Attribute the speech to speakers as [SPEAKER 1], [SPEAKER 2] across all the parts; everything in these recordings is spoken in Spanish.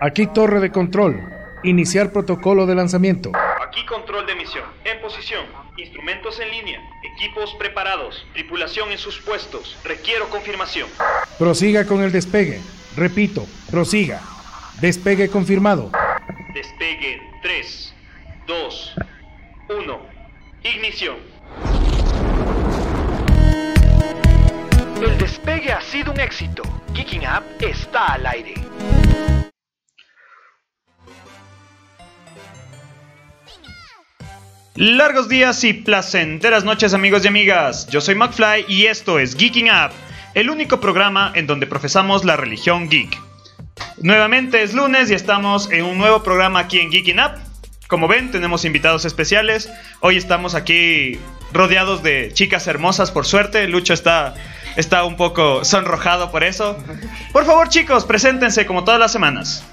[SPEAKER 1] Aquí torre de control. Iniciar protocolo de lanzamiento.
[SPEAKER 2] Aquí control de misión. En posición. Instrumentos en línea. Equipos preparados. Tripulación en sus puestos. Requiero confirmación.
[SPEAKER 1] Prosiga con el despegue. Repito, prosiga. Despegue confirmado.
[SPEAKER 2] Despegue 3, 2, 1. Ignición.
[SPEAKER 3] El despegue ha sido un éxito. Geeking Up está al aire.
[SPEAKER 2] Largos días y placenteras noches amigos y amigas. Yo soy McFly y esto es Geeking Up, el único programa en donde profesamos la religión geek. Nuevamente es lunes y estamos en un nuevo programa aquí en Geeking Up. Como ven, tenemos invitados especiales. Hoy estamos aquí rodeados de chicas hermosas, por suerte. Lucho está, está un poco sonrojado por eso. Por favor, chicos, preséntense como todas las semanas.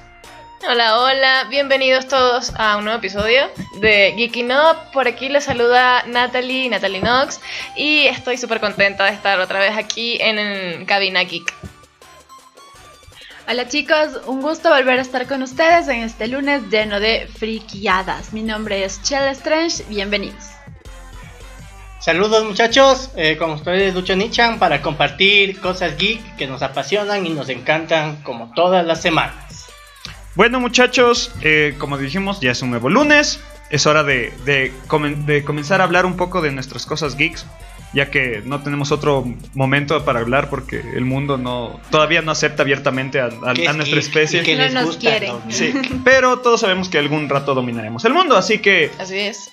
[SPEAKER 4] Hola, hola, bienvenidos todos a un nuevo episodio de Geeking Up. Por aquí les saluda Natalie, Natalie Knox, y estoy súper contenta de estar otra vez aquí en, Cabina Geek.
[SPEAKER 5] Hola chicos, un gusto volver a estar con ustedes en este lunes lleno de friquiadas. Mi nombre es Chell Strange, bienvenidos.
[SPEAKER 6] Saludos muchachos, eh, con ustedes Lucho Nichan para compartir cosas geek que nos apasionan y nos encantan como todas las semanas.
[SPEAKER 2] Bueno muchachos, eh, como dijimos, ya es un nuevo lunes, es hora de, de, comenzar a hablar un poco de nuestras cosas geeks, ya que no tenemos otro momento para hablar porque el mundo no todavía no acepta abiertamente a, nuestra especie.
[SPEAKER 5] Que no nos quiere.
[SPEAKER 2] Sí, pero todos sabemos que algún rato dominaremos el mundo, así que...
[SPEAKER 4] Así es.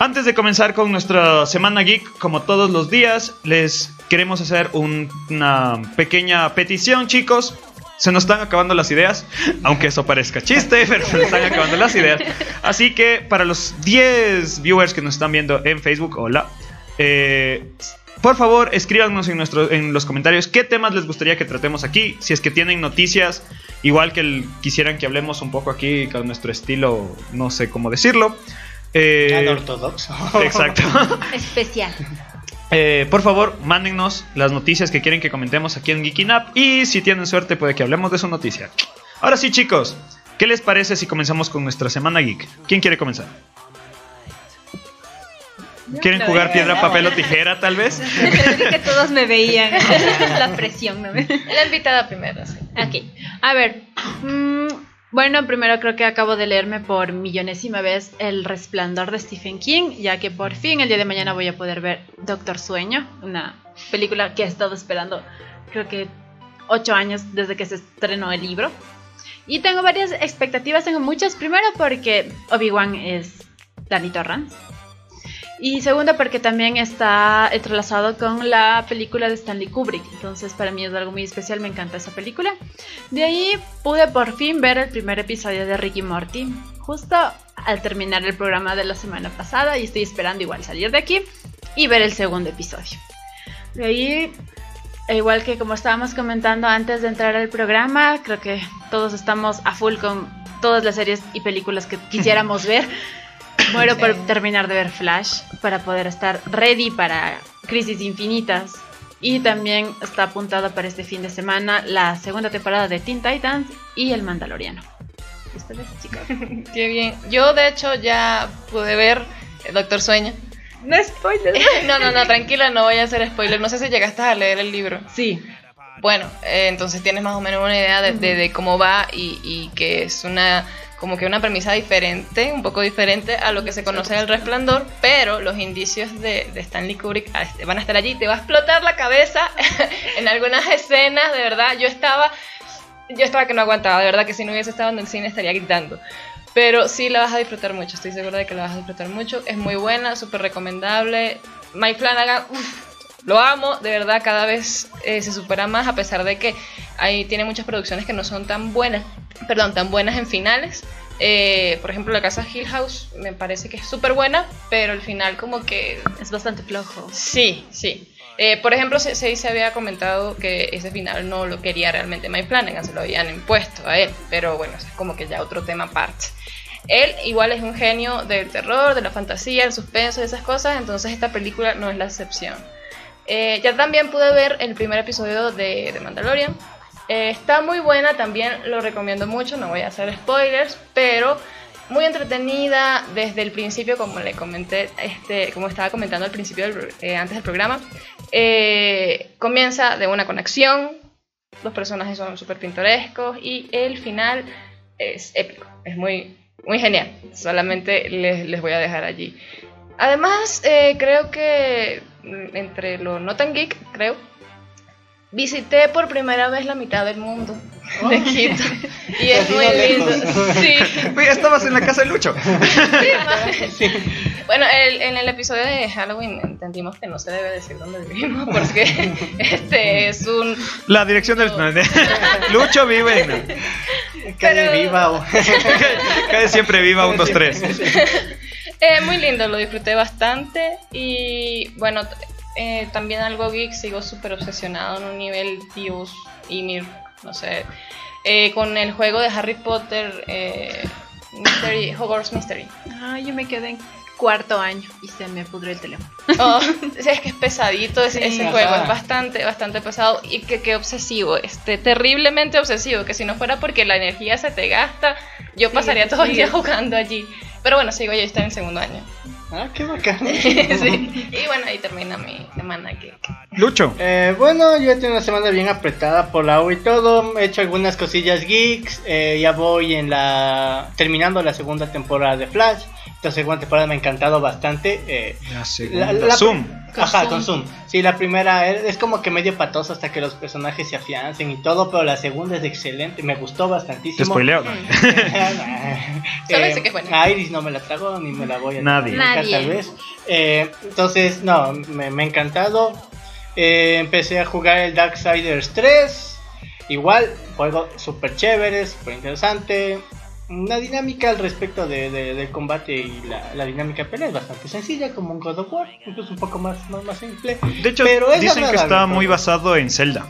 [SPEAKER 2] Antes de comenzar con nuestra semana geek, como todos los días, les queremos hacer una pequeña petición, chicos. Se nos están acabando las ideas, aunque eso parezca chiste, pero se nos están acabando las ideas. Así que para los 10 viewers que nos están viendo en Facebook, hola. Eh, por favor, escríbanos en, nuestro, en los comentarios qué temas les gustaría que tratemos aquí. Si es que tienen noticias, igual que quisieran que hablemos un poco aquí con nuestro estilo, no sé cómo decirlo.
[SPEAKER 6] Eh, ortodoxo.
[SPEAKER 2] Exacto.
[SPEAKER 5] Especial.
[SPEAKER 2] Eh, por favor, mándennos las noticias que quieren que comentemos aquí en Geeking Up. Y si tienen suerte, puede que hablemos de su noticia. Ahora sí, chicos, ¿qué les parece si comenzamos con nuestra semana geek? ¿Quién quiere comenzar? ¿Quieren jugar piedra, papel o tijera, tal vez?
[SPEAKER 5] que todos me veían. La presión. ¿no?
[SPEAKER 4] La invitada primero. Sí.
[SPEAKER 5] Ok. A ver. Mmm, bueno, primero creo que acabo de leerme por millonésima vez El Resplandor de Stephen King, ya que por fin el día de mañana voy a poder ver Doctor Sueño, una película que he estado esperando creo que ocho años desde que se estrenó el libro. Y tengo varias expectativas, tengo muchas. Primero porque Obi-Wan es Danny Torrance. Y segundo, porque también está entrelazado con la película de Stanley Kubrick. Entonces, para mí es algo muy especial, me encanta esa película. De ahí pude por fin ver el primer episodio de Ricky Morty, justo al terminar el programa de la semana pasada. Y estoy esperando igual salir de aquí y ver el segundo episodio. De ahí, igual que como estábamos comentando antes de entrar al programa, creo que todos estamos a full con todas las series y películas que quisiéramos ver. Muero por terminar de ver Flash para poder estar ready para Crisis Infinitas. Y también está apuntada para este fin de semana la segunda temporada de Teen Titans y El Mandaloriano.
[SPEAKER 4] ¿Ustedes, chicos? Qué bien. Yo, de hecho, ya pude ver Doctor Sueño.
[SPEAKER 5] No spoiler.
[SPEAKER 4] no, no, no, tranquila, no voy a hacer spoiler. No sé si llegaste a leer el libro.
[SPEAKER 5] Sí.
[SPEAKER 4] Bueno, eh, entonces tienes más o menos una idea de, cómo va y, y que es una como que una premisa diferente, un poco diferente a lo que se conoce del resplandor, pero los indicios de, Stanley Kubrick este, van a estar allí, te va a explotar la cabeza en algunas escenas, de verdad, yo estaba, yo estaba que no aguantaba, de verdad que si no hubiese estado en el cine estaría gritando. Pero sí la vas a disfrutar mucho, estoy segura de que la vas a disfrutar mucho. Es muy buena, súper recomendable. Mike Flanagan, lo amo, de verdad, cada vez eh, se supera más, a pesar de que ahí tiene muchas producciones que no son tan buenas, perdón, tan buenas en finales. Eh, por ejemplo, la casa Hill House me parece que es súper buena, pero el final como que...
[SPEAKER 5] Es bastante flojo.
[SPEAKER 4] Sí, sí. Eh, por ejemplo, se, se, había comentado que ese final no lo quería realmente Mike Flanagan, se lo habían impuesto a él, pero bueno, es como que ya otro tema aparte. Él igual es un genio del terror, de la fantasía, el suspenso, de esas cosas, entonces esta película no es la excepción. Eh, ya también pude ver el primer episodio de, de Mandalorian. Eh, está muy buena, también lo recomiendo mucho, no voy a hacer spoilers, pero muy entretenida desde el principio, como le comenté, este, como estaba comentando al principio, eh, antes del programa. Comienza de una conexión, los personajes son súper pintorescos y el final es épico, es muy, muy genial. Solamente les, les voy a dejar allí. Además, creo que entre lo no tan geek, creo, visité por primera vez la mitad del mundo de Quito. Y es muy lindo. Sí.
[SPEAKER 2] Estabas en la casa de Lucho.
[SPEAKER 4] Sí, Bueno, el- en el episodio de Halloween entendimos que no se debe decir dónde vivimos porque este es un...
[SPEAKER 2] La dirección del. Lucho vive en.
[SPEAKER 6] Calle
[SPEAKER 4] Pero-
[SPEAKER 6] viva o...
[SPEAKER 2] Calle siempre viva 1, 2, 3.
[SPEAKER 4] Eh, muy lindo, lo disfruté bastante y bueno, eh, también algo geek, sigo súper obsesionado en un nivel Dios y mi, no sé, eh, con el juego de Harry Potter, eh, Mystery, Hogwarts Mystery.
[SPEAKER 5] Ah, yo me quedé cuarto año y se me pudrió el teléfono.
[SPEAKER 4] Oh, es que es pesadito ese,
[SPEAKER 5] Sí.
[SPEAKER 4] ese
[SPEAKER 6] Ajá.
[SPEAKER 4] juego, es bastante, bastante pesado y que, que obsesivo, este, terriblemente obsesivo, que si no fuera porque la energía se te gasta, yo
[SPEAKER 5] Sí,
[SPEAKER 4] pasaría todo el día jugando allí. Pero bueno, sigo ya está en segundo año.
[SPEAKER 6] Ah, qué bacán.
[SPEAKER 4] Sí. Y bueno, ahí termina mi semana geek.
[SPEAKER 2] Lucho.
[SPEAKER 6] Eh, bueno, yo he tenido una semana bien apretada por la U y todo. He hecho algunas cosillas geeks. eh, ya voy en la. terminando la segunda temporada de Flash. Esta segunda temporada me ha encantado bastante. eh,
[SPEAKER 2] La
[SPEAKER 6] la-
[SPEAKER 2] segunda.
[SPEAKER 6] la-
[SPEAKER 2] Zoom.
[SPEAKER 6] Ajá, con Zoom. Sí, la primera es, es como que medio patosa hasta que los personajes se afiancen y todo, pero la segunda es excelente. Me gustó
[SPEAKER 2] Te
[SPEAKER 6] bastantísimo.
[SPEAKER 2] spoileo. ¿no?
[SPEAKER 4] Solo
[SPEAKER 6] Eh,
[SPEAKER 4] que es buena.
[SPEAKER 6] a Iris no me la trago ni me la voy a
[SPEAKER 2] Nadie.
[SPEAKER 6] nunca,
[SPEAKER 5] Nadie.
[SPEAKER 6] tal vez. Eh, entonces, no, me, me ha encantado. Eh, empecé a jugar el Darksiders 3. Igual, juego súper chévere, súper interesante. Una dinámica al respecto de, de- del combate y la, la dinámica de pelea es bastante sencilla, como un God of War, incluso un poco más, más, más simple.
[SPEAKER 2] De hecho,
[SPEAKER 6] Pero es
[SPEAKER 2] dicen que está muy basado en Zelda.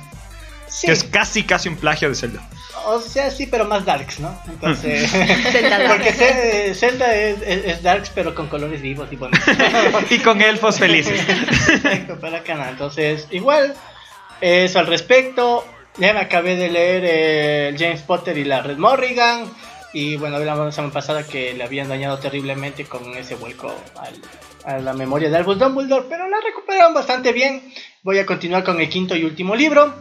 [SPEAKER 6] Sí,
[SPEAKER 2] Que es casi, casi un plagio de Zelda.
[SPEAKER 6] o sea, sí, pero más darks, ¿no? Entonces,
[SPEAKER 5] Zelda
[SPEAKER 6] porque es, es- es darks, pero con colores vivos y bonitos.
[SPEAKER 2] Y con elfos felices.
[SPEAKER 6] Exacto, para acá, Entonces, igual, eso al respecto. Ya me acabé de leer eh, James Potter y la Red Morrigan. Y bueno, hablamos la semana pasada que le habían dañado terriblemente con ese vuelco a la memoria de Albus Dumbledore. Pero la recuperaron bastante bien. Voy a continuar con el quinto y último libro.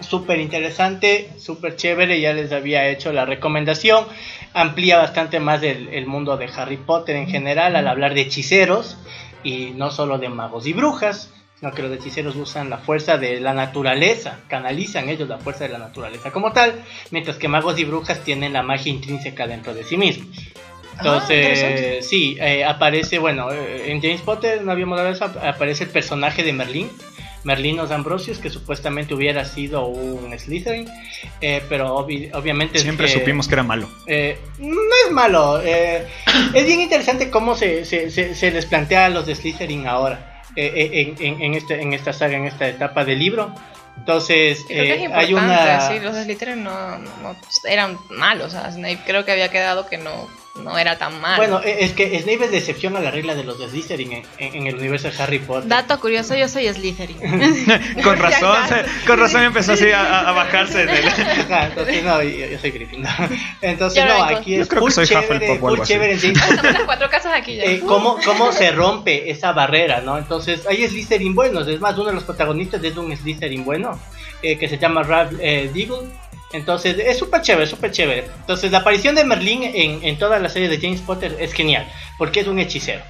[SPEAKER 6] Súper interesante, súper chévere. Ya les había hecho la recomendación. Amplía bastante más el mundo de Harry Potter en general al hablar de hechiceros y no solo de magos y brujas, sino que los hechiceros usan la fuerza de la naturaleza, canalizan ellos la fuerza de la naturaleza como tal, mientras que magos y brujas tienen la magia intrínseca dentro de sí mismos.
[SPEAKER 4] Ah.
[SPEAKER 6] Entonces, sí, eh, aparece, bueno, eh, en James Potter, no habíamos hablado de eso, aparece el personaje de Merlín, Merlinos Ambrosius, que supuestamente hubiera sido un Slytherin, eh, pero obvi- obviamente... es
[SPEAKER 2] Siempre
[SPEAKER 6] que-
[SPEAKER 2] supimos que era malo.
[SPEAKER 6] eh, no es malo. eh, es bien interesante cómo se, se, se, se les plantea a los de Slytherin ahora. Eh, eh, en, en, en este, en esta saga, en esta etapa del libro. Entonces, eh, hay una.
[SPEAKER 4] sí, los de Slytherin no, no eran malos, o sea, Snape creo que había quedado que no, no era tan malo.
[SPEAKER 6] Bueno, eh, es que Snape es de excepción a la regla de los de Slytherin en, en- en el universo de Harry Potter.
[SPEAKER 5] Dato curioso, yo soy Slytherin.
[SPEAKER 2] Con razón, con razón empezó así a, a bajarse del...
[SPEAKER 6] Ajá, entonces, no, yo, yo soy Gryffindor. Entonces,
[SPEAKER 4] Yo
[SPEAKER 6] no, aquí
[SPEAKER 2] Yo
[SPEAKER 6] es
[SPEAKER 2] creo que
[SPEAKER 6] full
[SPEAKER 2] soy
[SPEAKER 6] chévere, chévere
[SPEAKER 4] las cuatro casas aquí ya.
[SPEAKER 6] eh, cómo, cómo se rompe esa barrera, ¿no? Entonces, hay Slytherin buenos, es más, uno de los protagonistas es un Slytherin bueno, eh, que se llama Ralph eh, Deagle. Entonces, es súper chévere, súper chévere. Entonces, la aparición de Merlín en, en toda la serie de James Potter es genial, porque es un hechicero.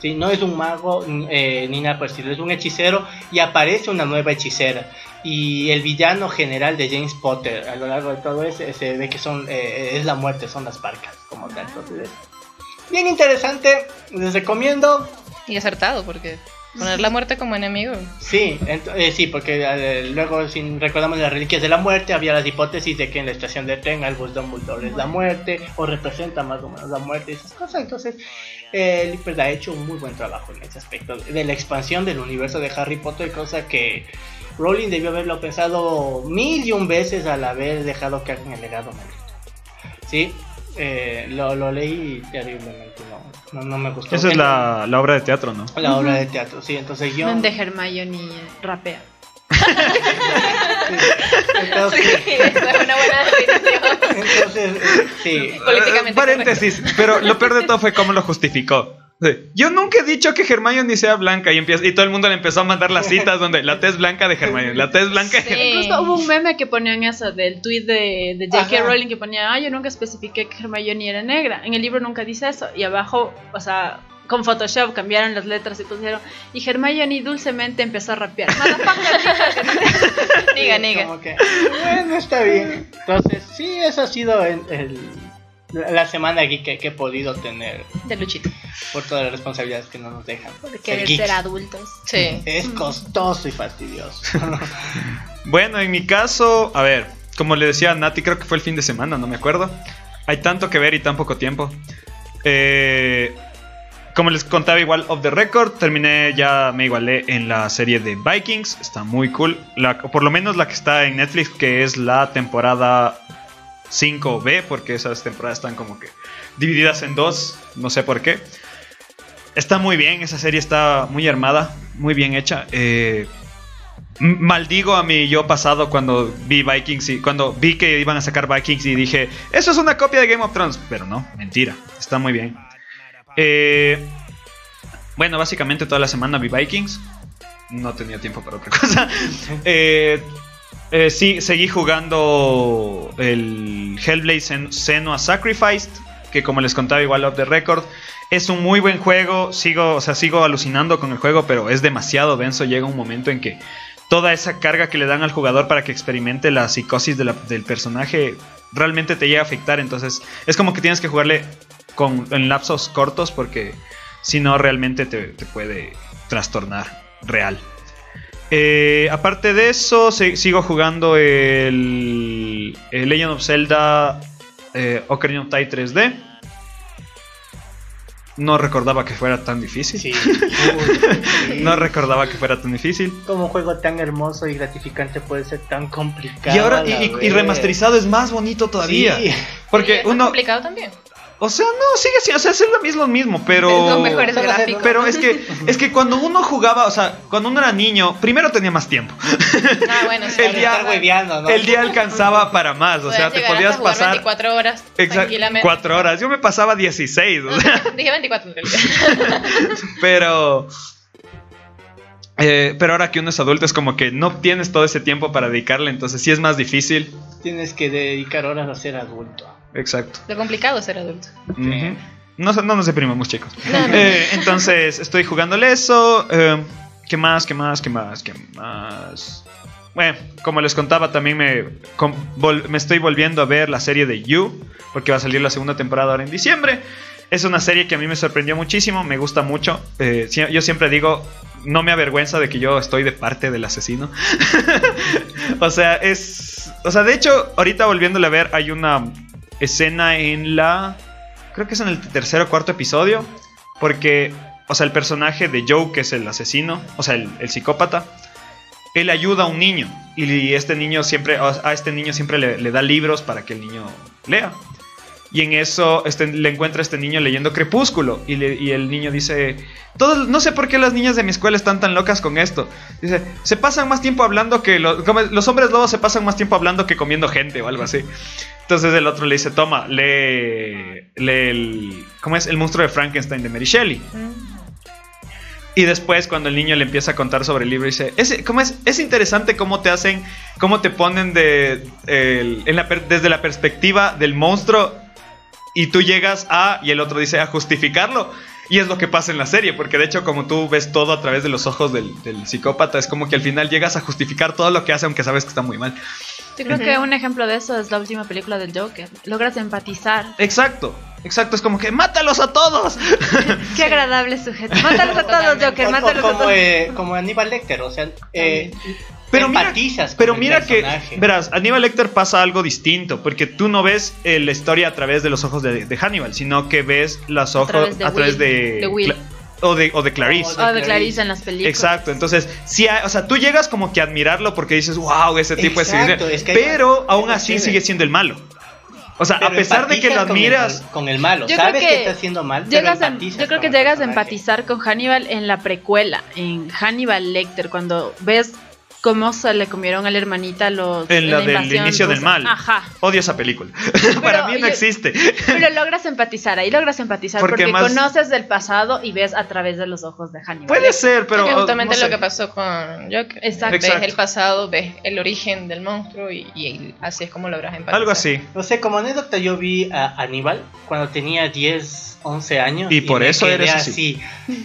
[SPEAKER 6] ¿sí? No es un mago eh, ni nada por estilo, es un hechicero y aparece una nueva hechicera. Y el villano general de James Potter a lo largo de todo ese se ve que son eh, es la muerte, son las parcas como tal. Entonces, es bien interesante, les recomiendo.
[SPEAKER 4] Y acertado, porque poner la muerte como enemigo.
[SPEAKER 6] Sí, eh, sí, porque eh, luego si recordamos las reliquias de la muerte, había las hipótesis de que en la estación de tren Albus Dumbledore es la muerte, o representa más o menos la muerte y esas cosas. Entonces, eh, Lippert ha hecho un muy buen trabajo en ese aspecto de la expansión del universo de Harry Potter, cosa que Rowling debió haberlo pensado mil y un veces al haber dejado que hagan el legado maldito. Sí, eh, lo, lo leí terriblemente, no, no, no me gustó.
[SPEAKER 2] Esa es la, la obra de teatro, ¿no?
[SPEAKER 6] la obra de teatro, sí, entonces yo...
[SPEAKER 5] Donde Hermione rapea.
[SPEAKER 6] Entonces,
[SPEAKER 4] Sí, es una buena definición.
[SPEAKER 6] entonces, eh, sí.
[SPEAKER 4] Políticamente
[SPEAKER 2] Eh, paréntesis, pero lo peor de todo fue cómo lo justificó. Yo nunca he dicho que Hermione sea blanca y, empieza, y todo el mundo le empezó a mandar las citas donde la tez blanca de Hermione, la tez blanca de
[SPEAKER 4] Sí.
[SPEAKER 5] Incluso hubo un meme que ponían eso del tweet de, de J.K. Rowling que ponía, ah, yo nunca especifiqué que Hermione era negra. En el libro nunca dice eso. Y abajo, o sea, con Photoshop cambiaron las letras y pusieron, y Hermione dulcemente empezó a rapear.
[SPEAKER 4] Niga, niga.
[SPEAKER 6] bueno, está bien. Entonces, sí, eso ha sido el, el- la semana aquí que, que he podido tener
[SPEAKER 4] De Luchito.
[SPEAKER 6] por todas las responsabilidades que no nos dejan.
[SPEAKER 5] Porque
[SPEAKER 6] ser
[SPEAKER 5] querer ser adultos.
[SPEAKER 4] Sí.
[SPEAKER 6] Es costoso y fastidioso.
[SPEAKER 2] Bueno, en mi caso, a ver, como le decía a Nati, creo que fue el fin de semana, no me acuerdo. Hay tanto que ver y tan poco tiempo. Eh, como les contaba igual off the record, terminé ya me igualé en la serie de Vikings, está muy cool. La- por lo menos la que está en Netflix, que es la temporada 5B, porque esas temporadas están como que divididas en dos, no sé por qué. Está muy bien, esa serie está muy armada, muy bien hecha. Eh, Maldigo a mi yo pasado cuando vi Vikings y cuando vi que iban a sacar Vikings y dije, eso es una copia de Game of Thrones. Pero no, mentira, está muy bien. Eh, bueno, básicamente toda la semana vi Vikings. No tenía tiempo para otra cosa. Eh, eh, sí, seguí jugando el Hellblade Sen- Senua Sacrificed, que como les contaba igual off the record, es un muy buen juego. Sigo, o sea, sigo alucinando con el juego, pero es demasiado denso. Llega un momento en que toda esa carga que le dan al jugador para que experimente la psicosis del personaje realmente te llega a afectar. Entonces, es como que tienes que jugarle con, en lapsos cortos porque si no, realmente te, te puede trastornar real. Eh, aparte de eso, se- sigo jugando el, el Legend of Zelda eh, Ocarina of Time 3D. No recordaba que fuera tan difícil.
[SPEAKER 6] Sí. Uy, sí.
[SPEAKER 2] No recordaba que fuera tan difícil.
[SPEAKER 6] Como un juego tan hermoso y gratificante puede ser tan complicado.
[SPEAKER 2] Y ahora, y, y- remasterizado es más bonito todavía.
[SPEAKER 6] Sí.
[SPEAKER 2] Porque
[SPEAKER 4] es
[SPEAKER 2] uno.
[SPEAKER 4] complicado también.
[SPEAKER 2] O sea, no, sigue siendo. O sea, es lo mismo, lo mismo, pero.
[SPEAKER 4] Mejores
[SPEAKER 6] Solo
[SPEAKER 4] gráficos.
[SPEAKER 2] Pero es que, es que cuando uno jugaba, o sea, cuando uno era niño, primero tenía más tiempo.
[SPEAKER 4] Ah, bueno, sí.
[SPEAKER 2] El día-
[SPEAKER 6] ¿no?
[SPEAKER 2] El día alcanzaba para más, o sea, te podías pasar
[SPEAKER 4] 24 horas
[SPEAKER 2] exacto,
[SPEAKER 4] tranquilamente.
[SPEAKER 2] cuatro horas. Yo me pasaba 16, o sea,
[SPEAKER 4] Dije 24 en realidad.
[SPEAKER 2] pero. eh, pero ahora que uno es adulto es como que no tienes todo ese tiempo para dedicarle, entonces sí es más difícil.
[SPEAKER 6] Tienes que dedicar horas a ser adulto.
[SPEAKER 2] Exacto.
[SPEAKER 4] Lo complicado es ser adulto.
[SPEAKER 2] No, nos deprimamos, chicos.
[SPEAKER 4] No, no.
[SPEAKER 2] Eh, entonces, estoy jugándole eso. eh, ¿Qué más? ¿Qué más? ¿Qué más? ¿Qué más? Bueno, como les contaba, también me, vol- me estoy volviendo a ver la serie de You, porque va a salir la segunda temporada ahora en diciembre. Es una serie que a mí me sorprendió muchísimo, me gusta mucho. Eh, yo siempre digo, no me avergüenza de que yo estoy de parte del asesino. o sea, es... O sea, de hecho, ahorita volviéndole a ver, hay una escena en la... Creo que es en el tercer o cuarto episodio. Porque, o sea, el personaje de Joe, que es el asesino, o sea, el, el psicópata, él ayuda a un niño. Y este niño siempre, a este niño siempre le, da libros para que el niño lea. Y en eso este, le encuentra a este niño leyendo Crepúsculo. Y, y el niño dice: Todos, No sé por qué las niñas de mi escuela están tan locas con esto. Dice: Se pasan más tiempo hablando que. Los, los hombres lobos se pasan más tiempo hablando que comiendo gente o algo así. Entonces el otro le dice: Toma, lee. lee el, ¿Cómo es? El monstruo de Frankenstein de Mary Shelley. Y después cuando el niño le empieza a contar sobre el libro dice, es, ¿cómo es? es interesante cómo te hacen, cómo te ponen de, el- en la per- desde la perspectiva del monstruo y tú llegas a, y el otro dice, a justificarlo. Y es lo que pasa en la serie, porque de hecho como tú ves todo a través de los ojos del, del psicópata, es como que al final llegas a justificar todo lo que hace aunque sabes que está muy mal.
[SPEAKER 5] Yo creo que un ejemplo de eso es la última película del Joker. Logras empatizar.
[SPEAKER 2] Exacto, exacto, es como que mátalos a todos.
[SPEAKER 5] Qué agradable sujeto. Mátalos a todos, Joker, mátalos a
[SPEAKER 6] como,
[SPEAKER 5] todos.
[SPEAKER 6] eh, como Aníbal Lecter, o sea, eh,
[SPEAKER 2] Pero mira,
[SPEAKER 6] empatizas con
[SPEAKER 2] pero mira que, verás, a Hannibal Lecter pasa algo distinto, porque tú no ves eh, la historia a través de los ojos de, de Hannibal, sino que ves los ojos
[SPEAKER 5] través de
[SPEAKER 2] a través
[SPEAKER 5] Will,
[SPEAKER 2] de,
[SPEAKER 5] de Will.
[SPEAKER 2] O de, o de Clarice.
[SPEAKER 6] O
[SPEAKER 5] O de Clarice en las películas.
[SPEAKER 2] Exacto, entonces, sí, hay- o sea, tú llegas como que a admirarlo porque dices, wow, ese tipo
[SPEAKER 6] Exacto,
[SPEAKER 2] es...
[SPEAKER 6] es que hay-
[SPEAKER 2] pero aún así sigue siendo el malo. O sea,
[SPEAKER 6] Pero
[SPEAKER 2] a pesar de que lo
[SPEAKER 6] empatizas con el-
[SPEAKER 2] admiras...
[SPEAKER 6] Con el, malo,
[SPEAKER 5] Yo
[SPEAKER 6] sabes
[SPEAKER 5] creo
[SPEAKER 6] que,
[SPEAKER 5] que
[SPEAKER 6] está haciendo mal,
[SPEAKER 5] Llegas
[SPEAKER 6] pero
[SPEAKER 5] a-
[SPEAKER 6] empatizas
[SPEAKER 5] yo creo que llegas a empatizar con Hannibal en la precuela, en Hannibal Lecter, cuando ves cómo se le comieron a la hermanita los
[SPEAKER 2] En la del inicio del mal.
[SPEAKER 5] Ajá.
[SPEAKER 2] Odio esa película. Para mí no
[SPEAKER 5] yo-
[SPEAKER 2] existe.
[SPEAKER 5] Pero logras empatizar, ahí logras empatizar
[SPEAKER 2] Porque
[SPEAKER 5] porque,
[SPEAKER 2] más-
[SPEAKER 5] conoces del pasado y ves a través de los ojos de Hannibal.
[SPEAKER 2] Puede ser, pero.
[SPEAKER 4] que justamente
[SPEAKER 2] no sé.
[SPEAKER 4] lo que pasó con Joker.
[SPEAKER 5] Exacto.
[SPEAKER 4] Ves
[SPEAKER 2] Exacto.
[SPEAKER 4] el pasado, ves el origen del monstruo y, y así es como logras empatizar.
[SPEAKER 2] Algo así.
[SPEAKER 6] No sé, como anécdota yo vi a Aníbal cuando tenía 10, 11 años.
[SPEAKER 2] Y por
[SPEAKER 6] me
[SPEAKER 2] eso
[SPEAKER 6] quedé
[SPEAKER 2] eres
[SPEAKER 6] así.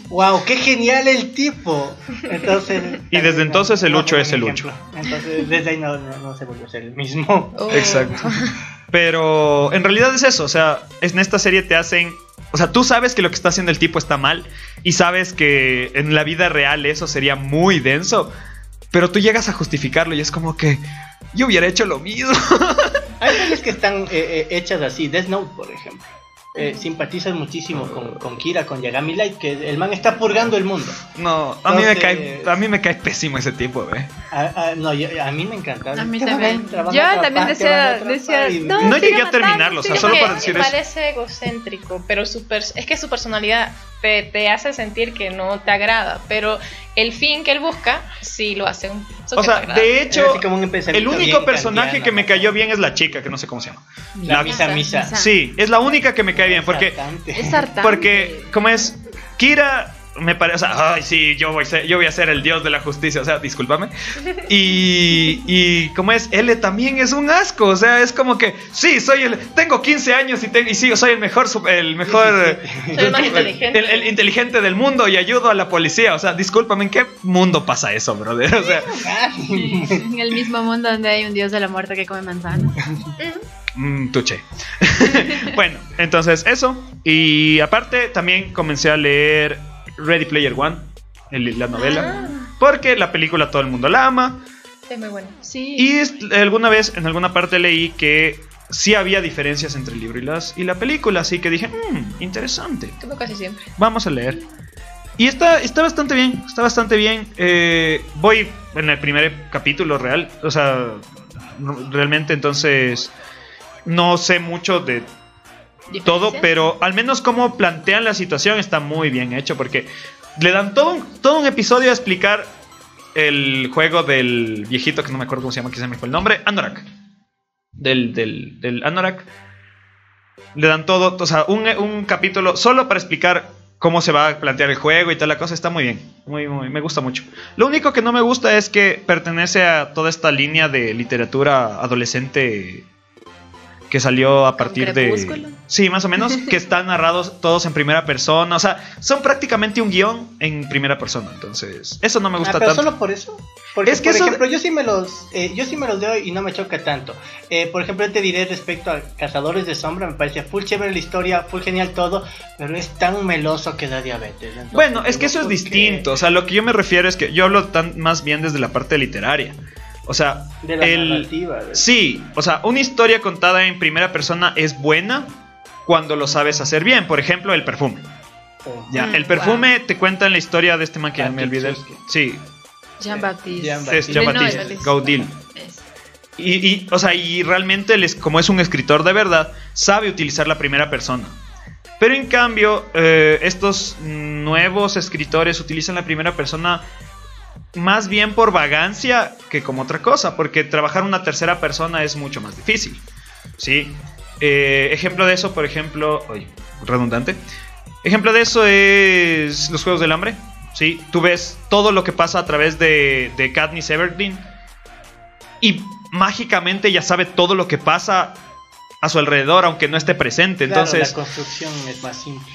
[SPEAKER 6] ¡Wow! ¡Qué genial el tipo! Entonces.
[SPEAKER 2] Y desde entonces el Lucho es el
[SPEAKER 6] ejemplo. Entonces desde ahí no, no, no se volvió a ser el mismo.
[SPEAKER 4] Oh.
[SPEAKER 2] Exacto. Pero en realidad es eso, o sea, en esta serie te hacen, o sea, tú sabes que lo que está haciendo el tipo está mal y sabes que en la vida real eso sería muy denso, pero tú llegas a justificarlo y es como que yo hubiera hecho lo mismo.
[SPEAKER 6] Hay series que están eh, eh, hechas así. Death Note, por ejemplo. Eh, simpatizas muchísimo con, con Kira, con Yagami Light, que el man está purgando el mundo.
[SPEAKER 2] No, a mí me cae, a mí me cae pésimo ese tipo, ¿ve?
[SPEAKER 6] A, a- no, yo- a mí me encanta.
[SPEAKER 5] A mí
[SPEAKER 6] Te van
[SPEAKER 5] también.
[SPEAKER 6] van
[SPEAKER 5] Yo
[SPEAKER 6] a
[SPEAKER 5] también decía- decía,
[SPEAKER 6] y-
[SPEAKER 5] no,
[SPEAKER 2] llegué a
[SPEAKER 5] matando,
[SPEAKER 2] terminarlo, o sea, solo
[SPEAKER 4] Es
[SPEAKER 2] para
[SPEAKER 4] que
[SPEAKER 2] decir eso.
[SPEAKER 4] parece egocéntrico, pero su es que su personalidad te, te hace sentir que no te agrada, pero el fin que él busca sí lo hace un
[SPEAKER 2] O sea, de hecho, el único personaje que me cayó bien es la chica, que no sé cómo se llama.
[SPEAKER 6] La
[SPEAKER 2] La-
[SPEAKER 6] misa, misa.
[SPEAKER 5] misa.
[SPEAKER 2] Sí, es la única que me cae bien, porque.
[SPEAKER 5] Es hartante.
[SPEAKER 2] Porque, como es, Kira me parece, o sea, ay, sí, yo voy, a ser, yo voy a ser el dios de la justicia, o sea, discúlpame. Y, y como es, L también es un asco, o sea, es como que, sí, soy el, tengo 15 años y, tengo, y sí, soy el mejor, el mejor,
[SPEAKER 6] Sí,
[SPEAKER 4] Soy el más inteligente.
[SPEAKER 2] el, el inteligente del mundo y ayudo a la policía, o sea, discúlpame, ¿en qué mundo pasa eso, brother? O sea,
[SPEAKER 5] En el mismo mundo donde hay un dios de la muerte que come manzanas.
[SPEAKER 2] Mm, tuche. bueno, entonces eso. Y aparte también comencé a leer Ready Player One, el- la novela. Porque la película todo el mundo la ama.
[SPEAKER 4] Es muy bueno.
[SPEAKER 5] Sí.
[SPEAKER 2] Y alguna vez, en alguna parte leí que sí había diferencias entre el libro y, las, y la película. Así que dije, "Mm, interesante.
[SPEAKER 4] Como casi siempre.
[SPEAKER 2] Vamos a leer. Y está, está bastante bien, está bastante bien. Eh, voy en el primer capítulo real, o sea, realmente entonces no sé mucho de todo, pero al menos como plantean la situación está muy bien hecho porque le dan todo un, todo un episodio a explicar el juego del viejito que no me acuerdo cómo se llama, que se me fue el nombre, Anorak. Del, del, del Anorak. Le dan todo, o sea, un, un capítulo solo para explicar cómo se va a plantear el juego y tal la cosa. Está muy bien, muy, muy, me gusta mucho. Lo único que no me gusta es que pertenece a toda esta línea de literatura adolescente que salió a partir de... Sí, más o menos, que están narrados todos en primera persona. O sea, son prácticamente un guion en primera persona. Entonces, eso no me gusta
[SPEAKER 6] Ah, pero
[SPEAKER 2] tanto.
[SPEAKER 6] solo por eso. Porque,
[SPEAKER 2] Es que
[SPEAKER 6] por
[SPEAKER 2] eso-
[SPEAKER 6] ejemplo, yo sí me los, eh, yo sí me los doy y no me choca tanto. Eh, por ejemplo, yo te diré respecto a Cazadores de Sombra, me parece full chévere la historia, full genial todo, pero es tan meloso que da diabetes. Entonces,
[SPEAKER 2] Bueno, es que eso es distinto. O sea, lo que yo me refiero es que yo hablo tan más bien desde la parte literaria. O sea,
[SPEAKER 6] De la
[SPEAKER 2] el,
[SPEAKER 6] narrativa. de-
[SPEAKER 2] Sí, o sea, una historia contada en primera persona es buena cuando lo sabes hacer bien. Por ejemplo, el perfume. Ya,
[SPEAKER 5] Mm,
[SPEAKER 2] el perfume te cuenta la historia de este man que ya me olvidé.
[SPEAKER 6] Patrick
[SPEAKER 2] Sí,
[SPEAKER 5] Jean-Baptiste.
[SPEAKER 6] Jean-
[SPEAKER 2] es
[SPEAKER 6] Baptiste.
[SPEAKER 2] Jean-Baptiste. Gaudil. Y, o sea, y realmente, él es, como es un escritor de verdad, sabe utilizar la primera persona. Pero en cambio, eh, estos nuevos escritores utilizan la primera persona más bien por vagancia que como otra cosa, porque trabajar una tercera persona es mucho más difícil. ¿sí? Eh, ejemplo de eso, por ejemplo, oye, redundante. Ejemplo de eso es los Juegos del Hambre. ¿sí? Tú ves todo lo que pasa a través de, de Katniss Everdeen y mágicamente ya sabe todo lo que pasa a su alrededor, aunque no esté presente.
[SPEAKER 6] Claro,
[SPEAKER 2] Entonces,
[SPEAKER 6] la construcción es más simple.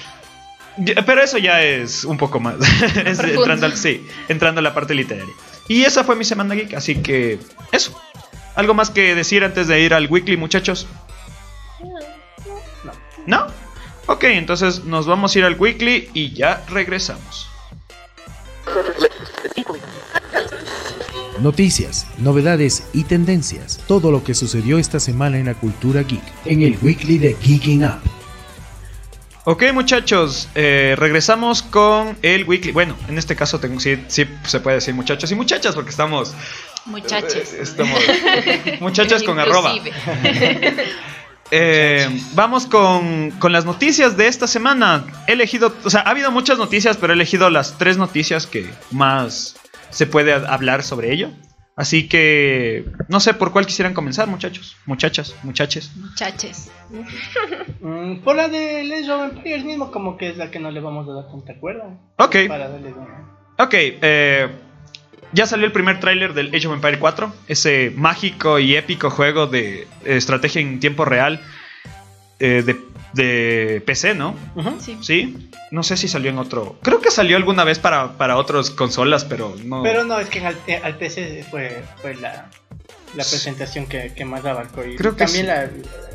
[SPEAKER 2] Pero eso ya es un poco más. Es entrando, al- sí, entrando a la parte literaria. Y esa fue mi semana geek, así que eso. ¿Algo más que decir antes de ir al weekly, muchachos? ¿No? Ok, entonces nos vamos a ir al weekly y ya regresamos.
[SPEAKER 1] Noticias, novedades y tendencias. Todo lo que sucedió esta semana en la cultura geek. En el weekly de Geeking Up.
[SPEAKER 2] Ok, muchachos, eh, regresamos con el weekly. Bueno, en este caso tengo, sí, sí se puede decir muchachos y muchachas porque estamos.
[SPEAKER 5] Muchachos.
[SPEAKER 2] eh, estamos muchachas con arroba. Eh, vamos con, con las noticias de esta semana. He elegido, o sea, ha habido muchas noticias, pero he elegido las tres noticias que más se puede hablar sobre ello. Así que no sé por cuál quisieran comenzar, muchachos, muchachas, muchaches.
[SPEAKER 5] Muchaches.
[SPEAKER 6] Mm, por la de Legend of Empires mismo, como que es la que no le vamos a dar tanta cuerda.
[SPEAKER 2] Ok.
[SPEAKER 6] Para darle una-
[SPEAKER 2] Ok, eh, ya salió el primer tráiler del Age of Empire 4, ese mágico y épico juego de estrategia en tiempo real eh, de, de PC, ¿no?
[SPEAKER 5] Sí.
[SPEAKER 2] Sí, no sé si salió en otro. Creo que salió alguna vez para, para otras consolas, pero no.
[SPEAKER 6] Pero no, es que en al, eh, al PC fue, fue la, la presentación que, que más abarcó. Y
[SPEAKER 2] Creo que
[SPEAKER 6] también
[SPEAKER 2] sí.
[SPEAKER 6] la,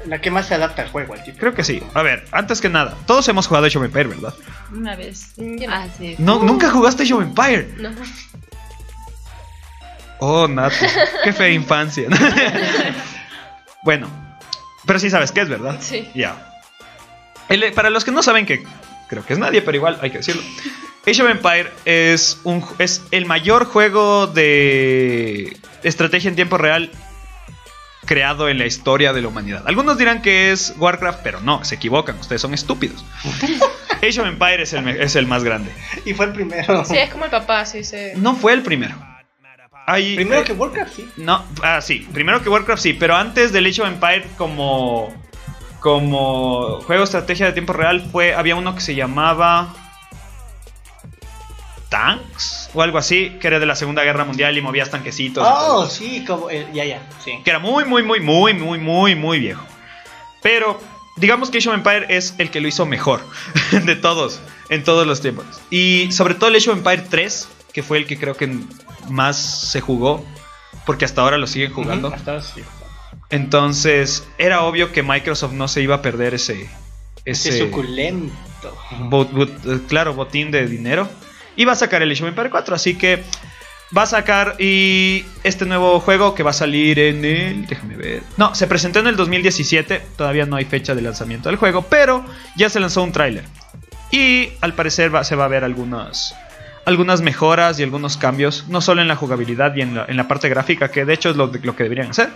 [SPEAKER 6] la que más se adapta al juego, al tipo.
[SPEAKER 2] Creo que sí. A ver, antes que nada, todos hemos jugado Age of Empire, ¿verdad?
[SPEAKER 5] Una vez. Ah, sí.
[SPEAKER 2] No, nunca jugaste Age of Empire.
[SPEAKER 4] No.
[SPEAKER 2] Oh, Nati, qué fea infancia. bueno, pero sí sabes qué es, ¿verdad?
[SPEAKER 4] Sí.
[SPEAKER 2] Ya. Para los que no saben que creo que es nadie, pero igual hay que decirlo. Age of Empire es, un, es el mayor juego de estrategia en tiempo real creado en la historia de la humanidad. Algunos dirán que es Warcraft, pero no, se equivocan, ustedes son estúpidos. Age of Empire es el, es el más grande.
[SPEAKER 6] Y fue el primero.
[SPEAKER 4] Sí, es como el papá, sí, se.
[SPEAKER 2] No fue el primero. Hay,
[SPEAKER 6] Primero
[SPEAKER 2] eh,
[SPEAKER 6] que Warcraft, sí.
[SPEAKER 2] no, ah, sí, primero que Warcraft sí, pero antes del Age of Empire como como juego de estrategia de tiempo real fue había uno que se llamaba Tanks o algo así, que era de la Segunda Guerra Mundial y movías tanquecitos.
[SPEAKER 6] Oh, sí, como el, ya, ya, sí.
[SPEAKER 2] que era muy muy muy muy muy muy muy viejo. Pero digamos que Age of Empire es el que lo hizo mejor de todos en todos los tiempos. Y sobre todo el Age of Empire 3, que fue el que creo que más se jugó porque hasta ahora lo siguen jugando.
[SPEAKER 6] Ujú, hasta ahora sí.
[SPEAKER 2] Entonces, era obvio que Microsoft no se iba a perder ese.
[SPEAKER 6] Ese
[SPEAKER 2] Ese.
[SPEAKER 6] suculento.
[SPEAKER 2] bot- bot- eh, claro, botín de dinero. Y va a sacar el Age of Empire 4. Así que. Va a sacar y este nuevo juego que va a salir en el. Déjame ver. No, se presentó en el 2017. Todavía no hay fecha de lanzamiento del juego. Pero ya se lanzó un tráiler. Y al parecer va- se va a ver algunas. Algunas mejoras y algunos cambios. No solo en la jugabilidad y en la, en la parte gráfica. Que de hecho es lo, lo que deberían hacer.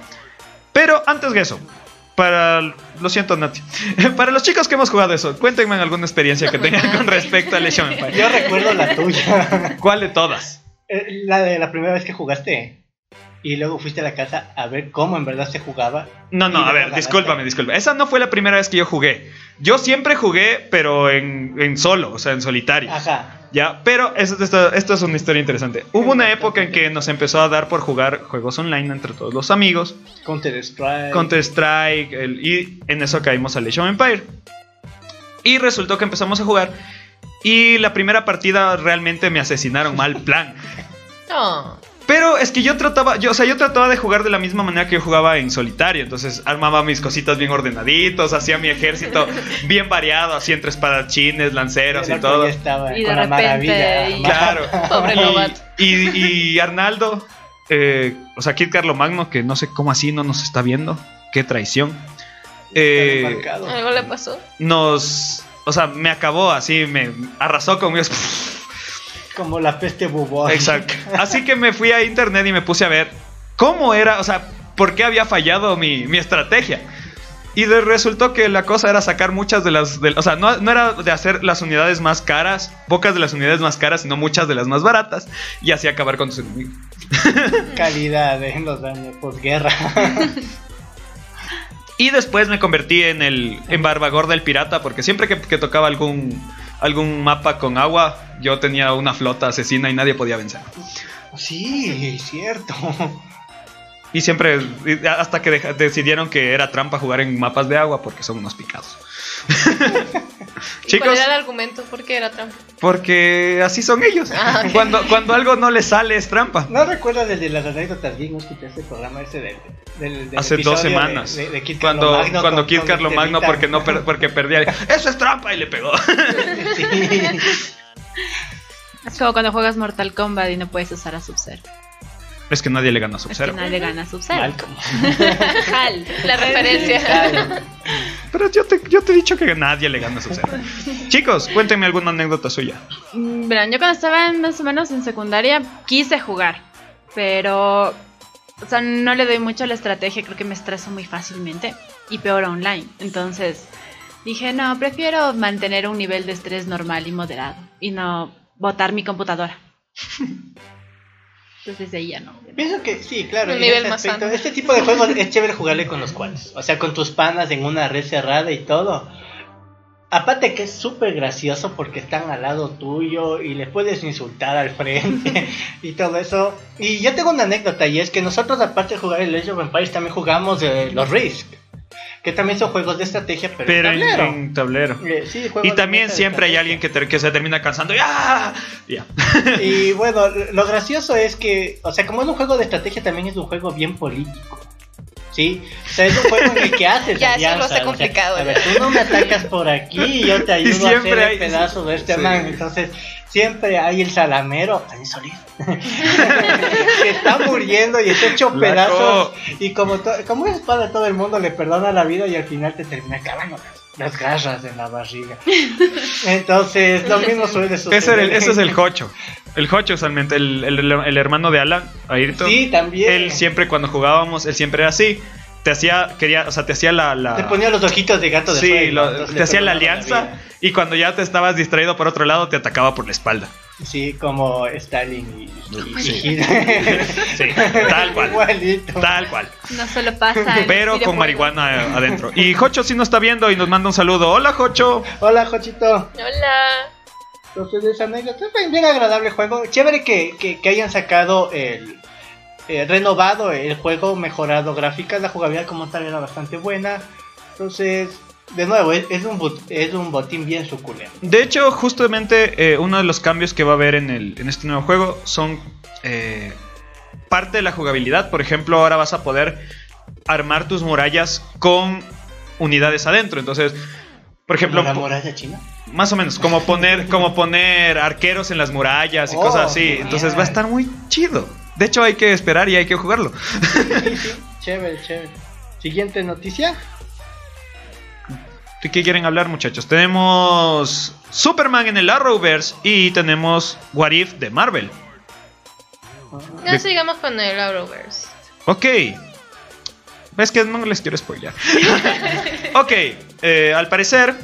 [SPEAKER 2] Pero antes de eso, para. Lo siento, Nati. Para los chicos que hemos jugado eso, cuéntenme alguna experiencia que tengan con respecto al Age of Empires.
[SPEAKER 6] Yo recuerdo la tuya.
[SPEAKER 2] ¿Cuál de todas?
[SPEAKER 6] Eh, la de la primera vez que jugaste. Y luego fuiste a la casa a ver cómo en verdad se jugaba.
[SPEAKER 2] No, no, a ver, discúlpame, discúlpame. Esa no fue la primera vez que yo jugué. Yo siempre jugué, pero en, en solo, o sea, en solitario.
[SPEAKER 6] Ajá.
[SPEAKER 2] Ya, pero esto, esto- esto es una historia interesante. Hubo una época en que nos empezó a dar por jugar juegos online entre todos los amigos.
[SPEAKER 6] Counter Strike.
[SPEAKER 2] Counter Strike, el- y en eso caímos al Age of Empire. Y resultó que empezamos a jugar. Y la primera partida realmente me asesinaron mal plan.
[SPEAKER 4] No.
[SPEAKER 2] Pero es que yo trataba, yo, o sea, yo trataba de jugar de la misma manera que yo jugaba en solitario. Entonces armaba mis cositas bien ordenaditos, hacía mi ejército bien variado, así entre espadachines, lanceros y
[SPEAKER 6] otro
[SPEAKER 2] todo.
[SPEAKER 6] estaba
[SPEAKER 5] Y de
[SPEAKER 6] con la
[SPEAKER 5] repente,
[SPEAKER 6] maravilla.
[SPEAKER 5] y-
[SPEAKER 2] Claro.
[SPEAKER 4] Pobre
[SPEAKER 2] Y-
[SPEAKER 4] novato.
[SPEAKER 2] Y, y Arnaldo, eh, o sea, Kid Carlo Magno, que no sé cómo así no nos está viendo. Qué traición. Eh.
[SPEAKER 4] ¿Algo le pasó?
[SPEAKER 2] nos, o sea, me acabó así, me arrasó conmigo.
[SPEAKER 6] Como la peste bubón.
[SPEAKER 2] Exacto. Así que me fui a internet y me puse a ver cómo era, o sea, por qué había fallado mi, mi estrategia. Y de- resultó que la cosa era sacar muchas de las... de- o sea, no, no era de hacer las unidades más caras, pocas de las unidades más caras, sino muchas de las más baratas. Y así acabar con tus enemigos.
[SPEAKER 6] Calidad en los años posguerra.
[SPEAKER 2] Y después me convertí en el en Barbagorda del Pirata, porque siempre que, que tocaba algún, algún mapa con agua, yo tenía una flota asesina y nadie podía vencer.
[SPEAKER 6] sí, cierto.
[SPEAKER 2] Y siempre, hasta que deja- decidieron que era trampa jugar en mapas de agua porque son unos picados.
[SPEAKER 4] ¿Y
[SPEAKER 2] Chicos,
[SPEAKER 4] ¿Cuál era el argumento? ¿Por qué era trampa?
[SPEAKER 2] porque así son ellos.
[SPEAKER 4] Ah.
[SPEAKER 2] Cuando, cuando algo no les sale es trampa.
[SPEAKER 6] ¿No recuerdas desde las anécdotas? ¿No escuchaste el programa ese del, del, del
[SPEAKER 2] Hace dos semanas.
[SPEAKER 6] de- de- de Kid
[SPEAKER 2] cuando
[SPEAKER 6] Carlomagno
[SPEAKER 2] cuando
[SPEAKER 6] con-
[SPEAKER 2] Kid
[SPEAKER 6] con
[SPEAKER 2] Carlomagno
[SPEAKER 6] Estelita?
[SPEAKER 2] porque, no per- porque perdía. Eso es trampa y le pegó.
[SPEAKER 6] Sí.
[SPEAKER 5] Es como cuando juegas Mortal Kombat y no puedes usar a Sub-Zero.
[SPEAKER 2] Es que nadie le gana a
[SPEAKER 5] Es que
[SPEAKER 2] Sub-Zero.
[SPEAKER 5] nadie gana a Sub-Zero. Hal.
[SPEAKER 4] La referencia.
[SPEAKER 2] Pero yo te, yo te he dicho que nadie le gana a Sub-Zero. Chicos, cuéntenme alguna anécdota suya.
[SPEAKER 5] Mm, Verán, yo cuando estaba en- más o menos en secundaria quise jugar, pero o sea, no le doy mucho a la estrategia, creo que me estreso muy fácilmente y peor online. Entonces dije, no, prefiero mantener un nivel de estrés normal y moderado y no botar mi computadora. Entonces de ahí ya no.
[SPEAKER 6] Pienso que sí, claro.
[SPEAKER 4] Un
[SPEAKER 6] en
[SPEAKER 4] nivel
[SPEAKER 6] ese
[SPEAKER 4] más
[SPEAKER 6] aspecto. Este tipo de juegos es chévere jugarle con los cuates. O sea, con tus panas en una red cerrada y todo. Aparte que es súper gracioso porque están al lado tuyo y le puedes insultar al frente y todo eso. Y yo tengo una anécdota y es que nosotros aparte de jugar el Age of Empires también jugamos eh, los Risk. Que también son juegos de estrategia pero,
[SPEAKER 2] Pero
[SPEAKER 6] en tablero.
[SPEAKER 2] en tablero.
[SPEAKER 6] Eh, sí,
[SPEAKER 2] Y también siempre hay alguien que, te- que se termina cansando. y ¡ah!
[SPEAKER 6] Y bueno, lo gracioso es que, o sea, como es un juego de estrategia, también es un juego bien político. ¿Sí? O sea, es un juego en el que haces
[SPEAKER 4] Ya, eso lo hace
[SPEAKER 6] alianzas, o sea,
[SPEAKER 4] complicado,
[SPEAKER 6] a ver, tú no me atacas por aquí y yo te ayudo a hacer
[SPEAKER 2] hay-
[SPEAKER 6] el pedazo de este
[SPEAKER 2] sí.
[SPEAKER 6] man. Entonces, siempre hay el salamero, Dani Solís, que está muriendo y está hecho pedazos. Y como, to- como es para todo el mundo, le perdona la vida y al final te termina clavando las, garras en la barriga. Entonces, lo mismo suele suceder.
[SPEAKER 2] Ese, era el- ese es el Jocho. El Jocho usualmente, el, el- el hermano de Alan, Ayrton.
[SPEAKER 6] Sí, también.
[SPEAKER 2] Él siempre cuando jugábamos, él siempre era así. Te hacía, quería, o sea, te hacía la... la-
[SPEAKER 6] Te ponía los ojitos de gato de
[SPEAKER 2] Sí,
[SPEAKER 6] fuego,
[SPEAKER 2] lo-
[SPEAKER 6] entonces
[SPEAKER 2] te hacía la alianza y cuando ya te estabas distraído por otro lado te atacaba por la espalda.
[SPEAKER 6] Sí, como Stalin y, y-
[SPEAKER 2] Sí.
[SPEAKER 6] y-
[SPEAKER 2] Sí, tal cual.
[SPEAKER 6] Igualito.
[SPEAKER 2] Tal cual.
[SPEAKER 5] No solo pasa.
[SPEAKER 2] Pero con marihuana eh, adentro. Y Jocho sí nos está viendo y nos manda un saludo. Hola Jocho.
[SPEAKER 6] Hola, Jochito.
[SPEAKER 4] Hola.
[SPEAKER 6] Entonces, esa anécdota es bien agradable juego. Chévere que, que, que hayan sacado el. Eh, renovado el juego, mejorado gráficas. La jugabilidad, como tal, era bastante buena. Entonces, de nuevo, es, es un, bot- es un botín bien suculento.
[SPEAKER 2] De hecho, justamente eh, uno de los cambios que va a haber en, el, en este nuevo juego son eh, parte de la jugabilidad. Por ejemplo, ahora vas a poder armar tus murallas con unidades adentro. Entonces, por ejemplo,
[SPEAKER 6] ¿La muralla china?
[SPEAKER 2] más o menos, como poner, como poner arqueros en las murallas y
[SPEAKER 6] Oh,
[SPEAKER 2] cosas así. Entonces va a estar muy chido. De hecho, hay que esperar y hay que jugarlo.
[SPEAKER 6] Sí, sí. Chévere, chévere. Siguiente noticia.
[SPEAKER 2] ¿De qué quieren hablar, muchachos? Tenemos Superman en el Arrowverse y tenemos What If de Marvel.
[SPEAKER 4] Ya
[SPEAKER 2] De-
[SPEAKER 4] sigamos con el Arrowverse.
[SPEAKER 2] Ok. Es que no les quiero spoilear. ok. eh, al parecer,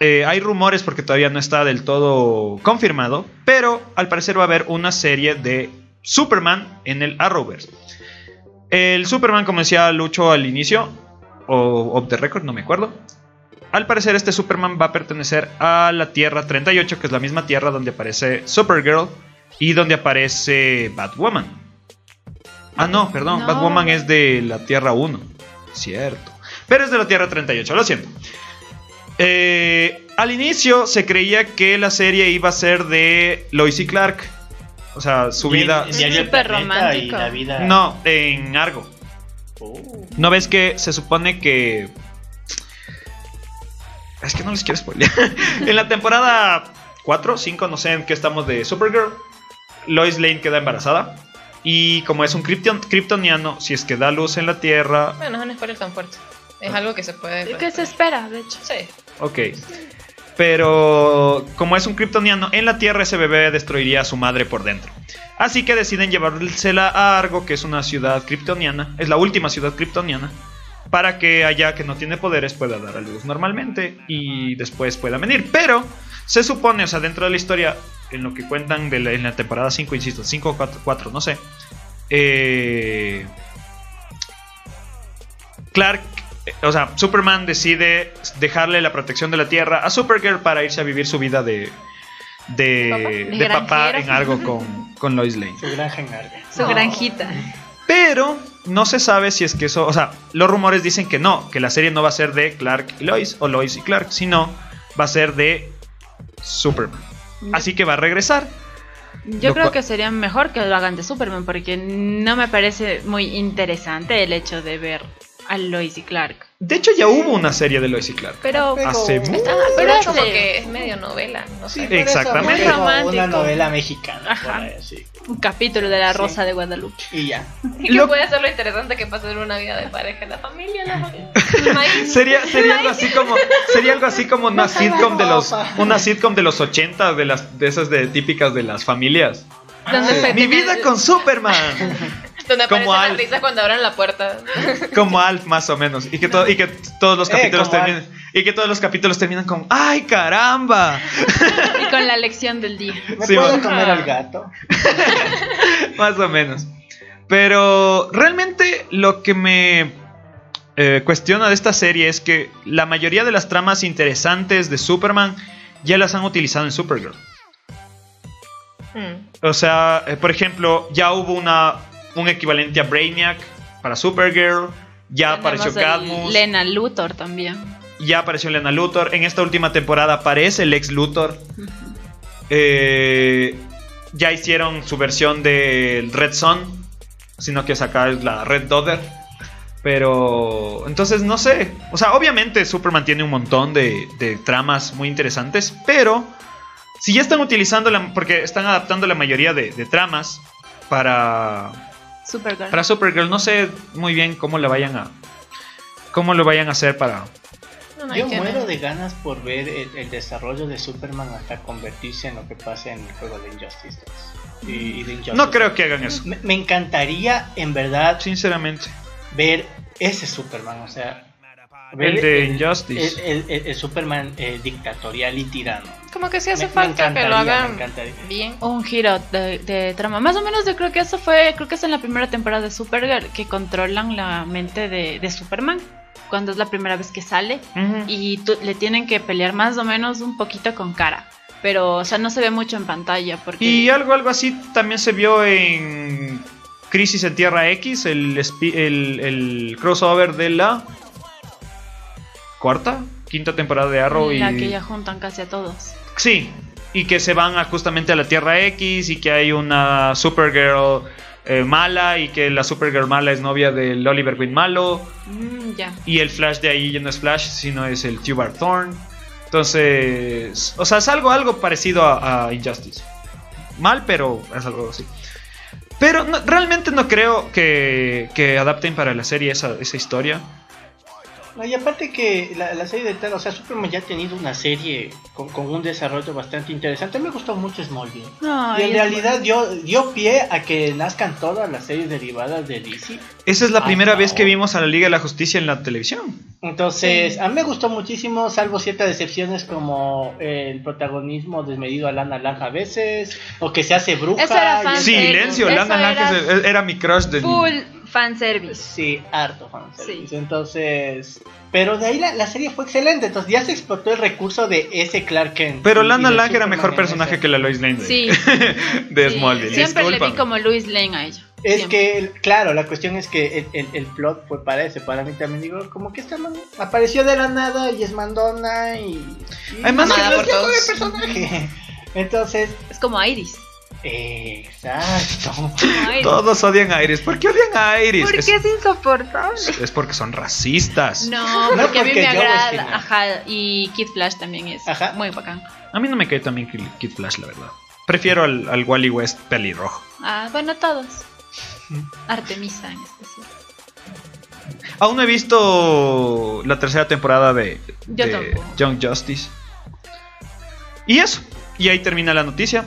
[SPEAKER 2] eh, hay rumores porque todavía no está del todo confirmado. Pero al parecer va a haber una serie de Superman en el Arrowverse. El Superman, como decía Lucho al inicio, o Off the Record, no me acuerdo. Al parecer, este Superman va a pertenecer a la Tierra 38, que es la misma Tierra donde aparece Supergirl y donde aparece Batwoman. Ah, no, perdón,
[SPEAKER 5] No.
[SPEAKER 2] Batwoman es de la Tierra 1. Cierto. Pero es de la Tierra 38, lo siento. Eh, al inicio se creía que la serie iba a ser de Lois y Clark. O sea, su vida.
[SPEAKER 6] En Diario del
[SPEAKER 5] Súper
[SPEAKER 6] Planeta
[SPEAKER 5] romántico.
[SPEAKER 6] Y la vida...
[SPEAKER 2] No, en Argo.
[SPEAKER 6] Oh.
[SPEAKER 2] ¿No ves que se supone que... Es que no les quiero spoilear. en la temporada 4, 5, no sé en qué estamos de Supergirl, Lois Lane queda embarazada. Y como es un krypton- kryptoniano, si es que da luz en la Tierra...
[SPEAKER 4] Bueno, no es un spoiler tan fuerte. Es algo que se puede.
[SPEAKER 5] ¿Qué se espera, de hecho?
[SPEAKER 4] Sí.
[SPEAKER 2] Ok. Pero como es un kryptoniano, en la Tierra ese bebé destruiría a su madre por dentro. Así que deciden llevársela a Argo, que es una ciudad kryptoniana, es la última ciudad kryptoniana, para que allá que no tiene poderes pueda dar a luz normalmente y después pueda venir. Pero se supone, o sea, dentro de la historia, en lo que cuentan de en la temporada 5, insisto, 5 o 4, 4, no sé. eh, Clark, o sea, Superman decide dejarle la protección de la Tierra a Supergirl para irse a vivir su vida de, de,
[SPEAKER 5] ¿Papá?
[SPEAKER 2] de
[SPEAKER 5] ¿De
[SPEAKER 2] papá en algo con, con Lois Lane.
[SPEAKER 6] Su granja en Arga.
[SPEAKER 5] Su granjita.
[SPEAKER 2] Pero no se sabe si es que eso, o sea, los rumores dicen que no, que la serie no va a ser de Clark y Lois o Lois y Clark, sino va a ser de Superman. Así que va a regresar.
[SPEAKER 5] Yo creo que sería mejor que lo hagan de Superman porque no me parece muy interesante el hecho de ver a Lois y Clark.
[SPEAKER 2] De hecho, ya hubo una serie de Lois y Clark.
[SPEAKER 5] Pero,
[SPEAKER 2] Hace
[SPEAKER 6] Está-
[SPEAKER 2] mucho.
[SPEAKER 4] Ah, pero es como que es medio novela, no sé.
[SPEAKER 2] Exactamente.
[SPEAKER 6] es como
[SPEAKER 5] Romántico.
[SPEAKER 6] Una novela mexicana.
[SPEAKER 5] Ajá.
[SPEAKER 6] por ahí, sí.
[SPEAKER 5] un capítulo de La
[SPEAKER 6] Sí.
[SPEAKER 5] Rosa de Guadalupe.
[SPEAKER 6] Y ya.
[SPEAKER 4] Y que
[SPEAKER 2] Lo-
[SPEAKER 4] puede ser lo interesante que pasa en una vida de pareja, la familia, la familia.
[SPEAKER 2] Sería, sería algo así como sería algo así como una sitcom de los una sitcom de los 80 de las de esas de típicas de las familias.
[SPEAKER 5] Se
[SPEAKER 2] Mi vida con Superman.
[SPEAKER 4] Donde
[SPEAKER 2] como
[SPEAKER 4] aparecen
[SPEAKER 2] Alf.
[SPEAKER 4] las risas cuando abran la puerta.
[SPEAKER 2] Como Alf más o menos y que to- y que todos los
[SPEAKER 6] Eh,
[SPEAKER 2] capítulos
[SPEAKER 6] como
[SPEAKER 2] terminen Y que todos los capítulos terminan con ¡Ay, caramba!
[SPEAKER 5] Y con la lección del día.
[SPEAKER 6] ¿Me
[SPEAKER 2] Sí,
[SPEAKER 6] puedo comer al gato?
[SPEAKER 2] Más o menos. Pero realmente lo que me eh, cuestiona de esta serie es que la mayoría de las tramas interesantes de Superman ya las han utilizado en Supergirl.
[SPEAKER 4] Mm.
[SPEAKER 2] O sea, eh, por ejemplo, ya hubo una, un equivalente a Brainiac para Supergirl. Ya apareció
[SPEAKER 5] Tenemos
[SPEAKER 2] Cadmus.
[SPEAKER 5] Lena Luthor también.
[SPEAKER 2] Ya apareció Lena Luthor. En esta última temporada aparece el ex Luthor. Eh, ya hicieron su versión del Red Sun. Sino que sacar la Red Dodder. Pero. Entonces, no sé. O sea, obviamente Superman tiene un montón de, de tramas muy interesantes. Pero. Si ya están utilizando la. Porque están adaptando la mayoría de, de tramas. Para.
[SPEAKER 5] Supergirl.
[SPEAKER 2] Para Supergirl. No sé muy bien cómo la vayan a. Cómo lo vayan a hacer para.
[SPEAKER 4] No, no hay
[SPEAKER 6] Yo muero
[SPEAKER 4] ver.
[SPEAKER 6] de ganas por ver el, el desarrollo de Superman hasta convertirse en lo que pasa en el juego de Injustice 2. Y, y de Injustice
[SPEAKER 2] No creo que hagan eso.
[SPEAKER 6] Me, me encantaría, en verdad,
[SPEAKER 2] Sinceramente.
[SPEAKER 6] ver ese Superman, o sea, ver
[SPEAKER 2] El de Injustice.
[SPEAKER 6] el, el- el Superman eh, dictatorial y tirano.
[SPEAKER 4] Como que sí hace
[SPEAKER 6] Me- me
[SPEAKER 4] falta que lo hagan bien.
[SPEAKER 5] un giro de, de trama. Más o menos yo creo que eso fue, creo que es en la primera temporada de Supergirl que controlan la mente de, de Superman cuando es la primera vez que sale y tú- le tienen que pelear más o menos un poquito con cara. Pero, o sea, no se ve mucho en pantalla porque...
[SPEAKER 2] Y algo, algo así también se vio en Crisis en Tierra X, el, el, el crossover de la cuarta, quinta temporada de Arrow.
[SPEAKER 5] la
[SPEAKER 2] y...
[SPEAKER 5] que ya juntan casi a todos.
[SPEAKER 2] Sí, y que se van a- justamente a la Tierra X y que hay una Supergirl eh, mala y que la Supergirl mala es novia del Oliver Queen malo.
[SPEAKER 5] Mm.
[SPEAKER 2] Y el Flash de ahí ya no es Flash, sino es el Tubar Thorn. Entonces, o sea, es algo, algo parecido a, a Injustice. Mal, pero es algo así. Pero no- realmente no creo que, que adapten para la serie esa, esa historia.
[SPEAKER 6] No, y aparte que la, la serie de tal, o sea, Superman ya ha tenido una serie con, con un desarrollo bastante interesante. Me gustó mucho Smallville.
[SPEAKER 5] No,
[SPEAKER 6] y en realidad dio, dio pie a que nazcan todas las series derivadas de DC.
[SPEAKER 2] Esa es la
[SPEAKER 6] Ah,
[SPEAKER 2] primera
[SPEAKER 6] no.
[SPEAKER 2] vez que vimos a la Liga de la Justicia en la televisión.
[SPEAKER 6] Entonces, a mí me gustó muchísimo, salvo ciertas decepciones como el protagonismo desmedido a Lana Lang a veces, o que se hace bruja.
[SPEAKER 5] Eso era
[SPEAKER 6] y-
[SPEAKER 2] Silencio,
[SPEAKER 5] eso
[SPEAKER 2] Lana Lang
[SPEAKER 5] era
[SPEAKER 2] es- era mi crush de niño.
[SPEAKER 5] Full fanservice.
[SPEAKER 6] Sí, harto fanservice.
[SPEAKER 5] Sí.
[SPEAKER 6] Entonces, pero de ahí la, la serie fue excelente. Entonces ya se explotó el recurso de ese Clark Kent.
[SPEAKER 2] Pero Lana Lang era mejor personaje
[SPEAKER 6] ese.
[SPEAKER 2] que la Lois Lane de,
[SPEAKER 5] Sí.
[SPEAKER 2] de
[SPEAKER 5] Sí,
[SPEAKER 2] Smallville.
[SPEAKER 5] Siempre le vi como Louis Lane a ella.
[SPEAKER 6] Es
[SPEAKER 5] Siempre.
[SPEAKER 6] que, claro, la cuestión es que el, el- el plot fue para ese. Para mí también digo, como que esta man apareció de la nada y es mandona y. y
[SPEAKER 2] Además
[SPEAKER 6] personaje. Entonces,
[SPEAKER 5] Es como Iris.
[SPEAKER 6] Exacto.
[SPEAKER 2] Todos odian a Iris. ¿Por qué odian a Iris?
[SPEAKER 5] ¿Por
[SPEAKER 2] es,
[SPEAKER 5] qué es insoportable?
[SPEAKER 2] es porque son racistas.
[SPEAKER 5] No,
[SPEAKER 6] No,
[SPEAKER 5] porque a mí
[SPEAKER 6] porque
[SPEAKER 5] me agrada. Ajá, y Kid Flash también es
[SPEAKER 6] Ajá.
[SPEAKER 5] muy bacán.
[SPEAKER 2] A mí no me cae también Kid Flash, la verdad. Prefiero al, al Wally West pelirrojo.
[SPEAKER 5] Ah, bueno, todos. Artemisa en especial.
[SPEAKER 2] Aún no he visto la tercera temporada de, de. Young Justice. Y eso. Y ahí termina la noticia.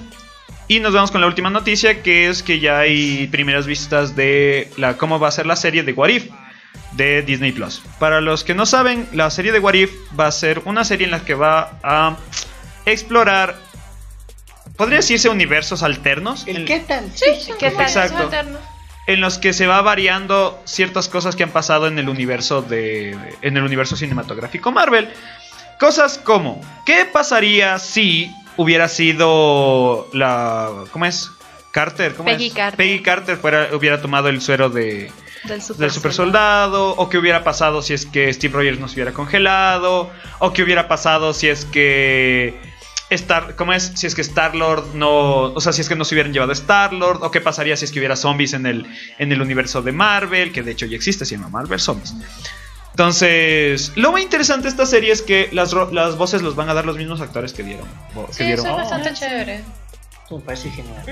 [SPEAKER 2] Y nos vamos con la última noticia, que es que ya hay primeras vistas de la, cómo va a ser la serie de What If de Disney Plus. Para los que no saben, la serie de What If va a ser una serie en la que va a explorar, podría decirse universos alternos.
[SPEAKER 6] El
[SPEAKER 2] en-
[SPEAKER 6] qué tal.
[SPEAKER 4] Sí,
[SPEAKER 5] ¿Qué tal?
[SPEAKER 2] Exacto.
[SPEAKER 4] alternos.
[SPEAKER 2] en los que se va variando ciertas cosas que han pasado en el universo de en el universo cinematográfico Marvel. Cosas como ¿qué pasaría si hubiera sido la ¿cómo es? Carter, ¿cómo
[SPEAKER 5] Peggy
[SPEAKER 2] es?
[SPEAKER 5] Carter.
[SPEAKER 2] Peggy Carter fuera, hubiera tomado el suero de,
[SPEAKER 5] Del super,
[SPEAKER 2] del super soldado o qué hubiera pasado si es que Steve Rogers nos hubiera congelado o qué hubiera pasado si es que Star, ¿cómo es? Si es que Star Lord no, o sea, si es que no se hubieran llevado a Star Lord o qué pasaría si es que hubiera zombies en el en el universo de Marvel, que de hecho ya existe, se llama Marvel Zombies. Entonces, lo muy interesante de esta serie es que las, ro- las voces los van a dar los mismos actores que dieron. que
[SPEAKER 4] Sí,
[SPEAKER 2] dieron.
[SPEAKER 4] eso es
[SPEAKER 6] Oh.
[SPEAKER 4] bastante chévere.
[SPEAKER 6] Me parece genial.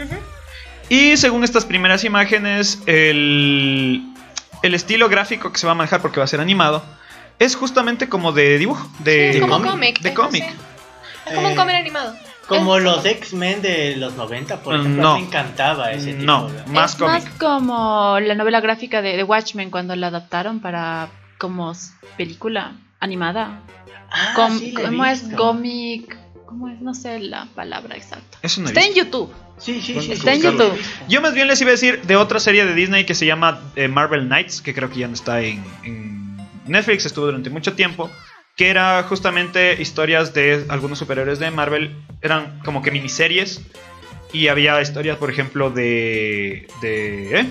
[SPEAKER 2] Y según estas primeras imágenes, el, el estilo gráfico que se va a manejar, porque va a ser animado, es justamente como de dibujo, de,
[SPEAKER 4] Es como
[SPEAKER 6] cómic?
[SPEAKER 2] de
[SPEAKER 4] es
[SPEAKER 2] cómic.
[SPEAKER 4] Es como un
[SPEAKER 6] Eh,
[SPEAKER 4] cómic animado.
[SPEAKER 6] Como
[SPEAKER 4] Es-
[SPEAKER 6] los X-Men de los 90, por
[SPEAKER 2] Mm,
[SPEAKER 6] ejemplo,
[SPEAKER 2] no.
[SPEAKER 6] me encantaba ese tipo.
[SPEAKER 2] No,
[SPEAKER 6] de-
[SPEAKER 2] más
[SPEAKER 5] es
[SPEAKER 2] cómic.
[SPEAKER 5] más como la novela gráfica de, de Watchmen cuando la adaptaron para como película animada.
[SPEAKER 6] Ah,
[SPEAKER 5] Com-
[SPEAKER 6] sí, la he
[SPEAKER 5] ¿Cómo es cómic? ¿Cómo es? No sé la palabra exacta.
[SPEAKER 2] Eso no he
[SPEAKER 5] Está en. YouTube.
[SPEAKER 6] Sí, sí, sí.
[SPEAKER 5] Está en YouTube.
[SPEAKER 2] Yo más bien les iba a decir de otra serie de Disney que se llama eh, Marvel Knights, que creo que ya no está en, en Netflix, estuvo durante mucho tiempo, que era justamente historias de algunos superhéroes de Marvel, eran como que miniseries, y había historias, por ejemplo, de... de ¿eh?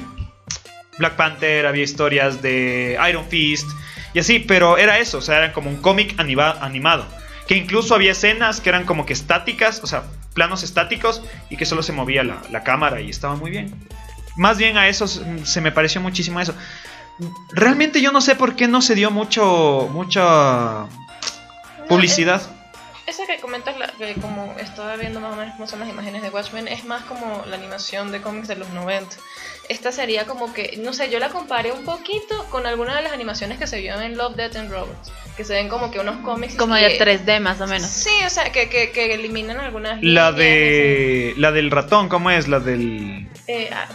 [SPEAKER 2] Black Panther, había historias de Iron Fist, y así, pero era eso, o sea, era como un cómic anima- animado, que incluso había escenas que eran como que estáticas, o sea, planos estáticos, y que solo se movía la, la cámara y estaba muy bien. Más bien a eso se me pareció muchísimo a eso. Realmente yo no sé por qué no se dio mucho mucha publicidad.
[SPEAKER 4] Esa que comentas, la, que como estaba viendo más o menos cómo son las imágenes de Watchmen, es más como la animación de cómics de los 90. Esta sería como que, no sé, yo la comparé un poquito con alguna de las animaciones que se vio en Love, Death and Robots, que se ven como que unos cómics...
[SPEAKER 5] Como
[SPEAKER 4] que-
[SPEAKER 5] de 3D más o menos.
[SPEAKER 4] Sí, o sea, que, que, que eliminan algunas...
[SPEAKER 2] La
[SPEAKER 4] líneas,
[SPEAKER 2] de la del ratón, ¿cómo es? La del
[SPEAKER 4] eh, ah,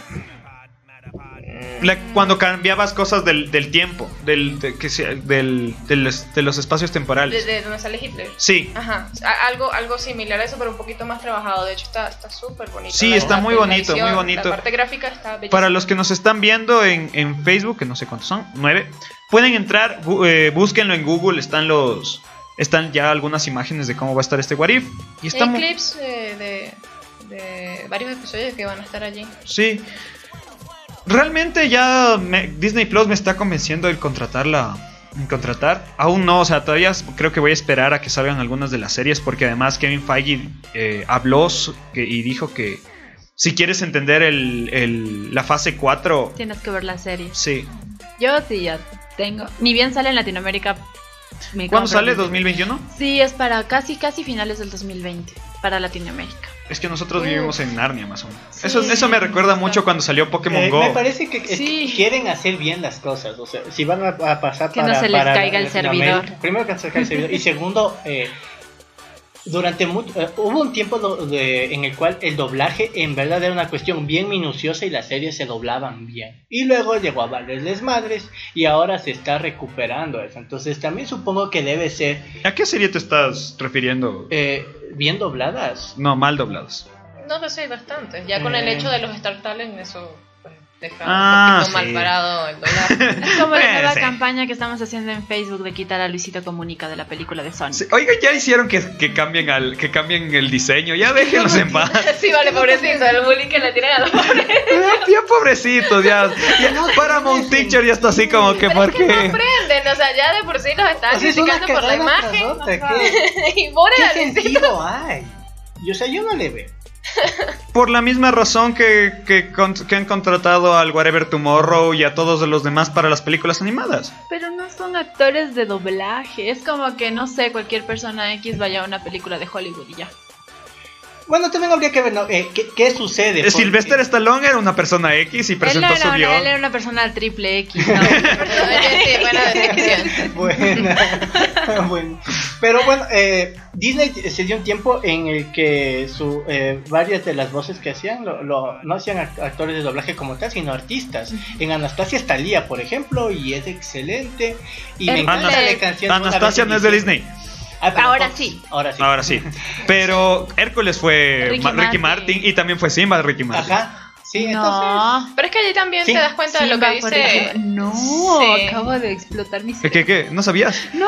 [SPEAKER 2] la- cuando cambiabas cosas del, del tiempo, del de, que sea- del de los, de los espacios
[SPEAKER 4] de,
[SPEAKER 2] temporales.
[SPEAKER 4] de donde sale Hitler.
[SPEAKER 2] Sí.
[SPEAKER 4] Ajá, algo, algo similar a eso, pero un poquito más trabajado. De hecho, está está súper bonito.
[SPEAKER 2] Sí,
[SPEAKER 4] La-
[SPEAKER 2] está muy bonito,
[SPEAKER 4] edición,
[SPEAKER 2] muy bonito.
[SPEAKER 4] La parte gráfica está bellísima.
[SPEAKER 2] Para los que nos están viendo en, en Facebook, que no sé cuántos son, nueve, pueden entrar, bu- eh, búsquenlo en Google, están los están ya algunas imágenes de cómo va a estar este What If, y está
[SPEAKER 4] Hay
[SPEAKER 2] muy-
[SPEAKER 4] clips eh, de, de varios episodios que van a estar allí.
[SPEAKER 2] Sí. Realmente ya me- Disney Plus me está convenciendo el contratarla. En contratar. Aún no, o sea, todavía creo que voy a esperar a que salgan algunas de las series. Porque además Kevin Feige eh, habló que- y dijo que si quieres entender el, el- la fase 4,
[SPEAKER 5] Tienes que ver la serie.
[SPEAKER 2] sí.
[SPEAKER 5] Yo sí ya tengo. Ni bien sale en Latinoamérica. me
[SPEAKER 2] ¿Cuándo sale?
[SPEAKER 5] Disney.
[SPEAKER 2] ¿2021?
[SPEAKER 5] Sí, es para casi casi finales del 2020 para Latinoamérica.
[SPEAKER 2] Es que nosotros vivimos en Narnia más o menos.
[SPEAKER 5] Sí.
[SPEAKER 2] Eso, eso me recuerda mucho cuando salió Pokémon
[SPEAKER 6] Eh,
[SPEAKER 2] Go.
[SPEAKER 6] Me parece que,
[SPEAKER 5] Sí.
[SPEAKER 6] quieren hacer bien las cosas. O sea, si van a, a pasar
[SPEAKER 5] Que no
[SPEAKER 6] para.
[SPEAKER 5] se les
[SPEAKER 6] para
[SPEAKER 5] caiga el servidor.
[SPEAKER 6] Primero que no se les caiga el servidor. Y segundo, eh, durante mucho, eh, hubo un tiempo de- en el cual el doblaje en verdad era una cuestión bien minuciosa y las series se doblaban bien. Y luego llegó a valerles madres y ahora se está recuperando eso. Entonces también supongo que debe ser
[SPEAKER 2] ¿A qué serie te estás refiriendo?
[SPEAKER 6] eh, bien dobladas.
[SPEAKER 2] No, mal doblados.
[SPEAKER 4] No, pero sí hay bastantes. Ya con el
[SPEAKER 6] Eh.
[SPEAKER 4] hecho de los Star Talent, eso deja
[SPEAKER 2] Ah,
[SPEAKER 4] un poquito
[SPEAKER 2] sí.
[SPEAKER 4] mal parado el doblaje.
[SPEAKER 5] Es como la nueva
[SPEAKER 2] sí.
[SPEAKER 5] campaña que estamos haciendo en Facebook de quitar a Luisito Comunica de la película de Sonic.
[SPEAKER 2] Sí, Oiga, ya hicieron que, que cambien al, que cambien el diseño. Ya déjenlos en paz.
[SPEAKER 4] sí, vale, pobrecito, el bullying que le tiran a los pobres.
[SPEAKER 2] Ya, ya pobrecitos, ya. ya Paramount Picture ya está así como que, ¿por
[SPEAKER 4] Es que no
[SPEAKER 2] qué?
[SPEAKER 4] aprenden, o sea, ya de por sí los están criticando por la imagen.
[SPEAKER 6] otra. ¿qué?
[SPEAKER 4] y ponen
[SPEAKER 6] ¿Qué sentido hay? Y, o sea, yo no le veo.
[SPEAKER 2] Por la misma razón que, que, han contratado al Whatever Tomorrow y a todos los demás para las películas animadas.
[SPEAKER 5] Pero no son actores de doblaje. Es como que, no sé, cualquier persona X vaya a una película de Hollywood y ya.
[SPEAKER 6] Bueno, también habría que ver ¿no? Eh, ¿qué, qué sucede.
[SPEAKER 2] Eh,
[SPEAKER 6] Porque-
[SPEAKER 2] Sylvester Stallone era una persona X y
[SPEAKER 5] Él no,
[SPEAKER 2] presentó
[SPEAKER 5] era
[SPEAKER 2] su guion.
[SPEAKER 5] él era una persona triple X. ¿no?
[SPEAKER 4] sí, buena descripción.
[SPEAKER 6] Buena. bueno. Pero bueno, eh, Disney se dio un tiempo en el que su, eh, varias de las voces que hacían lo, lo- no hacían act- actores de doblaje como tal, sino artistas. En Anastasia está Lía, por ejemplo, y es excelente. Y me encanta la canción.
[SPEAKER 2] Anastasia no es de. Disney.
[SPEAKER 6] Ah,
[SPEAKER 5] Ahora sí.
[SPEAKER 6] Ahora sí.
[SPEAKER 2] Ahora sí. Pero Hércules fue
[SPEAKER 5] Ricky
[SPEAKER 2] Ma- Ricky, Martin.
[SPEAKER 5] Martin.
[SPEAKER 2] y también fue Simba de Ricky Martin.
[SPEAKER 6] Ajá. Sí, entonces.
[SPEAKER 5] No.
[SPEAKER 4] Pero es que allí también
[SPEAKER 6] Sí,
[SPEAKER 4] te das cuenta de lo que dice.
[SPEAKER 5] No,
[SPEAKER 4] Sí.
[SPEAKER 5] acabo de explotar mi
[SPEAKER 2] ¿Qué, qué, qué? ¿No sabías?
[SPEAKER 5] No.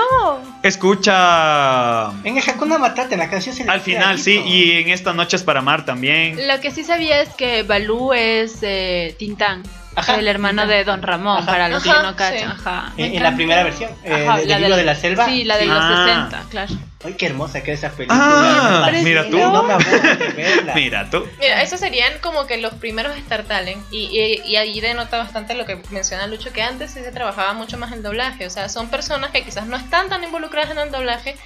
[SPEAKER 2] Escucha.
[SPEAKER 6] En el Hakuna Matata, en la canción se le
[SPEAKER 2] Al final, sí. Y en Esta Noche es para Amar también.
[SPEAKER 5] Lo que sí sabía es que Balú es eh, Tintán,
[SPEAKER 6] Ajá,
[SPEAKER 5] el hermano de Don Ramón,
[SPEAKER 6] Ajá.
[SPEAKER 5] para los que no cachan.
[SPEAKER 4] sí.
[SPEAKER 5] Ajá.
[SPEAKER 6] En, en la primera versión, eh, del
[SPEAKER 5] la
[SPEAKER 6] de la selva.
[SPEAKER 5] Sí, la de
[SPEAKER 6] Sí.
[SPEAKER 5] los
[SPEAKER 2] Ah.
[SPEAKER 5] 60, claro.
[SPEAKER 6] Ay, qué hermosa que es esa película.
[SPEAKER 2] Ah, mira tú.
[SPEAKER 6] No me aburro de verla.
[SPEAKER 2] Mira tú.
[SPEAKER 4] Mira, esos serían como que los primeros Star Talent. Y, y, y ahí denota bastante lo que menciona Lucho, que antes sí se trabajaba mucho más el doblaje. O sea, son personas que quizás no están tan involucradas en el doblaje,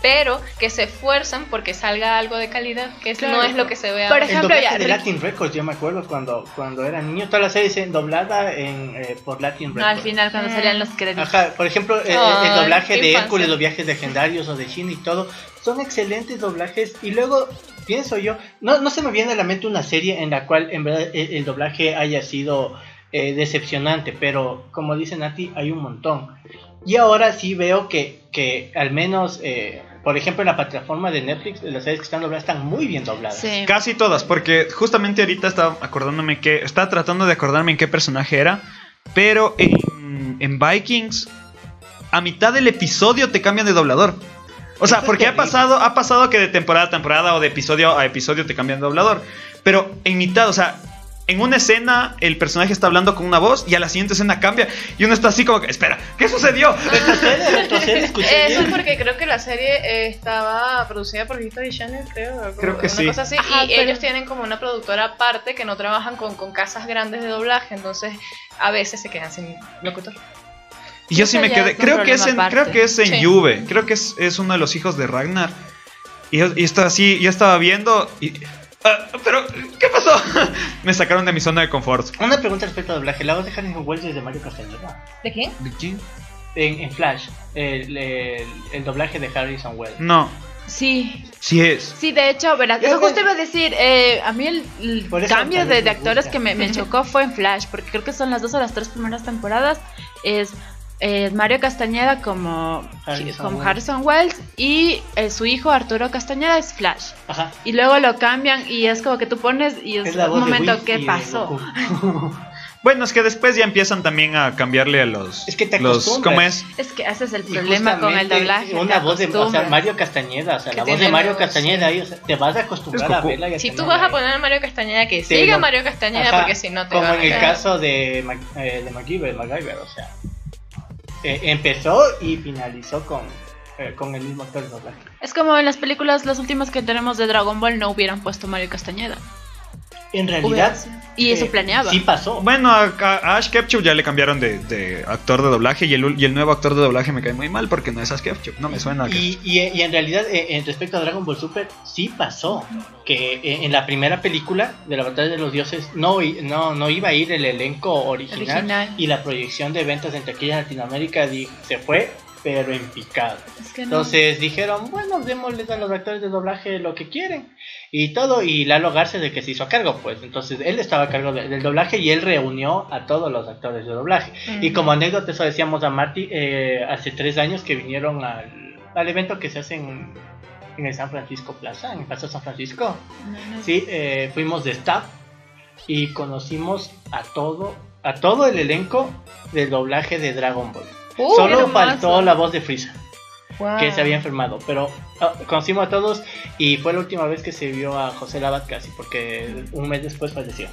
[SPEAKER 4] pero que se esfuerzan porque salga algo de calidad, que es- no
[SPEAKER 5] Claro.
[SPEAKER 4] es lo que se ve
[SPEAKER 5] Por
[SPEAKER 4] ahora.
[SPEAKER 6] El
[SPEAKER 5] ejemplo,
[SPEAKER 6] doblaje
[SPEAKER 5] ya,
[SPEAKER 6] de Latin Records, yo me acuerdo cuando, cuando era niño, toda la serie se doblada en, eh, por Latin
[SPEAKER 5] No,
[SPEAKER 6] Records.
[SPEAKER 5] al final cuando
[SPEAKER 4] Mm.
[SPEAKER 5] salían los créditos.
[SPEAKER 6] Ajá, por ejemplo, eh, el doblaje de
[SPEAKER 4] infancia.
[SPEAKER 6] Hércules, los viajes legendarios o de Shin y todo, son excelentes doblajes. Y luego pienso yo, no, no se me viene a la mente una serie en la cual en verdad el, el doblaje haya sido eh, decepcionante, pero como dice Nati, hay un montón. Y ahora sí veo que que al menos, eh, por ejemplo, en la plataforma de Netflix, las series que están dobladas están muy bien dobladas.
[SPEAKER 5] Sí.
[SPEAKER 2] Casi todas, porque justamente ahorita estaba acordándome que. Estaba tratando de acordarme en qué personaje era. Pero en, en Vikings, a mitad del episodio te cambian de doblador. O sea,
[SPEAKER 6] Eso
[SPEAKER 2] porque ha pasado, ha pasado que de temporada a temporada o de episodio a episodio te cambian de doblador. Pero en mitad, o sea, en una escena el personaje está hablando con una voz y a la siguiente escena cambia y uno está así como que, espera, ¿qué sucedió?
[SPEAKER 6] Retrocede, escuché
[SPEAKER 4] Eso es porque creo que la serie eh, estaba producida por History Channel, creo.
[SPEAKER 2] Creo que
[SPEAKER 4] una
[SPEAKER 2] sí.
[SPEAKER 4] cosa así.
[SPEAKER 5] Ajá,
[SPEAKER 4] y
[SPEAKER 5] pero-
[SPEAKER 4] ellos tienen como una productora aparte que no trabajan con, con casas grandes de doblaje, entonces a veces se quedan sin locutor.
[SPEAKER 2] Y yo sí me quedé. Creo que es en, creo que es en
[SPEAKER 4] Sí.
[SPEAKER 2] Juve. Creo que es, es uno de los hijos de Ragnar. Y yo, y estaba así, yo estaba viendo y. ah, pero, ¿qué pasó? me sacaron de mi zona de confort.
[SPEAKER 6] Una pregunta respecto al doblaje. ¿La voz de Harrison Wells es de Mario Castañeda?
[SPEAKER 4] ¿De quién?
[SPEAKER 6] En, en Flash, el, el, el doblaje de Harrison Wells.
[SPEAKER 2] No,
[SPEAKER 5] Sí,
[SPEAKER 2] sí es.
[SPEAKER 5] sí, de hecho, verás, eso justo iba a decir, eh, a mí el, el cambio de, de actores que me, me chocó fue en Flash, porque creo que son las dos o las tres primeras temporadas, es eh, Mario Castañeda como
[SPEAKER 6] Harrison
[SPEAKER 5] como
[SPEAKER 6] Wells.
[SPEAKER 5] Harrison Wells y eh, su hijo Arturo Castañeda es Flash.
[SPEAKER 6] Ajá.
[SPEAKER 5] Y luego lo cambian y es como que tú pones y es, un momento,
[SPEAKER 6] Whis y
[SPEAKER 5] ¿qué
[SPEAKER 6] de
[SPEAKER 5] pasó?
[SPEAKER 2] Bueno, es que después ya empiezan también a cambiarle a los.
[SPEAKER 6] Es que te
[SPEAKER 2] los. ¿Cómo es?
[SPEAKER 5] Es que ese es el problema con el doblaje.
[SPEAKER 6] Una voz de o sea,
[SPEAKER 5] acostumbras.
[SPEAKER 6] Mario Castañeda, o sea,
[SPEAKER 4] Que
[SPEAKER 6] la voz de Mario Castañeda ahí, o sea, te vas a acostumbrar a verla. y
[SPEAKER 4] Si tú vas a poner a Mario Castañeda, que siga
[SPEAKER 6] lo-
[SPEAKER 4] Mario Castañeda,
[SPEAKER 6] Ajá,
[SPEAKER 4] porque si no te
[SPEAKER 6] Como en
[SPEAKER 4] a
[SPEAKER 6] el caso de, Mac- eh, de MacGyver, MacGyver, o sea, eh, empezó y finalizó con, eh, con el mismo actor.
[SPEAKER 5] Es como en las películas, las últimas que tenemos de Dragon Ball, no hubieran puesto Mario Castañeda.
[SPEAKER 6] En realidad,
[SPEAKER 5] Y eso
[SPEAKER 6] eh,
[SPEAKER 5] planeaba.
[SPEAKER 6] Sí pasó.
[SPEAKER 2] Bueno, a, a Ash Ketchum ya le cambiaron de, de actor de doblaje y el, ul- y el nuevo actor de doblaje me cae muy mal porque no es Ash Ketchum. No me suena a.
[SPEAKER 6] Y, y- y en realidad, eh, en respecto a Dragon Ball Super, sí pasó. Que eh, en la primera película de la Batalla de los Dioses no, no, no iba a ir el elenco original,
[SPEAKER 5] Original.
[SPEAKER 6] y la proyección de ventas en taquilla en Latinoamérica se fue, pero en picado.
[SPEAKER 5] Es que no.
[SPEAKER 6] Entonces dijeron, bueno, démosles a los actores de doblaje lo que quieren. Y todo, y Lalo Garza de que se hizo a cargo, pues. Entonces él estaba a cargo de- del doblaje y él reunió a todos los actores de doblaje. Y como anécdota, eso decíamos a Marty eh, hace tres años que vinieron al, al evento que se hace en, en el San Francisco Plaza, en el Paseo San Francisco.
[SPEAKER 5] No, no.
[SPEAKER 6] Sí, eh, fuimos de staff y conocimos a todo, a todo el elenco del doblaje de Dragon Ball.
[SPEAKER 4] Uh,
[SPEAKER 6] Solo faltó la voz de Frieza
[SPEAKER 4] Wow.
[SPEAKER 6] que se había enfermado. Pero ah, conocimos a todos y fue la última vez que se vio a José Labat casi, porque un mes después falleció.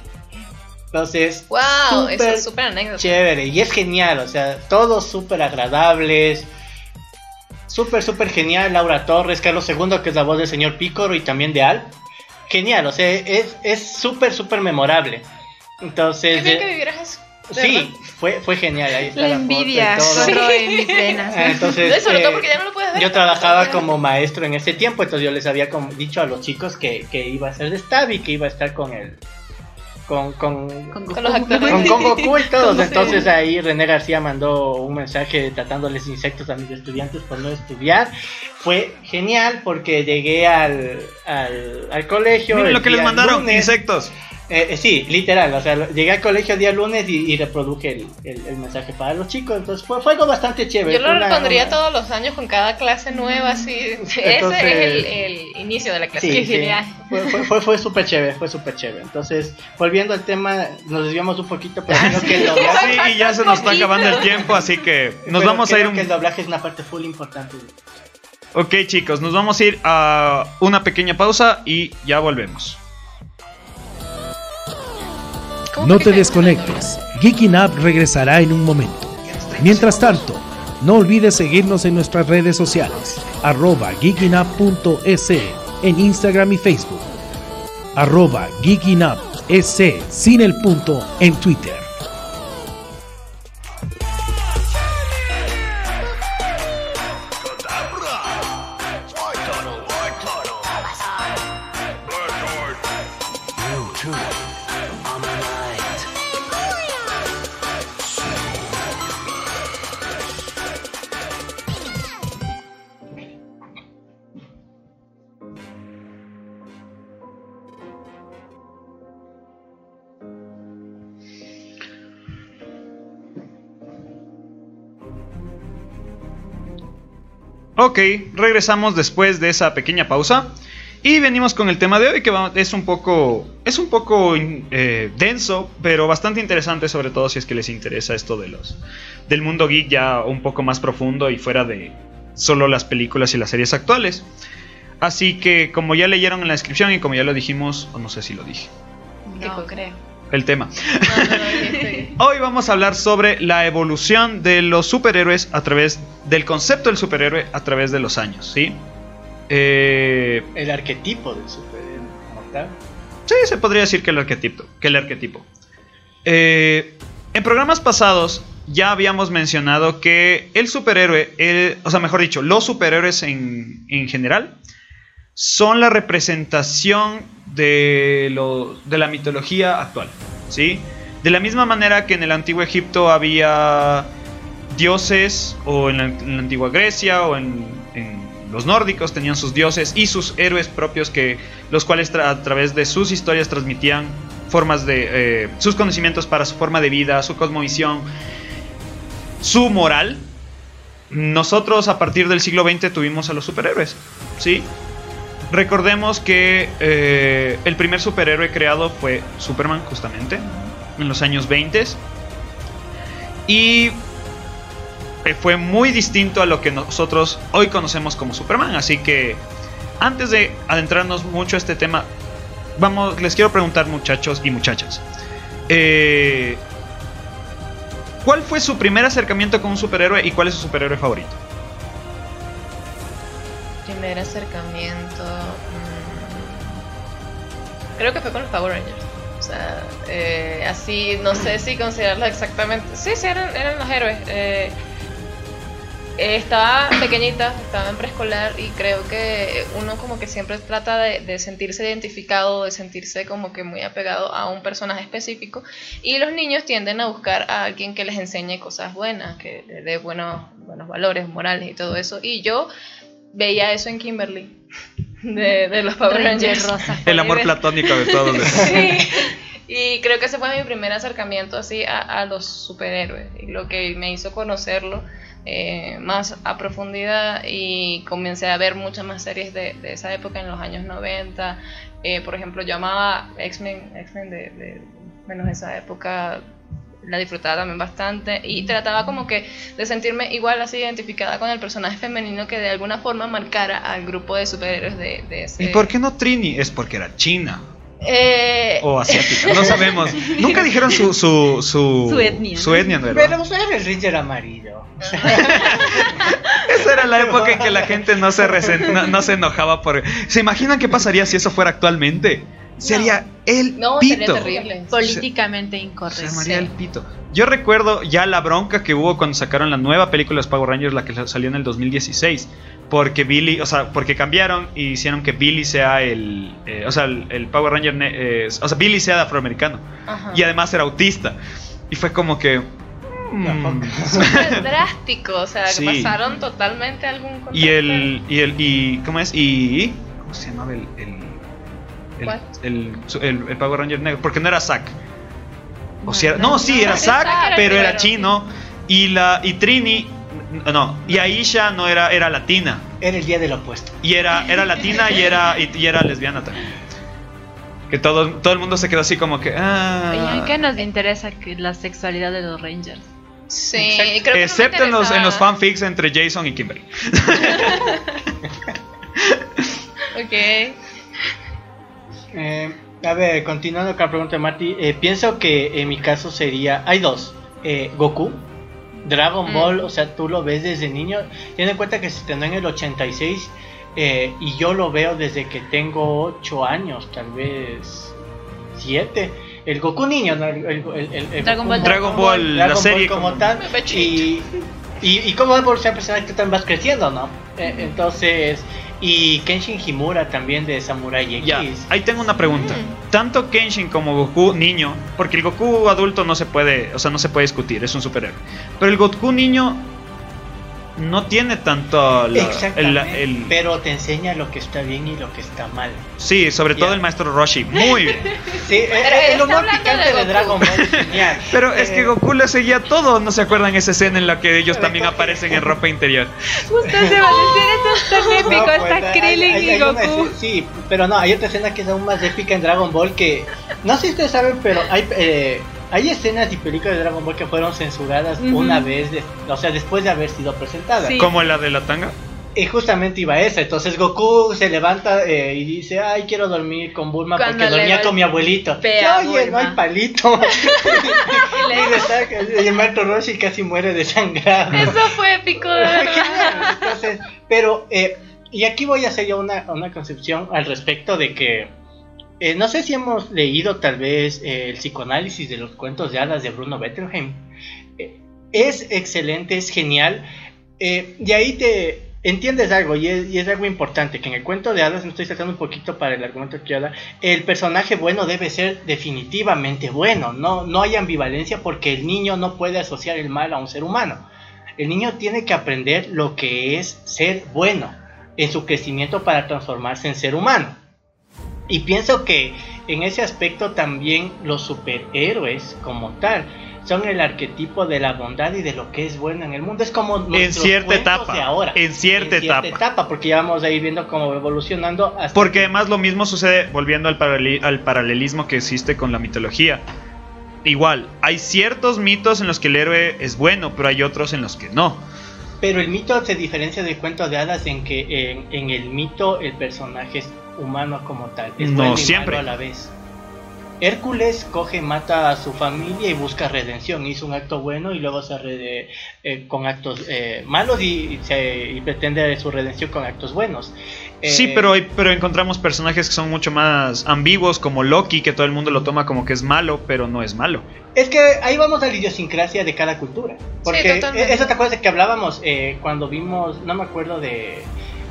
[SPEAKER 6] Entonces,
[SPEAKER 4] Wow, eso
[SPEAKER 6] súper
[SPEAKER 4] es súper anécdota.
[SPEAKER 6] chévere y es genial, o sea, todos súper agradables. Súper, súper genial. Laura Torres, Carlos II, que es la voz del señor Pícoro y también de Al. Genial, o sea, es es súper, súper memorable. Entonces,
[SPEAKER 4] Qué bien que vivieras
[SPEAKER 6] sí. Fue, fue genial. Ahí está
[SPEAKER 5] La
[SPEAKER 6] la foto y
[SPEAKER 5] envidia
[SPEAKER 6] todo.
[SPEAKER 5] corre en mis venas.
[SPEAKER 6] Ah, Entonces,
[SPEAKER 4] No, sobre todo
[SPEAKER 6] eh,
[SPEAKER 4] porque ya no lo puedes ver.
[SPEAKER 6] yo trabajaba como maestro en ese tiempo, entonces yo les había como dicho a los chicos que, que iba a ser de Stab y que iba a estar con el con con,
[SPEAKER 5] Con
[SPEAKER 4] Con los actores.
[SPEAKER 6] con, con Goku y todos. Entonces ahí René García mandó un mensaje tratándoles insectos a mis estudiantes por no estudiar. Fue genial porque llegué al, al, al colegio.
[SPEAKER 2] Miren lo que les mandaron:
[SPEAKER 6] lunes.
[SPEAKER 2] insectos.
[SPEAKER 6] Eh, eh, sí, literal, o sea, llegué al colegio el día lunes y, y reproduje el, el- el mensaje para los chicos, entonces fue, fue algo bastante chévere.
[SPEAKER 4] Yo lo
[SPEAKER 6] una-
[SPEAKER 4] repondría
[SPEAKER 6] una-
[SPEAKER 4] todos los años con cada clase nueva, así. Ese
[SPEAKER 6] Entonces-
[SPEAKER 4] es el, el inicio de la clase.
[SPEAKER 6] Sí. Fue, fue, fue, fue súper chévere, fue súper chévere. Entonces, volviendo al tema, nos desviamos un poquito, pero creo que el doblaje,
[SPEAKER 2] Sí, y ya se nos está acabando el tiempo, así que nos
[SPEAKER 6] pero
[SPEAKER 2] vamos a ir
[SPEAKER 6] creo
[SPEAKER 2] un...
[SPEAKER 6] que el doblaje es una parte full importante.
[SPEAKER 2] Ok, chicos, nos vamos a ir a una pequeña pausa y ya volvemos.
[SPEAKER 1] No te- desconectes. Geeking Up regresará en un momento. Mientras tanto, no olvides seguirnos en nuestras redes sociales. Arroba geekingup.es en Instagram y Facebook. Arroba geekingup.es sin el punto en Twitter.
[SPEAKER 2] Ok, regresamos después de esa pequeña pausa. Y venimos con el tema de hoy que es un poco, es un poco eh, denso, pero bastante interesante, sobre todo si es que les interesa esto de los, del mundo geek ya un poco más profundo y fuera de solo las películas y las series actuales. Así que como ya leyeron en la descripción y como ya lo dijimos, o no sé si lo dije,
[SPEAKER 5] No creo.
[SPEAKER 2] El tema.
[SPEAKER 4] No, no, no, dijiste.
[SPEAKER 2] Hoy vamos a hablar sobre la evolución de los superhéroes a través del concepto del superhéroe a través de los años, ¿sí? Eh,
[SPEAKER 6] El arquetipo del superhéroe como tal.
[SPEAKER 2] sí, se podría decir que el arquetipo. Que el arquetipo. Eh, en programas pasados ya habíamos mencionado que el superhéroe, el- o sea, mejor dicho, los superhéroes en, en general son la representación de, lo- de la mitología actual, ¿sí? De la misma manera que en el antiguo Egipto había dioses, o en la, antigua Grecia, o en, los nórdicos tenían sus dioses y sus héroes propios, que, los cuales a través de sus historias transmitían formas de eh, sus conocimientos para su forma de vida, su cosmovisión, su moral. Nosotros a partir del siglo XX tuvimos a los superhéroes, ¿sí? Recordemos que eh, el primer superhéroe creado fue Superman, justamente, en los años 20. Y eh, fue muy distinto a lo que nosotros hoy conocemos como Superman. Así que antes de adentrarnos mucho a este tema, vamos, les quiero preguntar muchachos y muchachas. eh, ¿Cuál fue su primer acercamiento con un superhéroe y cuál es su superhéroe favorito?
[SPEAKER 4] Primer acercamiento. mm, creo que fue con los Power Rangers. O sea, eh, así, no sé si considerarlo exactamente. Sí, sí, eran, eran los héroes. Eh, estaba pequeñita, estaba en preescolar y creo que uno como que siempre trata de, de sentirse identificado, de sentirse como que muy apegado a un personaje específico y los niños tienden a buscar a alguien que les enseñe cosas buenas, que les dé buenos, buenos valores morales y todo eso. Y yo veía eso en Kimberly, de, de los Power
[SPEAKER 5] Ranger
[SPEAKER 4] Rangers.
[SPEAKER 5] rosa.
[SPEAKER 2] El amor platónico de todos.
[SPEAKER 4] Sí. Y creo que ese fue mi primer acercamiento así a, a los superhéroes y lo que me hizo conocerlo eh, más a profundidad y comencé a ver muchas más series de, de esa época en los años 90. Eh, por ejemplo, yo amaba X-Men, X-Men de, de menos esa época la disfrutaba también bastante y trataba como que de sentirme igual así identificada con el personaje femenino que de alguna forma marcara al grupo de superhéroes de, de ese...
[SPEAKER 2] ¿Y por qué no Trini? Es porque era china
[SPEAKER 4] Eh,
[SPEAKER 2] o asiática, no sabemos. Nunca dijeron su su su,
[SPEAKER 5] Su etnia,
[SPEAKER 2] su
[SPEAKER 5] ¿no?
[SPEAKER 2] etnia, ¿verdad?
[SPEAKER 6] Pero usted era el Ranger amarillo.
[SPEAKER 2] Esa era la época en que la gente no se resen- no, no se enojaba por. ¿Se imaginan qué pasaría si eso fuera actualmente? Sería el
[SPEAKER 4] No, sería
[SPEAKER 2] pito.
[SPEAKER 4] terrible.
[SPEAKER 5] Políticamente
[SPEAKER 2] Se
[SPEAKER 5] incorrecto.
[SPEAKER 2] llamaría
[SPEAKER 4] Sí.
[SPEAKER 2] el pito. Yo recuerdo ya la bronca que hubo cuando sacaron la nueva película de los Power Rangers, la que salió en el 2016. Porque Billy, o sea, porque cambiaron y hicieron que Billy sea el. eh, o sea, el, el Power Ranger. eh, o sea, Billy sea de afroamericano.
[SPEAKER 4] Ajá.
[SPEAKER 2] Y además era autista. Y fue como que. Mm,
[SPEAKER 4] Súper drástico, o sea, que pasaron totalmente algún
[SPEAKER 2] Y el, y el, y, ¿cómo es? Y, ¿cómo se llamaba el, el, el,
[SPEAKER 4] ¿Cuál?
[SPEAKER 2] el, el- el Power Ranger negro? Porque no era Zack. O
[SPEAKER 5] No,
[SPEAKER 2] sea,
[SPEAKER 5] no,
[SPEAKER 2] no, sí, era Zack,
[SPEAKER 4] Zack era
[SPEAKER 2] pero era chino. Y la, y Trini, no, y Aisha no era, era latina.
[SPEAKER 6] Era el día del opuesto.
[SPEAKER 2] Y era, era latina y era, y, y era lesbiana también. Que todo, todo el mundo se quedó así como que, ah.
[SPEAKER 5] ¿Y en qué nos interesa que la sexualidad de los Rangers?
[SPEAKER 4] Sí,
[SPEAKER 6] Exacto.
[SPEAKER 4] creo que no me
[SPEAKER 2] Excepto en los, en los fanfics entre Jason y Kimberly.
[SPEAKER 4] Ok.
[SPEAKER 6] Eh, a ver, continuando con la pregunta de Marty, eh, pienso que en mi caso sería. Hay dos: eh, Goku, Dragon
[SPEAKER 4] Mm.
[SPEAKER 6] Ball, o sea, tú lo ves desde niño. Ten en cuenta que se estrenó en el 86 eh, y yo lo veo desde que tengo 8 años, tal vez 7. El Goku niño, ¿no? el, el- el- el-
[SPEAKER 5] Dragon Ball.
[SPEAKER 2] Dragon Ball, la
[SPEAKER 6] Dragon
[SPEAKER 2] serie
[SPEAKER 6] como,
[SPEAKER 2] como-
[SPEAKER 6] tal. Y, y, y cómo va a evolucionar el personaje que también vas creciendo, ¿no? Eh, entonces, y Kenshin Himura también de Samurai X.
[SPEAKER 2] Ya, ahí tengo una pregunta.
[SPEAKER 4] Mm.
[SPEAKER 2] Tanto Kenshin como Goku niño, porque el Goku adulto no se puede, o sea, no se puede discutir, es un superhéroe. Pero el Goku niño no tiene tanto la-
[SPEAKER 6] Exactamente.
[SPEAKER 2] el, el-
[SPEAKER 6] Pero te enseña lo que está bien y lo que está mal.
[SPEAKER 2] sí, sobre todo el maestro Roshi, muy bien.
[SPEAKER 6] Sí, el humor
[SPEAKER 4] hablando
[SPEAKER 6] picante
[SPEAKER 4] de.
[SPEAKER 6] Dragon Ball es genial.
[SPEAKER 2] Pero es que
[SPEAKER 6] Eh,
[SPEAKER 2] Goku le seguía todo, ¿no se acuerdan esa escena en la que ellos también aparecen en ropa interior?
[SPEAKER 5] Justo Sebastián, eso es tan épico,
[SPEAKER 6] no, pues,
[SPEAKER 5] está
[SPEAKER 6] hay-
[SPEAKER 5] Krillin
[SPEAKER 6] hay-
[SPEAKER 5] y
[SPEAKER 6] hay una
[SPEAKER 5] Goku.
[SPEAKER 6] escena- sí, pero no, hay otra escena que es aún más épica en Dragon Ball que no sé si ustedes saben, pero hay eh, hay escenas y películas de Dragon Ball que fueron censuradas una vez, de- o sea, después de haber sido presentadas.
[SPEAKER 5] Sí.
[SPEAKER 2] Como la de la tanga.
[SPEAKER 6] Y justamente iba esa. Entonces Goku se levanta eh, y dice, ay, quiero dormir con Bulma
[SPEAKER 5] Cuando
[SPEAKER 6] porque dormía con mi abuelito. Oye, no hay palito.
[SPEAKER 5] Y le-
[SPEAKER 6] y, le saca- y el maestro Roshi casi muere desangrado.
[SPEAKER 5] Eso fue épico, de
[SPEAKER 6] Entonces, pero, eh, y aquí voy a hacer yo una, una concepción al respecto de que, eh, no sé si hemos leído tal vez eh, el psicoanálisis de los cuentos de hadas de Bruno Bettelheim. Eh, es excelente, es genial. Eh, y ahí te entiendes algo, y es, algo importante, que en el cuento de hadas, me estoy saltando un poquito para el argumento que habla, el personaje bueno debe ser definitivamente bueno, no, no hay ambivalencia porque el niño no puede asociar el mal a un ser humano. El niño tiene que aprender lo que es ser bueno en su crecimiento para transformarse en ser humano. Y pienso que en ese aspecto también los superhéroes como tal son el arquetipo de la bondad y de lo que es bueno en el mundo. Es como nuestros
[SPEAKER 2] cierta etapa,
[SPEAKER 6] de ahora.
[SPEAKER 2] en cierta etapa.
[SPEAKER 6] porque ya vamos a ir viendo cómo evolucionando hasta
[SPEAKER 2] Porque además lo mismo sucede, volviendo al, paralel- al paralelismo que existe con la mitología. Igual, hay ciertos mitos en los que el héroe es bueno, pero hay otros en los que no.
[SPEAKER 6] Pero el mito se diferencia del cuento de hadas en que en, en el mito el personaje es humano como tal. Es
[SPEAKER 2] No
[SPEAKER 6] bueno y
[SPEAKER 2] siempre.
[SPEAKER 6] malo a la vez. Hércules coge, mata a su familia y busca redención. Hizo un acto bueno y luego se rede- eh, con actos eh, malos y, se- y pretende su redención con actos buenos.
[SPEAKER 2] Sí,
[SPEAKER 6] Eh,
[SPEAKER 2] pero, pero encontramos personajes que son mucho más ambiguos, como Loki, que todo el mundo lo toma como que es malo, pero no es malo.
[SPEAKER 6] Es que ahí vamos a la idiosincrasia de cada cultura. Porque
[SPEAKER 4] totalmente.
[SPEAKER 6] eso te acuerdas de que hablábamos eh, cuando vimos, no me acuerdo de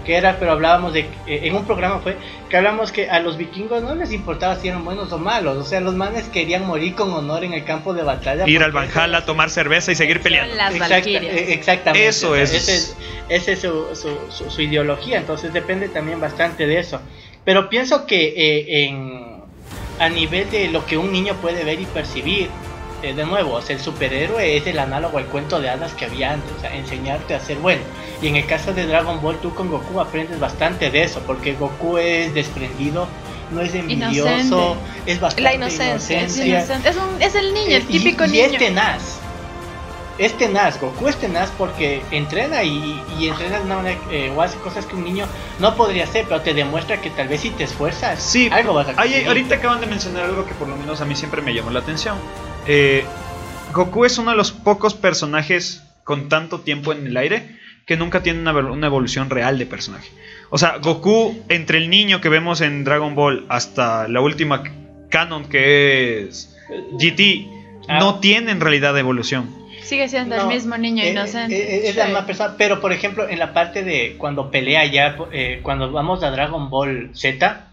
[SPEAKER 6] qué era, pero hablábamos de, eh, en un programa fue, que hablamos que a los vikingos no les importaba si eran buenos o malos. O sea, los manes querían morir con honor en el campo de batalla.
[SPEAKER 2] Ir al Valhalla, tomar cerveza y seguir peleando.
[SPEAKER 5] Las
[SPEAKER 6] eh, exactamente.
[SPEAKER 2] Eso es.
[SPEAKER 6] Ese es, ese es su, su- su- su ideología, entonces depende también bastante de eso. Pero pienso que eh, en, a nivel de lo que un niño puede ver y percibir, de nuevo, o sea, el superhéroe es el análogo al cuento de hadas que había antes, o sea, enseñarte a ser bueno. Y en el caso de Dragon Ball, tú con Goku aprendes bastante de eso, porque Goku es desprendido, no es envidioso,
[SPEAKER 5] Inocente.
[SPEAKER 6] es bastante
[SPEAKER 4] La inocencia,
[SPEAKER 5] Es, inocente. Es un- es el niño, el
[SPEAKER 6] Eh, y-
[SPEAKER 5] típico
[SPEAKER 6] y,
[SPEAKER 5] niño.
[SPEAKER 6] es tenaz. Es tenaz, Goku es tenaz porque entrena y, y entrena de una manera eh, o hace cosas que un niño no podría hacer, pero te demuestra que tal vez si te esfuerzas,
[SPEAKER 2] Sí,
[SPEAKER 6] algo vas a conseguir.
[SPEAKER 2] ahorita acaban de mencionar algo que por lo menos a mí siempre me llamó la atención. Eh, Goku es uno de los pocos personajes con tanto tiempo en el aire que nunca tiene una, evol- una evolución real de personaje. O sea, Goku, entre el niño que vemos en Dragon Ball hasta la última canon que es GT,
[SPEAKER 6] Ah.
[SPEAKER 2] no tiene en realidad evolución.
[SPEAKER 5] Sigue siendo
[SPEAKER 6] No,
[SPEAKER 5] el mismo niño
[SPEAKER 6] Eh,
[SPEAKER 5] inocente.
[SPEAKER 6] eh, es la
[SPEAKER 4] Sí.
[SPEAKER 6] más persona, pero por ejemplo, en la parte de cuando pelea ya, eh, cuando vamos a Dragon Ball Z,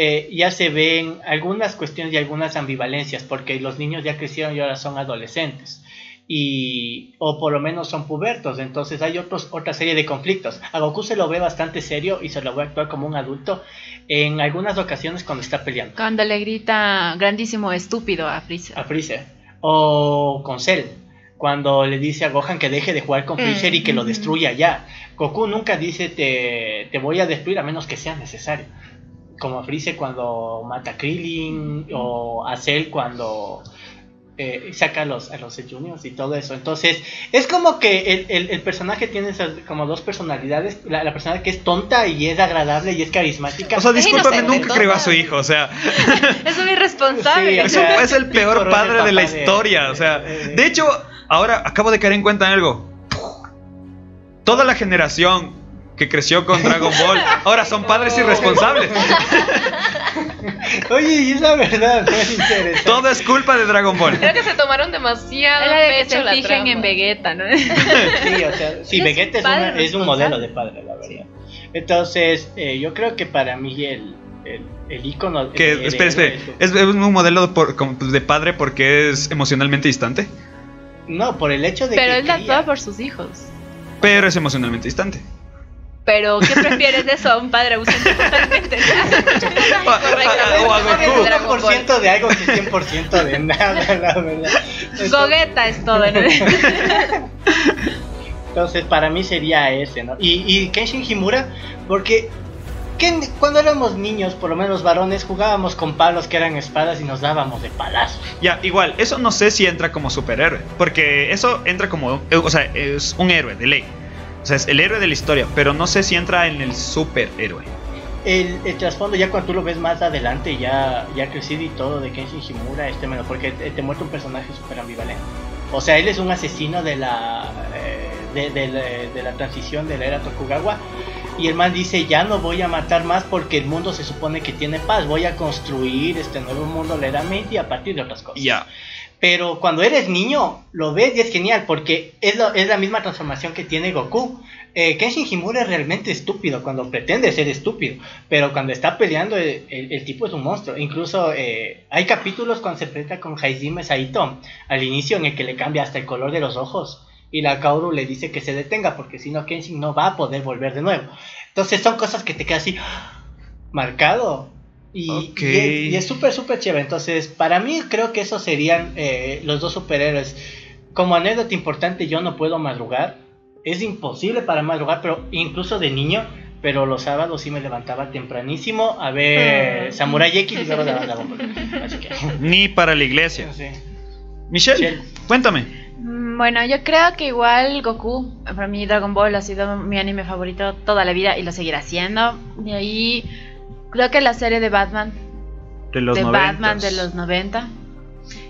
[SPEAKER 6] eh, ya se ven algunas cuestiones y algunas ambivalencias, porque los niños ya crecieron y ahora son adolescentes. Y, o por lo menos son pubertos, entonces hay otros, otra serie de conflictos. A Goku se lo ve bastante serio y se lo ve actuar como un adulto en algunas ocasiones cuando está peleando.
[SPEAKER 5] Cuando le grita grandísimo estúpido a Freezer.
[SPEAKER 6] a Freezer. O con Cell, cuando le dice a Gohan que deje de jugar con
[SPEAKER 4] Mm,
[SPEAKER 6] Freezer y que lo
[SPEAKER 5] ujú.
[SPEAKER 6] destruya ya. Goku nunca dice te, te voy a destruir a menos que sea necesario. Como a Freezer cuando mata a Krillin o a Cell cuando eh, saca a los, a los Juniors y todo eso. Entonces, es como que el, el- el personaje tiene esas como dos personalidades. La, la persona que es tonta y es agradable y es carismática.
[SPEAKER 2] O sea, discúlpame, nunca creo a su hijo, o sea...
[SPEAKER 5] Es un irresponsable.
[SPEAKER 6] Sí, o
[SPEAKER 2] Es,
[SPEAKER 6] sea,
[SPEAKER 2] un- es el peor padre de la
[SPEAKER 6] de-
[SPEAKER 2] historia. O sea, de hecho, ahora acabo de caer en cuenta en algo. Toda la generación que creció con Dragon Ball ahora son padres irresponsables.
[SPEAKER 6] Oye, y es la verdad, es interesante.
[SPEAKER 2] Todo es culpa de Dragon Ball.
[SPEAKER 4] Creo que se tomaron demasiado
[SPEAKER 5] Era de que
[SPEAKER 4] pecho
[SPEAKER 5] se
[SPEAKER 4] la
[SPEAKER 5] fijen
[SPEAKER 4] trama.
[SPEAKER 5] en Vegeta, ¿no?
[SPEAKER 6] Sí, o sea, sí, Vegeta es, una- es un modelo de padre, la verdad. Entonces, eh, yo creo que para mí el, el, el ícono...
[SPEAKER 2] Que,
[SPEAKER 6] el
[SPEAKER 2] espera, espera,
[SPEAKER 6] héroe
[SPEAKER 2] ¿es, es un modelo por- de padre porque es emocionalmente distante?
[SPEAKER 6] No, por el hecho de
[SPEAKER 5] Pero
[SPEAKER 6] que
[SPEAKER 5] él actúa por sus hijos.
[SPEAKER 2] pero es emocionalmente distante.
[SPEAKER 5] Pero, ¿qué prefieres de eso a un padre ausente totalmente?
[SPEAKER 2] O a- o a Goku.
[SPEAKER 6] Es 1% de algo que 100% de nada, la verdad. Entonces-
[SPEAKER 5] Gogeta es todo. ¿no?
[SPEAKER 6] Entonces, para mí sería ese, ¿no? Y, y Kenshin Himura, porque ¿qué- cuando éramos niños, por lo menos varones, jugábamos con palos que eran espadas y nos dábamos de palazos.
[SPEAKER 2] Ya, igual, eso no sé si entra como superhéroe, porque eso entra como, eh, o sea, es un héroe de ley. O sea, es el héroe de la historia, pero no sé si entra en el superhéroe.
[SPEAKER 6] El, el trasfondo, ya cuando tú lo ves más adelante, ya, ya crecido y todo de Kenshin Himura, es tremendo, porque te, te muestra un personaje súper ambivalente. O sea, él es un asesino de la, eh, de, de la, de la transición de la era Tokugawa. Y el man dice, ya no voy a matar más porque el mundo se supone que tiene paz. Voy a construir este nuevo mundo, la era Meiji, a partir de otras cosas.
[SPEAKER 2] Ya.
[SPEAKER 6] Pero cuando eres niño, lo ves y es genial porque es, lo- es la misma transformación que tiene Goku. Eh, Kenshin Himura es realmente estúpido cuando pretende ser estúpido, pero cuando está peleando el, tipo es un monstruo. Incluso eh, hay capítulos cuando se enfrenta con Haizime Saito al inicio en el que le cambia hasta el color de los ojos y la Kaoru le dice que se detenga porque si no Kenshin no va a poder volver de nuevo. Entonces son cosas que te quedan así marcado. Y, es- y es súper, súper chévere. Entonces, para mí creo que esos serían eh, los dos superhéroes. Como anécdota importante, yo no puedo madrugar. Es imposible para madrugar, pero incluso de niño. Pero los sábados sí me levantaba tempranísimo a ver
[SPEAKER 5] Ah.
[SPEAKER 6] Samurai X y luego. Así que,
[SPEAKER 2] Ni para la iglesia.
[SPEAKER 6] sé.
[SPEAKER 2] Michelle,
[SPEAKER 6] Michelle.
[SPEAKER 2] cuéntame.
[SPEAKER 5] Mm, Bueno, yo creo que igual Goku, para mí Dragon Ball ha sido mi anime favorito toda la vida y lo seguirá siendo. De ahí, creo que la serie de Batman,
[SPEAKER 2] De los
[SPEAKER 5] de
[SPEAKER 2] 90.
[SPEAKER 5] Batman de los 90.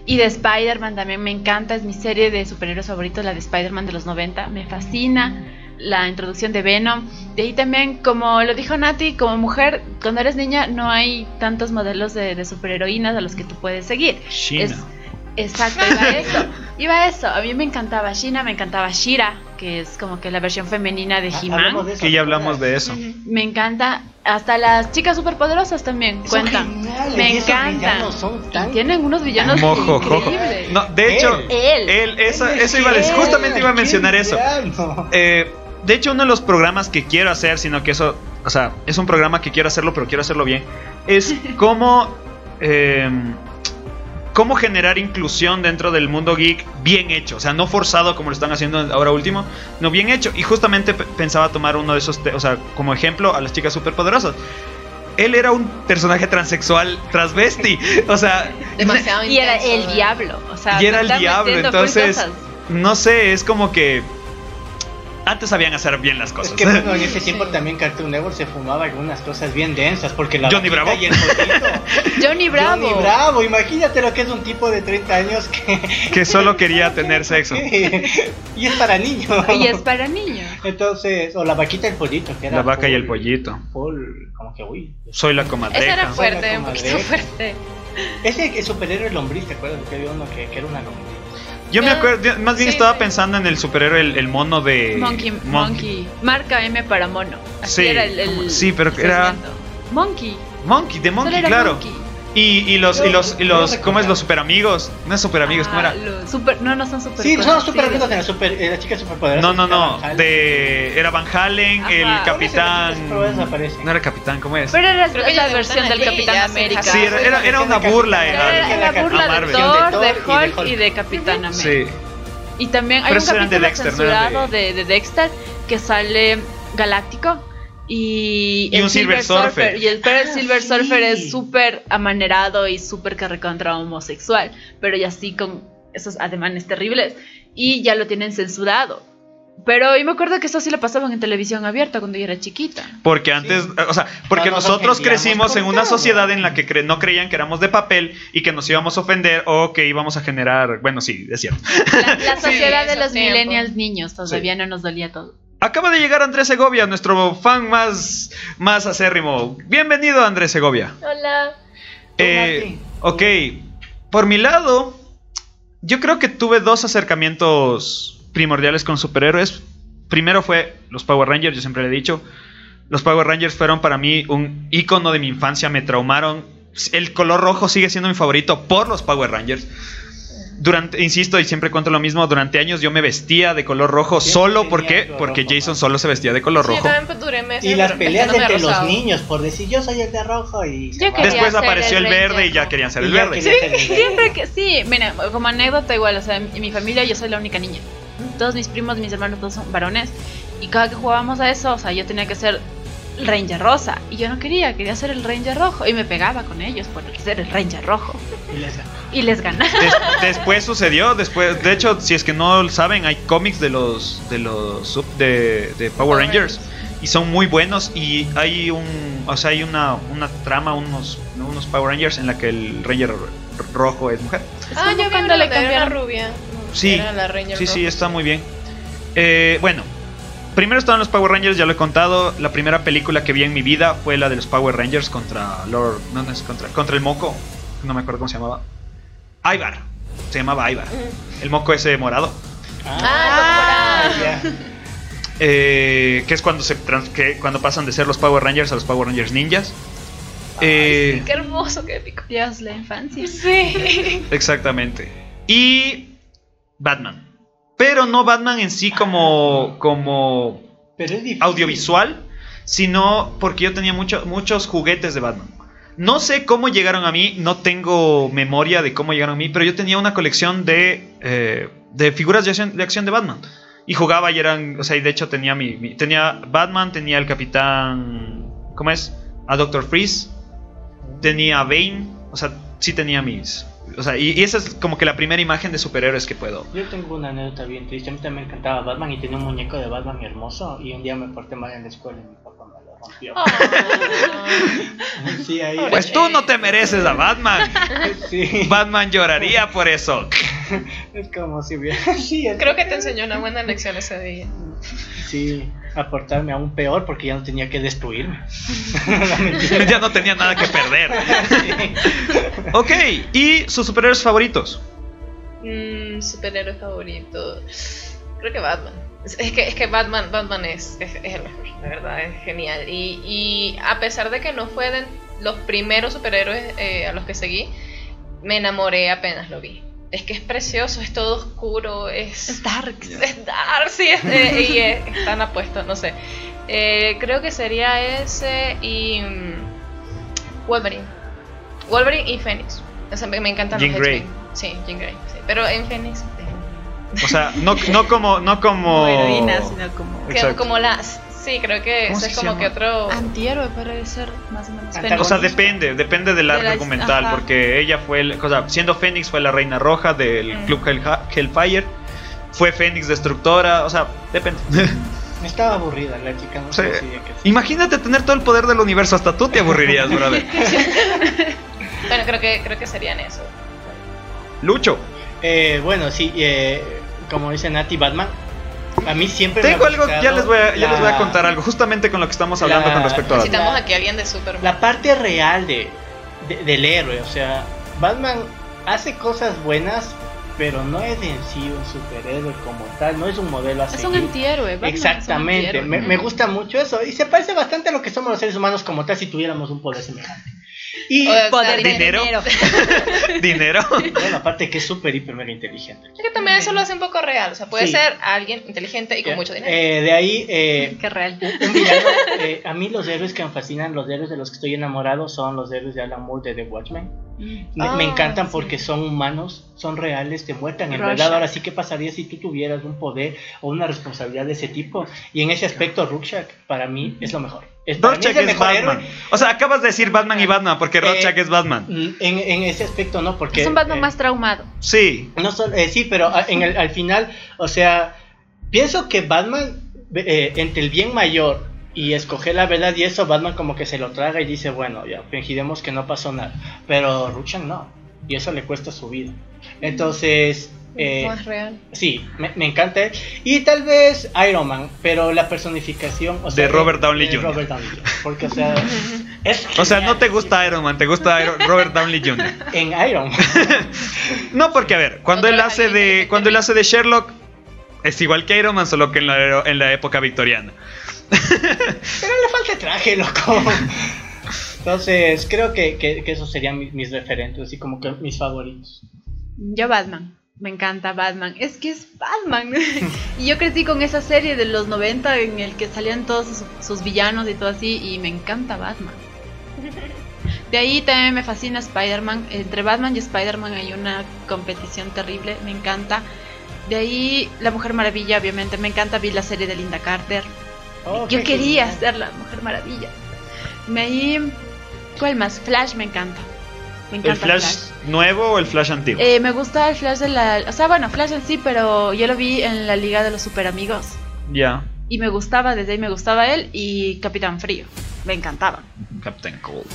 [SPEAKER 5] Y de Spider-Man también me encanta, es mi serie de superhéroes favoritos, la de Spider-Man de los 90. Me fascina la introducción de Venom. De ahí también, como lo dijo Nati, como mujer, cuando eres niña no hay tantos modelos de, de superheroínas a los que tú puedes seguir.
[SPEAKER 2] China.
[SPEAKER 5] Es- exacto, iba a eso. Iba a eso. A mí me encantaba Shina, me encantaba Shira, que es como que la versión femenina de
[SPEAKER 6] Ha-
[SPEAKER 5] He-Man.
[SPEAKER 2] Que ya hablamos de eso.
[SPEAKER 5] Me encanta. Hasta las chicas superpoderosas también
[SPEAKER 6] Son
[SPEAKER 5] cuentan.
[SPEAKER 6] geniales,
[SPEAKER 5] Me encantan.
[SPEAKER 6] son tan-
[SPEAKER 5] Y tienen unos villanos
[SPEAKER 2] Mojo,
[SPEAKER 5] increíbles.
[SPEAKER 2] No, de hecho,
[SPEAKER 5] Él.
[SPEAKER 2] él, esa-
[SPEAKER 6] Él
[SPEAKER 2] eso iba a decir,
[SPEAKER 6] él,
[SPEAKER 2] justamente iba a mencionar eso. Eh, de hecho, uno de los programas que quiero hacer, sino que eso, o sea, es un programa que quiero hacerlo, pero quiero hacerlo bien, es cómo, eh, cómo generar inclusión dentro del mundo geek bien hecho, o sea, no forzado como lo están haciendo ahora último, no bien hecho. Y justamente pe- pensaba tomar uno de esos, o sea, como ejemplo a las chicas superpoderosas. Él era un personaje transexual transvesti, o sea,
[SPEAKER 4] Demasiado
[SPEAKER 5] Y era el
[SPEAKER 4] ¿verdad?
[SPEAKER 5] diablo. O sea,
[SPEAKER 2] y era el diablo, entonces, no sé, es como que antes sabían hacer bien las
[SPEAKER 6] Es
[SPEAKER 2] cosas.
[SPEAKER 6] que bueno, en ese tiempo también Cartoon Network se fumaba algunas cosas bien densas porque la
[SPEAKER 2] Johnny Bravo.
[SPEAKER 6] y el pollito.
[SPEAKER 5] Johnny Bravo.
[SPEAKER 6] Johnny Bravo, imagínate lo que es un tipo de 30 años que
[SPEAKER 2] que solo quería tener sexo.
[SPEAKER 6] y es para niños.
[SPEAKER 5] Y es para niños.
[SPEAKER 6] Entonces, o la vaquita y el pollito, que era
[SPEAKER 2] La vaca y el pollito.
[SPEAKER 6] como que uy.
[SPEAKER 2] Soy la
[SPEAKER 4] Esa era
[SPEAKER 2] comadreja.
[SPEAKER 4] fuerte, un
[SPEAKER 6] Comadreja.
[SPEAKER 4] poquito fuerte.
[SPEAKER 6] Ese el superhéroe lombriz, ¿te acuerdas? Que había uno que, que era una lombriz.
[SPEAKER 2] Yo me acuerdo, más bien
[SPEAKER 4] Sí,
[SPEAKER 2] estaba
[SPEAKER 4] sí.
[SPEAKER 2] pensando en el superhéroe, el, el mono de.
[SPEAKER 5] Monkey, monkey. Marca M para mono. Así
[SPEAKER 2] Sí,
[SPEAKER 5] era el, el
[SPEAKER 2] sí, pero era-.
[SPEAKER 5] Monkey.
[SPEAKER 2] Monkey, de Monkey, claro.
[SPEAKER 5] Monkey.
[SPEAKER 2] Y, y los, y los, y los, ¿cómo es? Los super amigos. No es super amigos, ¿cómo
[SPEAKER 5] Ah,
[SPEAKER 2] era?
[SPEAKER 5] los super, no, no son super
[SPEAKER 6] Sí, son
[SPEAKER 5] conocidos.
[SPEAKER 6] super amigos de la, super, de la chica superpoderosa.
[SPEAKER 2] No, no, no.
[SPEAKER 6] Van Halen.
[SPEAKER 2] De, era Van Halen,
[SPEAKER 5] Ajá.
[SPEAKER 2] el capitán. No era capitán, ¿cómo es?
[SPEAKER 5] Pero era
[SPEAKER 4] Creo
[SPEAKER 5] la versión del Capitán América.
[SPEAKER 2] Sí, era, era, era una burla.
[SPEAKER 5] Era,
[SPEAKER 2] Era,
[SPEAKER 5] era la burla
[SPEAKER 2] a
[SPEAKER 5] de. Thor,
[SPEAKER 6] De
[SPEAKER 5] Hulk y de Capitán América.
[SPEAKER 2] Sí.
[SPEAKER 5] Y también hay
[SPEAKER 2] Pero
[SPEAKER 5] un
[SPEAKER 2] eran de
[SPEAKER 5] capítulo
[SPEAKER 2] Dexter,
[SPEAKER 5] censurado de... De, Dexter que sale Galáctico y,
[SPEAKER 2] Y
[SPEAKER 5] el
[SPEAKER 2] un Silver Surfer.
[SPEAKER 5] Y el, pero el
[SPEAKER 6] Ah,
[SPEAKER 5] Silver
[SPEAKER 6] sí.
[SPEAKER 5] Surfer es súper amanerado y súper que recontra homosexual, pero ya así con esos ademanes terribles y ya lo tienen censurado. Pero yo me acuerdo que eso sí lo pasaban en televisión abierta cuando yo era chiquita.
[SPEAKER 2] Porque antes,
[SPEAKER 6] Sí.
[SPEAKER 2] o sea, porque
[SPEAKER 6] No nos
[SPEAKER 2] nosotros crecimos en una sociedad en la que cre- no creían que éramos de papel y que nos íbamos a ofender o que íbamos a generar, bueno, sí, es cierto.
[SPEAKER 5] La, la
[SPEAKER 4] Sí,
[SPEAKER 5] sociedad de
[SPEAKER 4] esos
[SPEAKER 5] los millennials niños todavía no nos dolía todo.
[SPEAKER 2] Acaba de llegar Andrés Segovia, nuestro fan más, más acérrimo. Bienvenido, Andrés Segovia.
[SPEAKER 5] Hola.
[SPEAKER 2] Eh, ok, por mi lado, yo creo que tuve dos acercamientos primordiales con superhéroes. Primero fue los Power Rangers, yo siempre le he dicho. Los Power Rangers fueron para mí un icono de mi infancia, me traumaron. El color rojo sigue siendo mi favorito por los Power Rangers. Durante, insisto y siempre cuento lo mismo, durante años yo me vestía de color rojo solo porque
[SPEAKER 6] color
[SPEAKER 2] porque
[SPEAKER 6] rojo,
[SPEAKER 2] Jason solo se vestía de color
[SPEAKER 4] Sí,
[SPEAKER 2] rojo.
[SPEAKER 4] pues, meses
[SPEAKER 6] Y las peleas entre
[SPEAKER 4] de
[SPEAKER 6] los
[SPEAKER 4] rosado.
[SPEAKER 6] niños por decir yo soy el de rojo y...
[SPEAKER 2] Después apareció el
[SPEAKER 5] el
[SPEAKER 2] verde y ya querían ser el verde.
[SPEAKER 6] el verde.
[SPEAKER 5] Siempre que sí, mira, como anécdota igual, o sea, en mi familia yo soy la única niña. Todos mis primos, mis hermanos, todos son varones. Y cada que jugábamos a eso, o sea, yo tenía que ser el Ranger rosa. Y yo no quería, quería ser el Ranger rojo. Y me pegaba con ellos por ser el Ranger rojo.
[SPEAKER 6] Y les.
[SPEAKER 5] Y les.
[SPEAKER 2] Des- después sucedió, después, de hecho, si es que no lo saben, hay cómics de los de los sub- de, de Power
[SPEAKER 4] Power
[SPEAKER 2] Rangers y son muy buenos y hay un, o sea, hay una, una trama, unos unos Power Rangers en la que el Ranger rojo es mujer.
[SPEAKER 4] Ah, yo vi
[SPEAKER 5] cuando le cambiaron.
[SPEAKER 4] rubia.
[SPEAKER 2] Sí,
[SPEAKER 4] Era la Ranger
[SPEAKER 2] sí, sí, está muy bien. Eh, bueno, primero estaban los Power Rangers, ya lo he contado. La primera película que vi en mi vida fue la de los Power Rangers contra Lord, no, no es contra, contra el moco, no me acuerdo cómo se llamaba. Ivar, se llamaba Ivar. El moco ese morado.
[SPEAKER 4] Ah,
[SPEAKER 6] ya.
[SPEAKER 2] Eh, que es cuando se trans- que cuando pasan de ser los Power Rangers a los Power Rangers ninjas. Eh,
[SPEAKER 4] Qué hermoso, qué épico.
[SPEAKER 5] Dios, la infancia.
[SPEAKER 4] Sí.
[SPEAKER 2] exactamente. Y Batman. Pero no Batman en sí como, como
[SPEAKER 6] Pero
[SPEAKER 2] audiovisual, sino porque yo tenía mucho- muchos juguetes de Batman. No sé cómo llegaron a mí, no tengo memoria de cómo llegaron a mí, pero yo tenía una colección de, eh, de figuras de acción, de acción de Batman. Y jugaba y eran, o sea, y de hecho tenía mi, tenía Batman, tenía el Capitán, ¿cómo es? A Doctor Freeze, tenía a Bane, o sea, sí tenía mis, o sea, y, esa es como que la primera imagen de superhéroes que puedo.
[SPEAKER 6] Yo tengo una anécdota bien triste. A mí también me encantaba Batman y tenía un muñeco de Batman hermoso. Y un día me porté mal en la escuela y mi papá.
[SPEAKER 4] Oh.
[SPEAKER 6] Sí, ahí.
[SPEAKER 2] Pues tú no te mereces a Batman.
[SPEAKER 6] Sí.
[SPEAKER 2] Batman lloraría por eso.
[SPEAKER 6] Es como si hubiera. Sí,
[SPEAKER 4] Creo que te enseñó una buena lección ese día.
[SPEAKER 6] Sí, aportarme aún peor porque ya no tenía que destruirme.
[SPEAKER 2] Ya no tenía nada que perder.
[SPEAKER 6] Sí.
[SPEAKER 2] Ok, ¿y sus superhéroes favoritos?
[SPEAKER 4] Mm, superhéroe favorito. Creo que Batman. Es que, es que Batman, Batman es, es, es el mejor, la verdad, es genial. Y, y a pesar de que no fue de los primeros superhéroes eh, a los que seguí, me enamoré apenas lo vi. Es que es precioso, es todo oscuro, es,
[SPEAKER 5] Es dark.
[SPEAKER 4] es dark, sí, es- eh, y es- están apuestos, no sé. Eh, creo que sería ese y mm, Wolverine. Wolverine y Phoenix. O sea, me, me encantan
[SPEAKER 2] Jean
[SPEAKER 4] los
[SPEAKER 2] Grey.
[SPEAKER 4] Sí, Jean Grey. sí. Pero en Phoenix.
[SPEAKER 2] O sea, no, no como. No como...
[SPEAKER 5] No heroína, sino como
[SPEAKER 4] que- como las. Sí, creo que
[SPEAKER 2] ¿Cómo
[SPEAKER 4] ese
[SPEAKER 2] se
[SPEAKER 4] es como
[SPEAKER 2] llama?
[SPEAKER 4] que otro.
[SPEAKER 5] antihéroe puede ser más o menos.
[SPEAKER 2] O sea, depende, depende del
[SPEAKER 5] De
[SPEAKER 2] arco
[SPEAKER 5] la-
[SPEAKER 2] argumental,
[SPEAKER 5] ajá.
[SPEAKER 2] porque ella fue, el- o sea, siendo Fénix fue la reina roja del
[SPEAKER 4] Mm.
[SPEAKER 2] club Hell- Hellfire, fue Fénix destructora, o sea, depende.
[SPEAKER 6] Estaba aburrida la chica, no
[SPEAKER 2] Sí.
[SPEAKER 6] sé si que.
[SPEAKER 2] Imagínate tener todo el poder del universo, hasta tú te aburrirías, brother.
[SPEAKER 4] Bueno, creo que, creo que serían eso.
[SPEAKER 2] Lucho,
[SPEAKER 6] Eh, bueno, sí, eh, como dice Nati, Batman. A mí siempre me
[SPEAKER 2] tengo
[SPEAKER 6] ha
[SPEAKER 2] algo, ya les voy a, ya les voy a contar algo, justamente con lo que estamos hablando
[SPEAKER 6] la-
[SPEAKER 2] con respecto a Batman.
[SPEAKER 4] Necesitamos aquí a alguien de Superman.
[SPEAKER 6] La parte real de, de- del héroe, o sea, Batman hace cosas buenas, pero no es en sí un superhéroe como tal, no es un modelo a
[SPEAKER 5] Es un
[SPEAKER 6] seguir.
[SPEAKER 5] antihéroe. Batman es un
[SPEAKER 6] Exactamente,
[SPEAKER 5] antihéroe.
[SPEAKER 6] me, me gusta mucho eso y se parece bastante a lo que somos los seres humanos como tal si tuviéramos un poder semejante. Y
[SPEAKER 4] O sea,
[SPEAKER 5] Poder de
[SPEAKER 2] Dinero.
[SPEAKER 5] dinero.
[SPEAKER 2] Dinero.
[SPEAKER 6] bueno, aparte que es súper, hiper, mega inteligente.
[SPEAKER 4] Es que también eso lo hace un poco real. O sea, puede
[SPEAKER 6] Sí.
[SPEAKER 4] ser alguien inteligente y con mucho dinero.
[SPEAKER 6] Eh, de ahí, eh,
[SPEAKER 5] Qué real.
[SPEAKER 6] un villano, eh, a mí los héroes que me fascinan, los héroes de los que estoy enamorado son los héroes de Alan Moore de The Watchmen. Me, me
[SPEAKER 4] Ah,
[SPEAKER 6] encantan
[SPEAKER 4] sí.
[SPEAKER 6] porque son humanos, son reales, te muestran en verdad. Ahora sí, ¿qué pasaría si tú tuvieras un poder o una responsabilidad de ese tipo? Y en ese aspecto, Rorschach para mí es lo mejor. Es,
[SPEAKER 2] Rorschach
[SPEAKER 6] es
[SPEAKER 2] es
[SPEAKER 6] mejor
[SPEAKER 2] Batman.
[SPEAKER 6] héroe.
[SPEAKER 2] O sea, acabas de decir Batman y Batman, porque
[SPEAKER 6] Eh,
[SPEAKER 2] Rorschach es Batman.
[SPEAKER 6] Mm, En, en ese aspecto no, porque...
[SPEAKER 5] Es un Batman
[SPEAKER 6] eh,
[SPEAKER 5] más traumado.
[SPEAKER 2] Sí.
[SPEAKER 6] No solo- eh, sí, pero a- en el- al final, o sea, pienso que Batman, eh, entre el bien mayor y escoger la verdad y eso, Batman como que se lo traga y dice, bueno, ya, fingiremos que no pasó nada. Pero Ruchan no, y eso le cuesta su vida. Entonces, eh,
[SPEAKER 4] no es real.
[SPEAKER 6] sí, me, me encanta. Y tal vez Iron Man, pero la personificación... O sea,
[SPEAKER 2] De Robert Downey
[SPEAKER 6] de
[SPEAKER 2] Jr..
[SPEAKER 6] Robert Downey Jr., Porque, o sea, es
[SPEAKER 2] O sea, no te gusta Iron Man, te gusta Iron- Robert Downey Jr.
[SPEAKER 6] En Iron Man.
[SPEAKER 2] No, porque a ver, cuando él hace de cuando él hace de Sherlock es igual que Iron Man, solo que en la, en la época victoriana.
[SPEAKER 6] Pero le falta traje, loco. Entonces, creo que, que, esos serían mis, referentes, así como que mis favoritos.
[SPEAKER 5] Yo Batman. Me encanta Batman. Es que es Batman. y yo crecí con esa serie de los 90 en el que salían todos sus, sus villanos y todo así. Y me encanta Batman. De ahí también me fascina Spider-Man. Entre Batman y Spider-Man hay una competición terrible. Me encanta. De ahí La Mujer Maravilla, obviamente. Me encanta. Vi la serie de Linda Carter.
[SPEAKER 6] Oh,
[SPEAKER 5] Yo quería
[SPEAKER 6] genial.
[SPEAKER 5] ser la Mujer Maravilla. Me ahí. ¿Cuál más? Flash me encanta. Me
[SPEAKER 2] ¿El Flash nuevo o el Flash antiguo?
[SPEAKER 5] Eh, me gusta el Flash de la. O sea, bueno, Flash en sí, pero yo lo vi en la Liga de los Super Amigos.
[SPEAKER 2] Ya.
[SPEAKER 5] Y me gustaba, desde ahí me gustaba él y Capitán Frío. Me encantaba.
[SPEAKER 2] Captain Cold.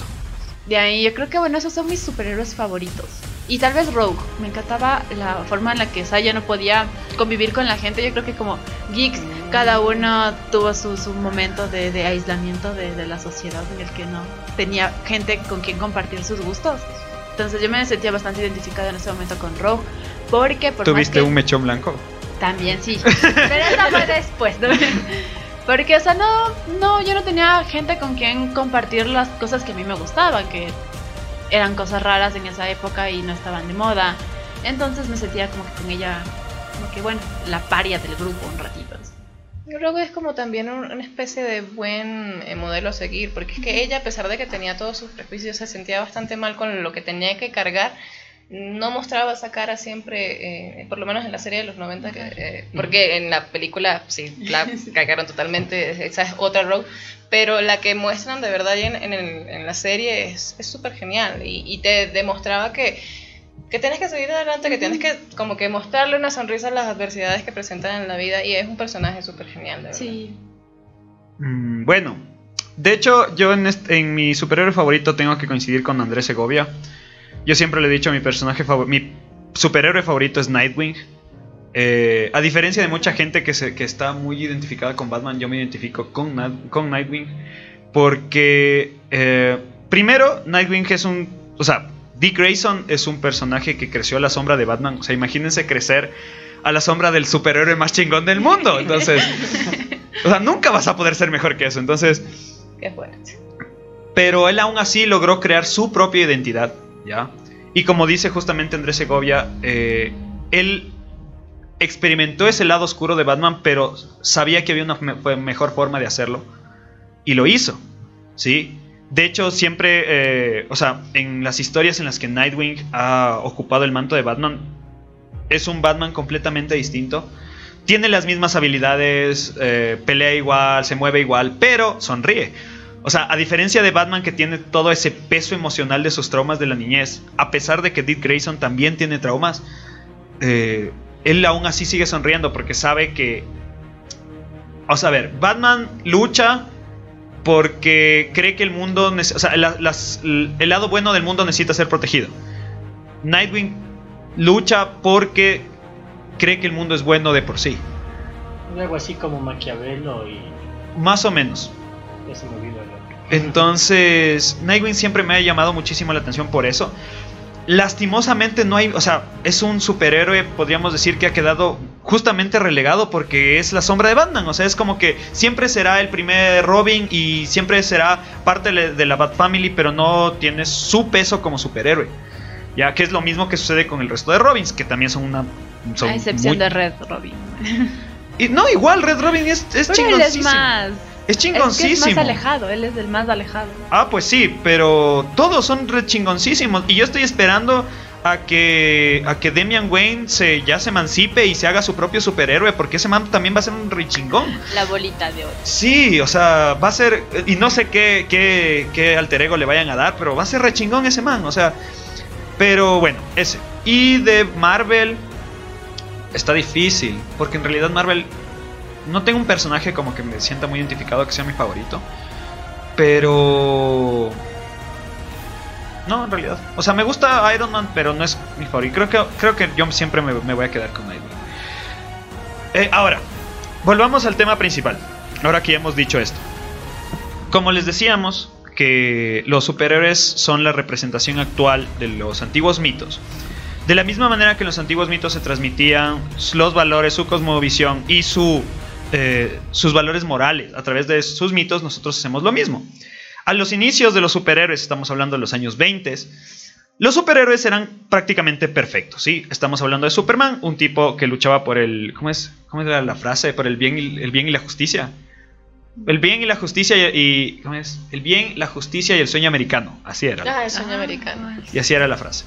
[SPEAKER 5] De ahí yo creo que, bueno, esos son mis superhéroes favoritos. Y tal vez Rogue. Me encantaba la forma en la que Saya no podía convivir con la gente. Yo creo que como geeks, cada uno tuvo su, su momento de, de aislamiento de, de la sociedad en el que no tenía gente con quien compartir sus gustos. Entonces yo me sentía bastante identificada en ese momento con Rogue. Porque por más
[SPEAKER 2] ¿Tuviste
[SPEAKER 5] que-
[SPEAKER 2] un mechón blanco?
[SPEAKER 5] también sí. Pero esa fue después. ¿no? Porque, o sea, no, no, yo no tenía gente con quien compartir las cosas que a mí me gustaban, que eran cosas raras en esa época y no estaban de moda. Entonces me sentía como que con ella, como que bueno, la paria del grupo un ratito.
[SPEAKER 4] Rogue es como también un- una especie de buen eh, modelo a seguir, porque es que ella, a pesar de que tenía todos sus prejuicios, se sentía bastante mal con lo que tenía que cargar. No mostraba esa cara siempre, eh, por lo menos en la serie de los 90, que, eh, porque en la película sí la cagaron totalmente, esa es otra Rogue, pero la que muestran de verdad en, en, el- en la serie es es súper genial y, y te demostraba que, que tienes que seguir adelante, que tienes que como que mostrarle una sonrisa a las adversidades que presentan en la vida y es un personaje súper genial, de verdad.
[SPEAKER 5] Sí.
[SPEAKER 2] Mm, bueno, de hecho, yo en, este- en mi superhéroe favorito tengo que coincidir con Andrés Segovia. Yo siempre le he dicho mi personaje favorito, mi superhéroe favorito es Nightwing. Eh, a diferencia de mucha gente que, se- que está muy identificada con Batman, yo me identifico con, con Nightwing. Porque, eh, primero, Nightwing es un. O sea, Dick Grayson es un personaje que creció a la sombra de Batman. O sea, imagínense crecer a la sombra del superhéroe más chingón del mundo. Entonces, o sea, nunca vas a poder ser mejor que eso. Entonces,
[SPEAKER 4] Qué fuerte.
[SPEAKER 2] pero él aún así logró crear su propia identidad, ¿ya? Y como dice justamente Andrés Segovia, eh, él experimentó ese lado oscuro de Batman, pero sabía que había una mejor forma de hacerlo. Y lo hizo, ¿sí? De hecho, siempre, eh, o sea, en las historias en las que Nightwing ha ocupado el manto de Batman, es un Batman completamente distinto. Tiene las mismas habilidades, eh, pelea igual, se mueve igual, pero sonríe. O sea, a diferencia de Batman que tiene todo ese peso emocional de sus traumas de la niñez, a pesar de que Dick Grayson también tiene traumas, eh, él aún así sigue sonriendo porque sabe que... O sea, a ver, Batman lucha porque cree que el mundo... O sea, las- el lado bueno del mundo necesita ser protegido. Nightwing lucha porque cree que el mundo es bueno de por sí.
[SPEAKER 6] Algo así como Maquiavelo y.
[SPEAKER 2] Más o menos.
[SPEAKER 6] Ya se me olvidó.
[SPEAKER 2] Entonces, Nightwing siempre me ha llamado muchísimo la atención por eso. Lastimosamente no hay, o sea, es un superhéroe, podríamos decir que ha quedado justamente relegado porque es la sombra de Batman, o sea, es como que siempre será el primer Robin y siempre será parte de la Bat Family, pero no tiene su peso como superhéroe. Ya que es lo mismo que sucede con el resto de Robins, que también son una son
[SPEAKER 5] a excepción
[SPEAKER 2] muy-
[SPEAKER 5] de Red Robin.
[SPEAKER 2] y no, igual Red Robin es, es
[SPEAKER 5] Pero él es más.
[SPEAKER 2] Es
[SPEAKER 5] Es que es
[SPEAKER 2] chingoncísimo.
[SPEAKER 5] más alejado, él es del más alejado.
[SPEAKER 2] Ah, pues sí, pero todos son re chingoncísimos. Y yo estoy esperando a que, a que Damian Wayne se, ya se emancipe y se haga su propio superhéroe, porque ese man también va a ser un re chingón.
[SPEAKER 5] La bolita de oro.
[SPEAKER 2] Sí, o sea, va a ser. Y no sé qué, qué, qué alter ego le vayan a dar, pero va a ser re chingón ese man, o sea. Pero bueno, ese. Y de Marvel. Está difícil, porque en realidad Marvel. No tengo un personaje como que me sienta muy identificado que sea mi favorito. Pero. No, en realidad. O sea, me gusta Iron Man, pero no es mi favorito. Creo que, creo que yo siempre me, me voy a quedar con Iron Man. Eh, ahora, volvamos al tema principal. Ahora que ya hemos dicho esto. Como les decíamos, que los superhéroes son la representación actual de los antiguos mitos. De la misma manera que en los antiguos mitos se transmitían los valores, su cosmovisión y su, eh, sus valores morales a través de sus mitos, nosotros hacemos lo mismo. A los inicios de los superhéroes, estamos hablando de los años 20, Los superhéroes eran prácticamente perfectos, ¿sí? Estamos hablando de Superman, un tipo que luchaba por el... ¿Cómo es? ¿Cómo era la frase? Por el bien y, el bien y la justicia. El bien y la justicia y, y- ¿Cómo es? El bien, la justicia y el sueño americano. Así era.
[SPEAKER 4] Ah, el sueño
[SPEAKER 5] Ah,
[SPEAKER 4] americano.
[SPEAKER 2] Y así era la frase.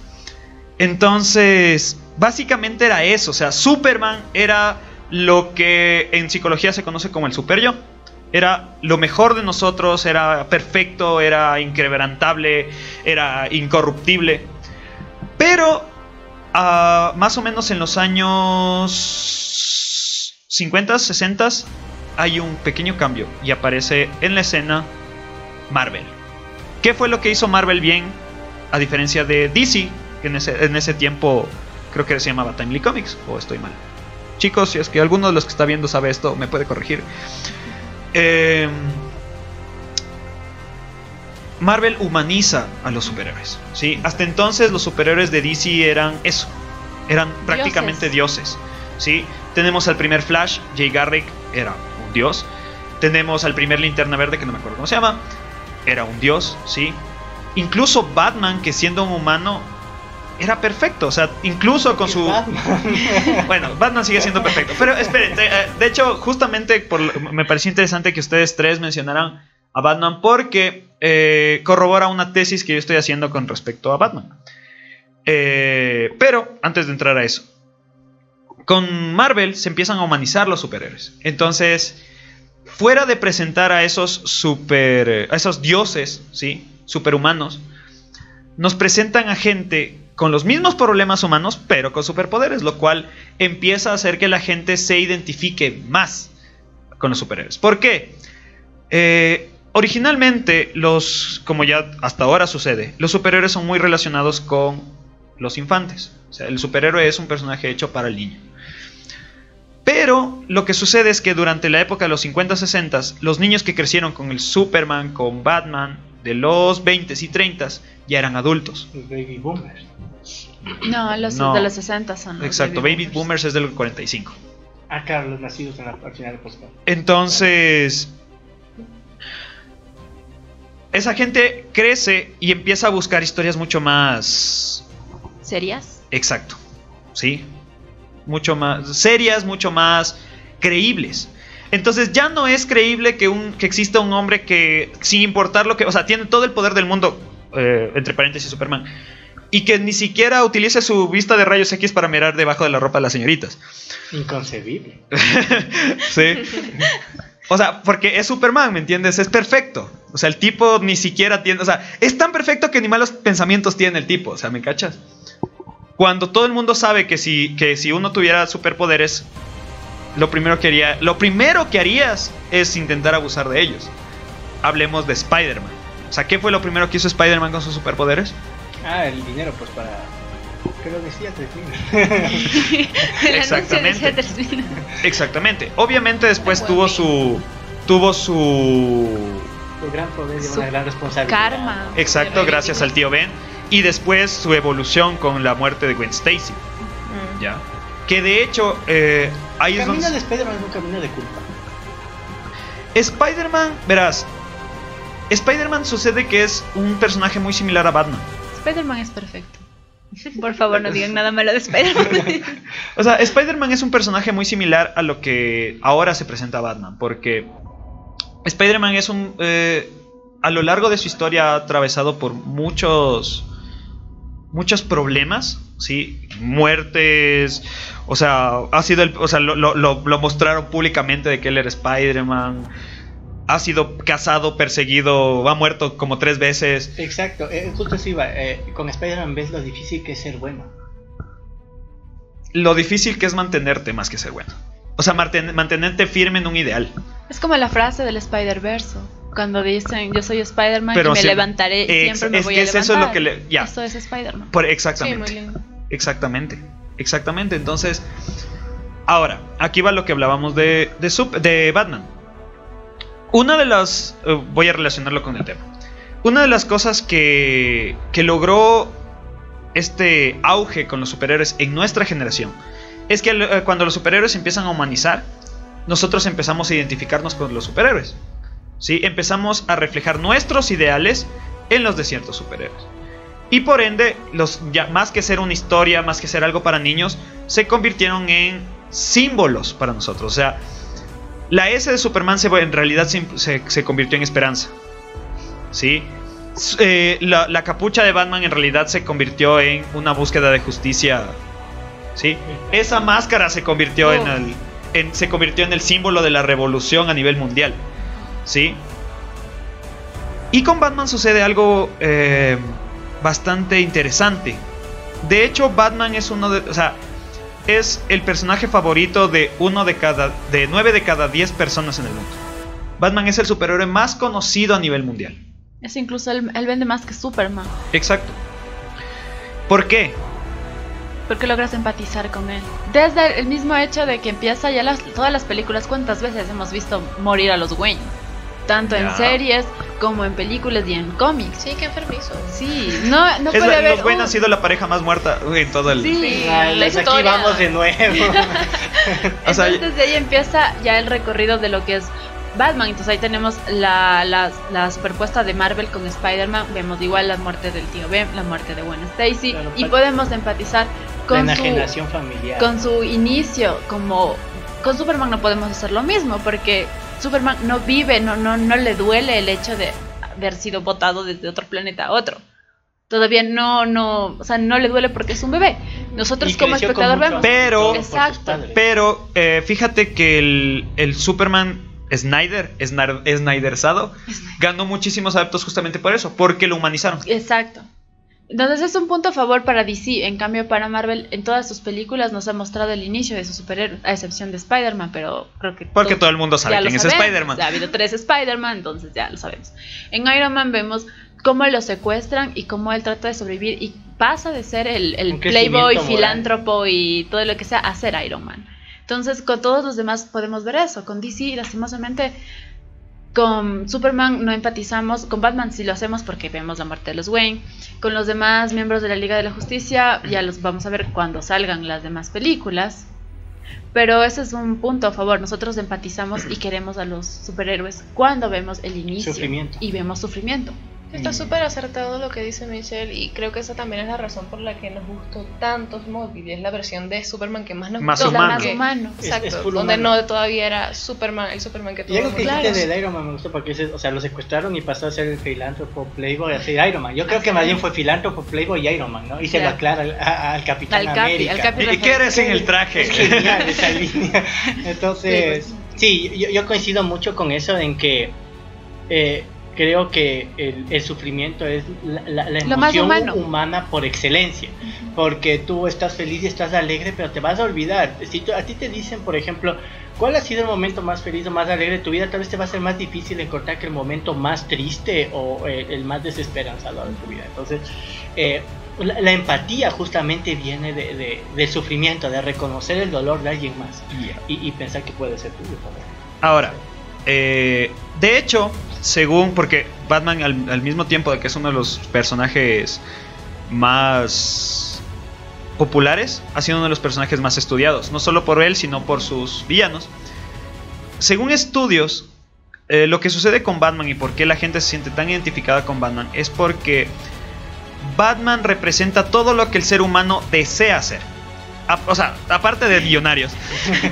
[SPEAKER 2] Entonces, básicamente era eso. O sea, Superman era lo que en psicología se conoce como el super yo. Era lo mejor de nosotros, era perfecto, era inquebrantable, era incorruptible. Pero, ah, más o menos en los años 50, 60, hay un pequeño cambio y aparece en la escena Marvel. ¿Qué fue lo que hizo Marvel bien a diferencia de DC, que en ese, en ese tiempo creo que se llamaba Timely Comics, o estoy mal. Chicos, si es que alguno de los que está viendo sabe esto, me puede corregir. Eh, Marvel humaniza a los superhéroes. ¿sí? Hasta entonces los superhéroes de DC eran eso, eran prácticamente dioses. ¿sí? Tenemos al primer Flash, Jay Garrick era un dios. Tenemos al primer Linterna Verde, que no me acuerdo cómo se llama, era un dios, ¿sí? Incluso Batman, que siendo un humano, era perfecto. O sea, incluso con su... Bueno, Batman sigue siendo perfecto. Pero esperen, de, eh, de hecho, justamente por, me pareció interesante que ustedes tres mencionaran a Batman porque eh, corrobora una tesis que yo estoy haciendo con respecto a Batman. Eh, pero, antes de entrar a eso, con Marvel se empiezan a humanizar los superhéroes. Entonces, fuera de presentar a esos super, a esos dioses, ¿sí? Superhumanos, nos presentan a gente con los mismos problemas humanos, pero con superpoderes, lo cual empieza a hacer que la gente se identifique más con los superhéroes. ¿Por qué? Eh, originalmente, los, como ya hasta ahora sucede, los superhéroes son muy relacionados con los infantes. O sea, el superhéroe es un personaje hecho para el niño. Pero lo que sucede es que durante la época de los 50-60, los niños que crecieron con el Superman, con Batman, de los 20s y 30s, ya eran adultos.
[SPEAKER 6] Los baby boomers.
[SPEAKER 5] No, los
[SPEAKER 2] No.
[SPEAKER 5] de los 60 son. los
[SPEAKER 2] Exacto, Baby Boomers es del 45.
[SPEAKER 6] Ah, claro, los nacidos en la, al final del postcard.
[SPEAKER 2] Entonces, esa gente crece y empieza a buscar historias mucho más...
[SPEAKER 5] ¿Serías?
[SPEAKER 2] Exacto, ¿sí? Mucho más serias, mucho más creíbles. Entonces ya no es creíble que, un, que exista un hombre que, sin importar lo que... O sea, tiene todo el poder del mundo, eh, entre paréntesis Superman, y que ni siquiera utilice su vista de rayos X para mirar debajo de la ropa de las señoritas.
[SPEAKER 6] Inconcebible.
[SPEAKER 2] Sí. O sea, porque es Superman, ¿me entiendes? Es perfecto. O sea, el tipo ni siquiera tiene. O sea, es tan perfecto que ni malos pensamientos tiene el tipo. O sea, ¿me cachas? Cuando todo el mundo sabe que si, que si uno tuviera superpoderes, lo primero que haría. Lo primero que harías es intentar abusar de ellos. Hablemos de Spider-Man. O sea, ¿qué fue lo primero que hizo Spider-Man con sus superpoderes?
[SPEAKER 6] Ah, el dinero, pues para. ¿Qué lo decía? 3000.
[SPEAKER 2] Exactamente.
[SPEAKER 5] El anuncio decía 3.000.
[SPEAKER 2] Exactamente. Obviamente después tuvo su. Tuvo su.
[SPEAKER 6] El gran poder lleva
[SPEAKER 5] Su
[SPEAKER 6] una gran responsabilidad.
[SPEAKER 5] Karma.
[SPEAKER 2] Exacto, gracias al tío Ben. Y después su evolución con la muerte de Gwen Stacy.
[SPEAKER 4] Mm.
[SPEAKER 2] ¿Ya? Que de hecho, eh, ahí
[SPEAKER 6] El
[SPEAKER 2] es
[SPEAKER 6] camino de
[SPEAKER 2] donde.
[SPEAKER 6] Spider-Man es un camino de culpa.
[SPEAKER 2] Spider-Man, verás. Spider-Man sucede que es un personaje muy similar a Batman.
[SPEAKER 5] Spider-Man es perfecto. Por favor, no digan nada malo de Spider-Man.
[SPEAKER 2] O sea, Spider-Man es un personaje muy similar a lo que ahora se presenta Batman. Porque Spider-Man es un. eh, a lo largo de su historia ha atravesado por muchos. Muchos problemas, ¿sí? Muertes. O sea, ha sido el. O sea, lo, lo- mostraron públicamente de que él era Spider-Man. Ha sido casado, perseguido, ha muerto como tres veces.
[SPEAKER 6] Exacto, eh, justo así va. eh, con Spider-Man ves lo difícil que es ser bueno.
[SPEAKER 2] Lo difícil que es mantenerte más que ser bueno. O sea, manten- mantenerte firme en un ideal.
[SPEAKER 5] es como la frase del Spider-Verse. Cuando dicen, yo soy Spider-Man y me levantaré,
[SPEAKER 2] ex-
[SPEAKER 5] siempre me
[SPEAKER 2] es
[SPEAKER 5] voy
[SPEAKER 2] que
[SPEAKER 5] a levantar.
[SPEAKER 2] eso es lo que le- ya.
[SPEAKER 5] Esto es Spider-Man.
[SPEAKER 4] Sí,
[SPEAKER 2] exactamente. Exactamente. Exactamente. Entonces, ahora, aquí va lo que hablábamos de, de Batman. Una de las... eh, voy a relacionarlo con el tema. Una de las cosas que, que logró este auge con los superhéroes en nuestra generación es que eh, cuando los superhéroes empiezan a humanizar, nosotros empezamos a identificarnos con los superhéroes. ¿Sí? Empezamos a reflejar nuestros ideales en los de ciertos superhéroes. Y por ende, los, ya, más que ser una historia, más que ser algo para niños, se convirtieron en símbolos para nosotros. O sea, la S de Superman se, en realidad se, se- se convirtió en esperanza. ¿Sí? Eh, la, la capucha de Batman en realidad se convirtió en una búsqueda de justicia. ¿Sí? Esa máscara se convirtió en
[SPEAKER 5] Oh.
[SPEAKER 2] el. en- se convirtió en el símbolo de la revolución a nivel mundial. ¿Sí? Y con Batman sucede algo eh, bastante interesante. De hecho, Batman es uno de. O sea, es el personaje favorito de uno de cada. de nueve de cada diez personas en el mundo. Batman es el superhéroe más conocido a nivel mundial.
[SPEAKER 5] Es incluso él, él vende más que Superman.
[SPEAKER 2] Exacto. ¿Por qué?
[SPEAKER 5] Porque logras empatizar con él. Desde el mismo hecho de que empieza ya las, todas las películas, ¿cuántas veces hemos visto morir a los Wayne? Tanto en
[SPEAKER 2] Ya.
[SPEAKER 5] series como en películas y en cómics.
[SPEAKER 4] Sí, qué enfermizo.
[SPEAKER 5] Sí, no, no
[SPEAKER 2] Es
[SPEAKER 5] puede
[SPEAKER 2] la-
[SPEAKER 5] haber.
[SPEAKER 2] los Wayne
[SPEAKER 5] un-
[SPEAKER 2] han sido la pareja más muerta en todo el.
[SPEAKER 5] Sí.
[SPEAKER 6] Ah,
[SPEAKER 4] la
[SPEAKER 6] aquí
[SPEAKER 4] historia.
[SPEAKER 6] vamos de nuevo.
[SPEAKER 2] O sea,
[SPEAKER 5] Entonces de ahí empieza ya el recorrido de lo que es Batman. Entonces ahí tenemos la, la, la superpuesta de Marvel con Spider-Man. Vemos igual la muerte del tío Ben, la muerte de Gwen Stacy.
[SPEAKER 6] Claro,
[SPEAKER 5] y podemos empatizar
[SPEAKER 6] la
[SPEAKER 5] con su,
[SPEAKER 6] enajenación familiar.
[SPEAKER 5] con su inicio. Como con Superman no podemos hacer lo mismo porque Superman no vive, no, no, no le duele el hecho de haber sido botado desde otro planeta a otro. Todavía no, no, o sea, no le duele porque es un bebé. Nosotros
[SPEAKER 6] Y
[SPEAKER 5] como espectador vemos.
[SPEAKER 2] Pero-
[SPEAKER 5] Exacto.
[SPEAKER 6] padres.
[SPEAKER 2] Pero eh, fíjate que el, el Superman Snyder, Snyderzado, ganó muchísimos adeptos justamente por eso, porque lo humanizaron.
[SPEAKER 5] Exacto. Entonces es un punto a favor para DC. En cambio, para Marvel, en todas sus películas nos ha mostrado el inicio de sus superhéroes, a excepción de Spider-Man, pero creo que.
[SPEAKER 2] Porque todo el mundo sabe quién es. Spider-Man.
[SPEAKER 5] Ya ha habido tres Spider-Man, entonces ya lo sabemos. En Iron Man vemos cómo lo secuestran y cómo él trata de sobrevivir y pasa de ser el, el playboy,
[SPEAKER 6] moral.
[SPEAKER 5] filántropo y todo lo que sea a ser Iron Man. Entonces, con todos los demás podemos ver eso. Con DC, lastimosamente, con Superman no empatizamos, con Batman sí lo hacemos porque vemos la muerte de los Wayne. Con los demás miembros de la Liga de la Justicia ya los vamos a ver cuando salgan las demás películas. Pero ese es un punto a favor. Nosotros empatizamos y queremos a los superhéroes cuando vemos el inicio
[SPEAKER 6] Sufrimiento.
[SPEAKER 5] y vemos sufrimiento.
[SPEAKER 4] Está
[SPEAKER 6] Mm.
[SPEAKER 4] súper acertado lo que dice Michelle y creo que esa también es la razón por la que nos gustó tanto Smallville. Es la versión de Superman que más nos
[SPEAKER 2] Más
[SPEAKER 4] gustó.
[SPEAKER 2] Humano.
[SPEAKER 5] más humano.
[SPEAKER 4] Exacto,
[SPEAKER 6] es
[SPEAKER 4] donde
[SPEAKER 6] humano.
[SPEAKER 4] no todavía era Superman, el Superman que
[SPEAKER 6] Y
[SPEAKER 4] todos
[SPEAKER 6] algo que
[SPEAKER 5] Claro.
[SPEAKER 6] dijiste del Iron Man me gustó porque ese- o sea, lo secuestraron y pasó a ser el filántropo Playboy a ser Iron Man. Yo creo que más bien fue filántropo Playboy y Iron Man, ¿no? Y se lo
[SPEAKER 5] Ya.
[SPEAKER 6] aclara al, a- al Capitán
[SPEAKER 5] Al Capi,
[SPEAKER 6] América.
[SPEAKER 5] al Capi
[SPEAKER 2] ¿Y qué eres en el traje?
[SPEAKER 6] Es genial esa línea. Entonces,
[SPEAKER 5] Sí,
[SPEAKER 6] sí, yo, yo coincido mucho con eso en que eh, creo que el, el sufrimiento es la, la- la emoción humana por excelencia. Porque tú estás feliz y estás alegre, pero te vas a olvidar. Si tú- a ti te dicen, por ejemplo, ¿cuál ha sido el momento más feliz o más alegre de tu vida? Tal vez te va a ser más difícil encontrar que el momento más triste o eh, el más desesperanzador de tu vida. Entonces, eh, la, la empatía justamente viene de, de- del sufrimiento, de reconocer el dolor de alguien más y, y pensar que puede ser tuyo.
[SPEAKER 2] Ahora, eh, de hecho, según, porque Batman al, al mismo tiempo de que es uno de los personajes más populares, ha sido uno de los personajes más estudiados, no solo por él, sino por sus villanos. Según estudios, eh, lo que sucede con Batman y por qué la gente se siente tan identificada con Batman es porque Batman representa todo lo que el ser humano desea hacer. A- o sea, aparte de millonarios.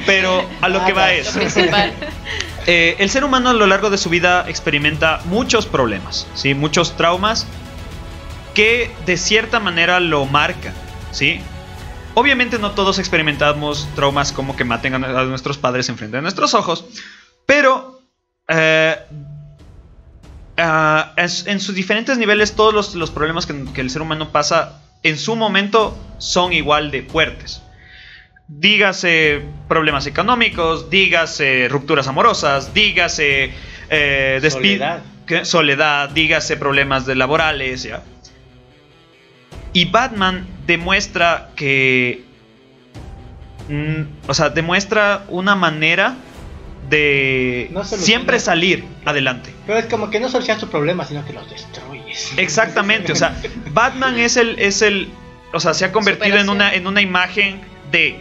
[SPEAKER 2] Pero a lo que va es...
[SPEAKER 4] Lo principal.
[SPEAKER 2] Eh, el ser humano a lo largo de su vida experimenta muchos problemas, ¿sí? muchos traumas que de cierta manera lo marcan. ¿sí? Obviamente no todos experimentamos traumas como que maten a, nuestros padres enfrente de nuestros ojos, pero eh, ah, en sus diferentes niveles todos los, problemas que el ser humano pasa en su momento son igual de fuertes. Dígase problemas económicos, dígase rupturas amorosas, dígase eh,
[SPEAKER 6] Soledad.
[SPEAKER 2] soledad, dígase problemas de laborales, ¿ya? Y Batman demuestra que. mm, o sea, demuestra una manera de
[SPEAKER 6] No
[SPEAKER 2] siempre salir adelante.
[SPEAKER 6] Pero es como que no solucionas tu problema, sino que los destruyes.
[SPEAKER 2] Exactamente, o sea, Batman es el, es el, o sea, se ha convertido en una, en una imagen de,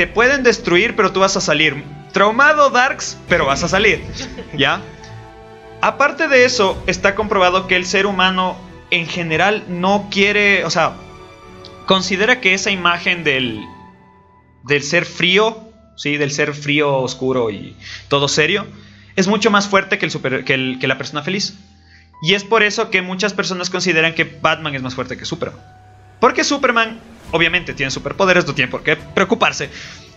[SPEAKER 2] te pueden destruir, pero tú vas a salir traumado, Darks, pero vas a salir, ¿ya? Aparte de eso, está comprobado que el ser humano en general no quiere, o sea, considera que esa imagen del, del ser frío, ¿sí? del ser frío, oscuro y todo serio, es mucho más fuerte que, el super- que, que la persona feliz. Y es por eso que muchas personas consideran que Batman es más fuerte que Superman. Porque Superman, obviamente, tiene superpoderes, no tiene por qué preocuparse.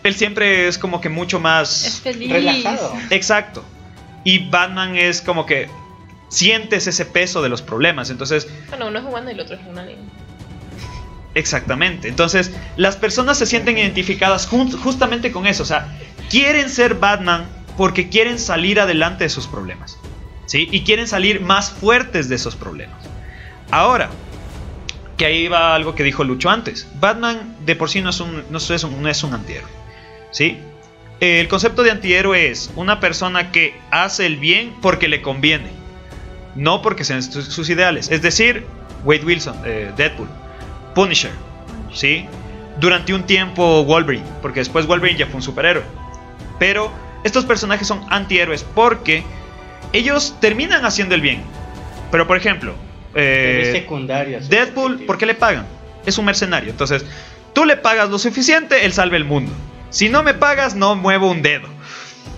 [SPEAKER 2] Él siempre es como que mucho
[SPEAKER 5] Es
[SPEAKER 2] más...
[SPEAKER 5] feliz.
[SPEAKER 6] Relajado.
[SPEAKER 2] Exacto. Y Batman es como que sientes ese peso de los problemas. Entonces,
[SPEAKER 4] Bueno, uno es humano y el otro es alien.
[SPEAKER 2] Exactamente. Entonces, las personas se sienten identificadas justamente con eso. O sea, quieren ser Batman porque quieren salir adelante de sus problemas. ¿Sí? Y quieren salir más fuertes de esos problemas. Ahora, que ahí va algo que dijo Lucho antes. Batman de por sí no es un, no es un, antihéroe. ¿Sí? El concepto de antihéroe es una persona que hace el bien porque le conviene. No porque sean sus, ideales. Es decir, Wade Wilson, eh, Deadpool. Punisher, ¿sí? Durante un tiempo Wolverine, porque después Wolverine ya fue un superhéroe. Pero estos personajes son antihéroes porque ellos terminan haciendo el bien. Pero por ejemplo, eh. Deadpool, ¿por qué le pagan? Es un mercenario. Entonces, tú le pagas lo suficiente, él salva el mundo. Si no me pagas, no muevo un dedo.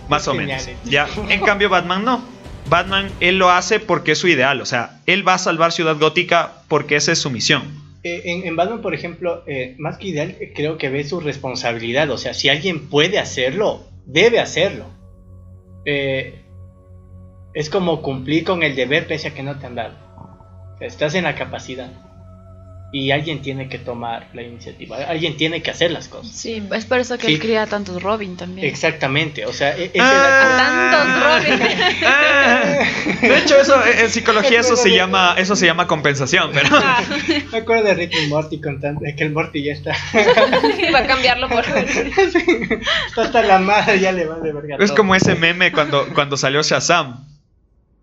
[SPEAKER 2] Más
[SPEAKER 6] Es
[SPEAKER 2] o
[SPEAKER 6] genial,
[SPEAKER 2] menos. Ya. En cambio, Batman no. Batman, él lo hace porque es su ideal. O sea, él va a salvar Ciudad Gótica porque esa es su misión.
[SPEAKER 6] Eh, en, en Batman, por ejemplo, eh, más que ideal, creo que ve su responsabilidad. O sea, si alguien puede hacerlo, debe hacerlo. Eh, es como cumplir con el deber pese a que no te han dado. Estás en la capacidad. Y alguien tiene que tomar la iniciativa. Alguien tiene que hacer las cosas.
[SPEAKER 5] Sí, es por eso que
[SPEAKER 6] Sí.
[SPEAKER 5] él cría tantos Robin también.
[SPEAKER 6] Exactamente. O sea, e- ese
[SPEAKER 2] Ah.
[SPEAKER 5] Tantos Robin.
[SPEAKER 2] Ah, de hecho, eso eh, en psicología eso se llama eso se llama compensación, pero
[SPEAKER 6] Me acuerdo de Rick y Morty contando que el Morty ya está.
[SPEAKER 4] Va a cambiarlo por.
[SPEAKER 6] está hasta la madre, ya le va de verga.
[SPEAKER 2] es
[SPEAKER 6] todo.
[SPEAKER 2] como ese meme cuando cuando salió Shazam.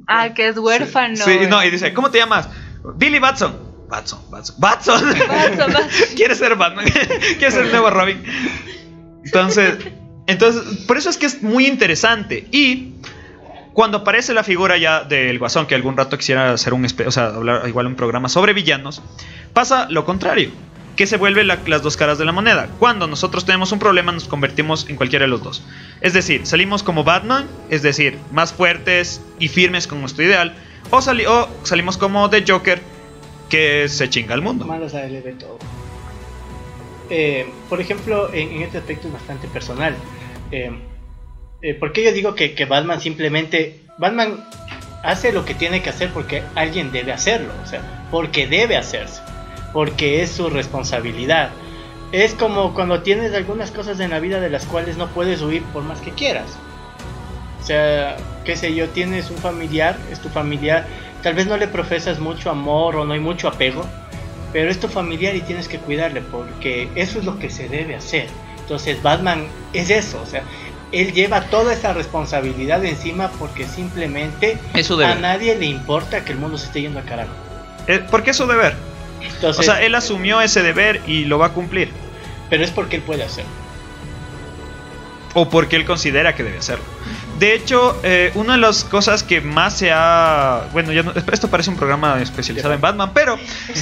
[SPEAKER 5] Ah, que es huérfano.
[SPEAKER 2] Sí, no, y dice, ¿cómo te llamas? Billy Batson. Batson, Batson. Batson.
[SPEAKER 5] Batson, Batson.
[SPEAKER 2] Quiere ser Batman. Quiere ser el nuevo Robin. Entonces, entonces, por eso es que es muy interesante. Y cuando aparece la figura ya del Guasón, que algún rato quisiera hacer un, o sea, hablar igual un programa sobre villanos, pasa lo contrario, que se vuelven la- las dos caras de la moneda. Cuando nosotros tenemos un problema, nos convertimos en cualquiera de los dos. Es decir, salimos como Batman, es decir, más fuertes y firmes con nuestro ideal, o, sali- o salimos como The Joker, que se chinga al mundo.
[SPEAKER 6] Eh, por ejemplo, en, en este aspecto es bastante personal. Eh, eh, porque yo digo que, que Batman simplemente. Batman hace lo que tiene que hacer porque alguien debe hacerlo. O sea, porque debe hacerse. Porque es su responsabilidad. Es como cuando tienes algunas cosas en la vida de las cuales no puedes huir por más que quieras. O sea, qué sé yo, tienes un familiar, es tu familiar, tal vez no le profesas mucho amor o no hay mucho apego, pero es tu familiar y tienes que cuidarle porque eso es lo que se debe hacer. Entonces Batman es eso, o sea, él lleva toda esa responsabilidad encima porque simplemente a nadie le importa que el mundo se esté yendo a carajo.
[SPEAKER 2] Eh, porque es su deber.
[SPEAKER 6] Entonces,
[SPEAKER 2] O sea, él asumió ese deber y lo va a cumplir.
[SPEAKER 6] pero es porque él puede hacerlo.
[SPEAKER 2] O porque él considera que debe hacerlo. De hecho, eh, una de las cosas que más se ha... Bueno, ya no- esto parece un programa especializado en Batman, pero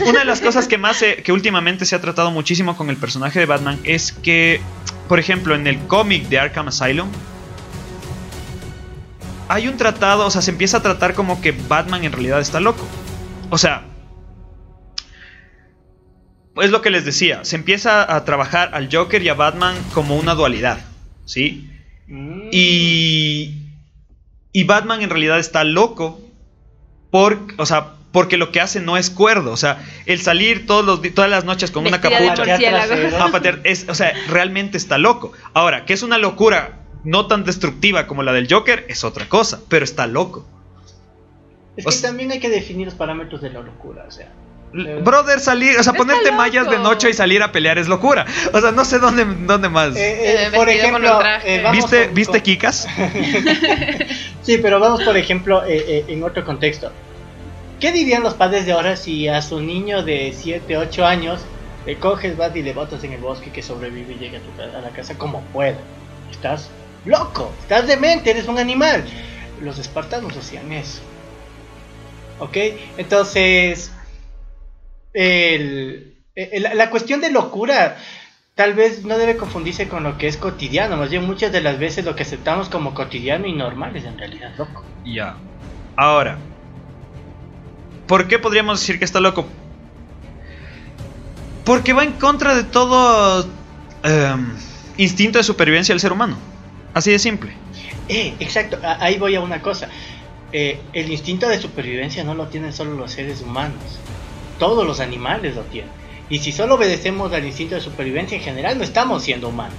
[SPEAKER 2] una de las cosas que más se- que últimamente se ha tratado muchísimo con el personaje de Batman es que, por ejemplo, en el cómic de Arkham Asylum, hay un tratado, o sea, se empieza a tratar como que Batman en realidad está loco. O sea, es lo que les decía, se empieza a trabajar al Joker y a Batman como una dualidad, ¿sí?
[SPEAKER 6] Mm.
[SPEAKER 2] Y, y Batman en realidad está loco por, o sea, porque lo que hace no es cuerdo. O sea, el salir todos los, todas las noches con una
[SPEAKER 5] Vestida
[SPEAKER 2] capucha a patear, es, o sea, realmente está loco. Ahora, que es una locura no tan destructiva como la del Joker, es otra cosa, pero está loco.
[SPEAKER 6] Es
[SPEAKER 2] o
[SPEAKER 6] que
[SPEAKER 2] sea-
[SPEAKER 6] también hay que definir los parámetros de la locura, o sea.
[SPEAKER 2] L- Brother, salir, o sea, ponerte mallas de noche y salir a pelear es locura. O sea, no sé dónde, dónde más.
[SPEAKER 6] Eh, eh,
[SPEAKER 4] Eh,
[SPEAKER 6] por ejemplo, eh,
[SPEAKER 2] ¿Viste,
[SPEAKER 6] con-
[SPEAKER 2] ¿viste
[SPEAKER 6] con-
[SPEAKER 2] Kikas?
[SPEAKER 6] Sí, pero vamos por ejemplo eh, eh, en otro contexto. ¿Qué dirían los padres de ahora si a su niño de 7, 8 años le coges, vas y le botas en el bosque que sobrevive y llega a, tu a la casa como pueda? Estás loco, estás demente, eres un animal. Los espartanos hacían eso. ¿Ok? Entonces, el- el- la, la cuestión de locura tal vez no debe confundirse con lo que es cotidiano. Más bien, muchas de las veces lo que aceptamos como cotidiano y normal es en realidad loco.
[SPEAKER 2] Ya. Ahora, ¿por qué podríamos decir que está loco? Porque va en contra de todo em, instinto de supervivencia del ser humano. Así de simple.
[SPEAKER 6] Eh, exacto, ahí voy a una cosa. Eh, el instinto de supervivencia no lo tienen solo los seres humanos, todos los animales lo tienen. Y si solo obedecemos al instinto de supervivencia en general, no estamos siendo humanos.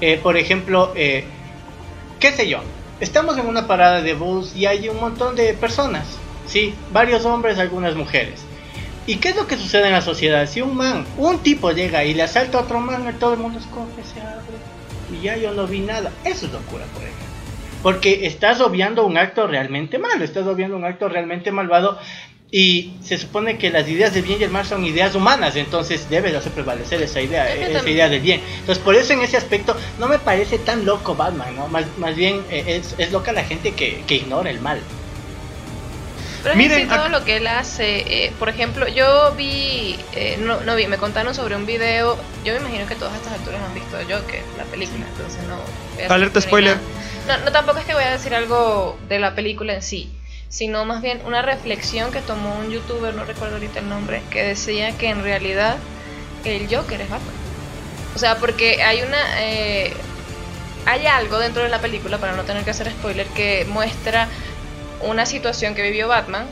[SPEAKER 6] Eh, por ejemplo, eh, qué sé yo, estamos en una parada de bus y hay un montón de personas, sí, varios hombres, algunas mujeres. ¿Y qué es lo que sucede en la sociedad? Si un man, un tipo llega y le asalta a otro man, todo el mundo escoge, se abre y ya yo no vi nada. Eso es locura, por ejemplo. Porque estás obviando un acto realmente malo, estás obviando un acto realmente malvado y se supone que las ideas del bien y el mal son ideas humanas, entonces debe de hacer prevalecer esa idea, esa
[SPEAKER 4] también-
[SPEAKER 6] idea del bien. Entonces por eso en ese aspecto no me parece tan loco Batman, ¿no? Más, más bien eh, es, es loca la gente que, que ignora el mal.
[SPEAKER 4] Pero
[SPEAKER 2] Miren,
[SPEAKER 4] sí, todo lo que él hace, eh, por ejemplo, yo vi, eh, no, no vi, me contaron sobre un video, yo me imagino que todas estas alturas han visto Joker, la película, entonces no...
[SPEAKER 2] Alerta spoiler.
[SPEAKER 4] No, no, tampoco es que voy a decir algo de la película en sí, sino más bien una reflexión que tomó un youtuber, no recuerdo ahorita el nombre, que decía que en realidad el Joker es Batman. O sea, porque hay una... eh, hay algo dentro de la película, para no tener que hacer spoiler, que muestra una situación que vivió Batman,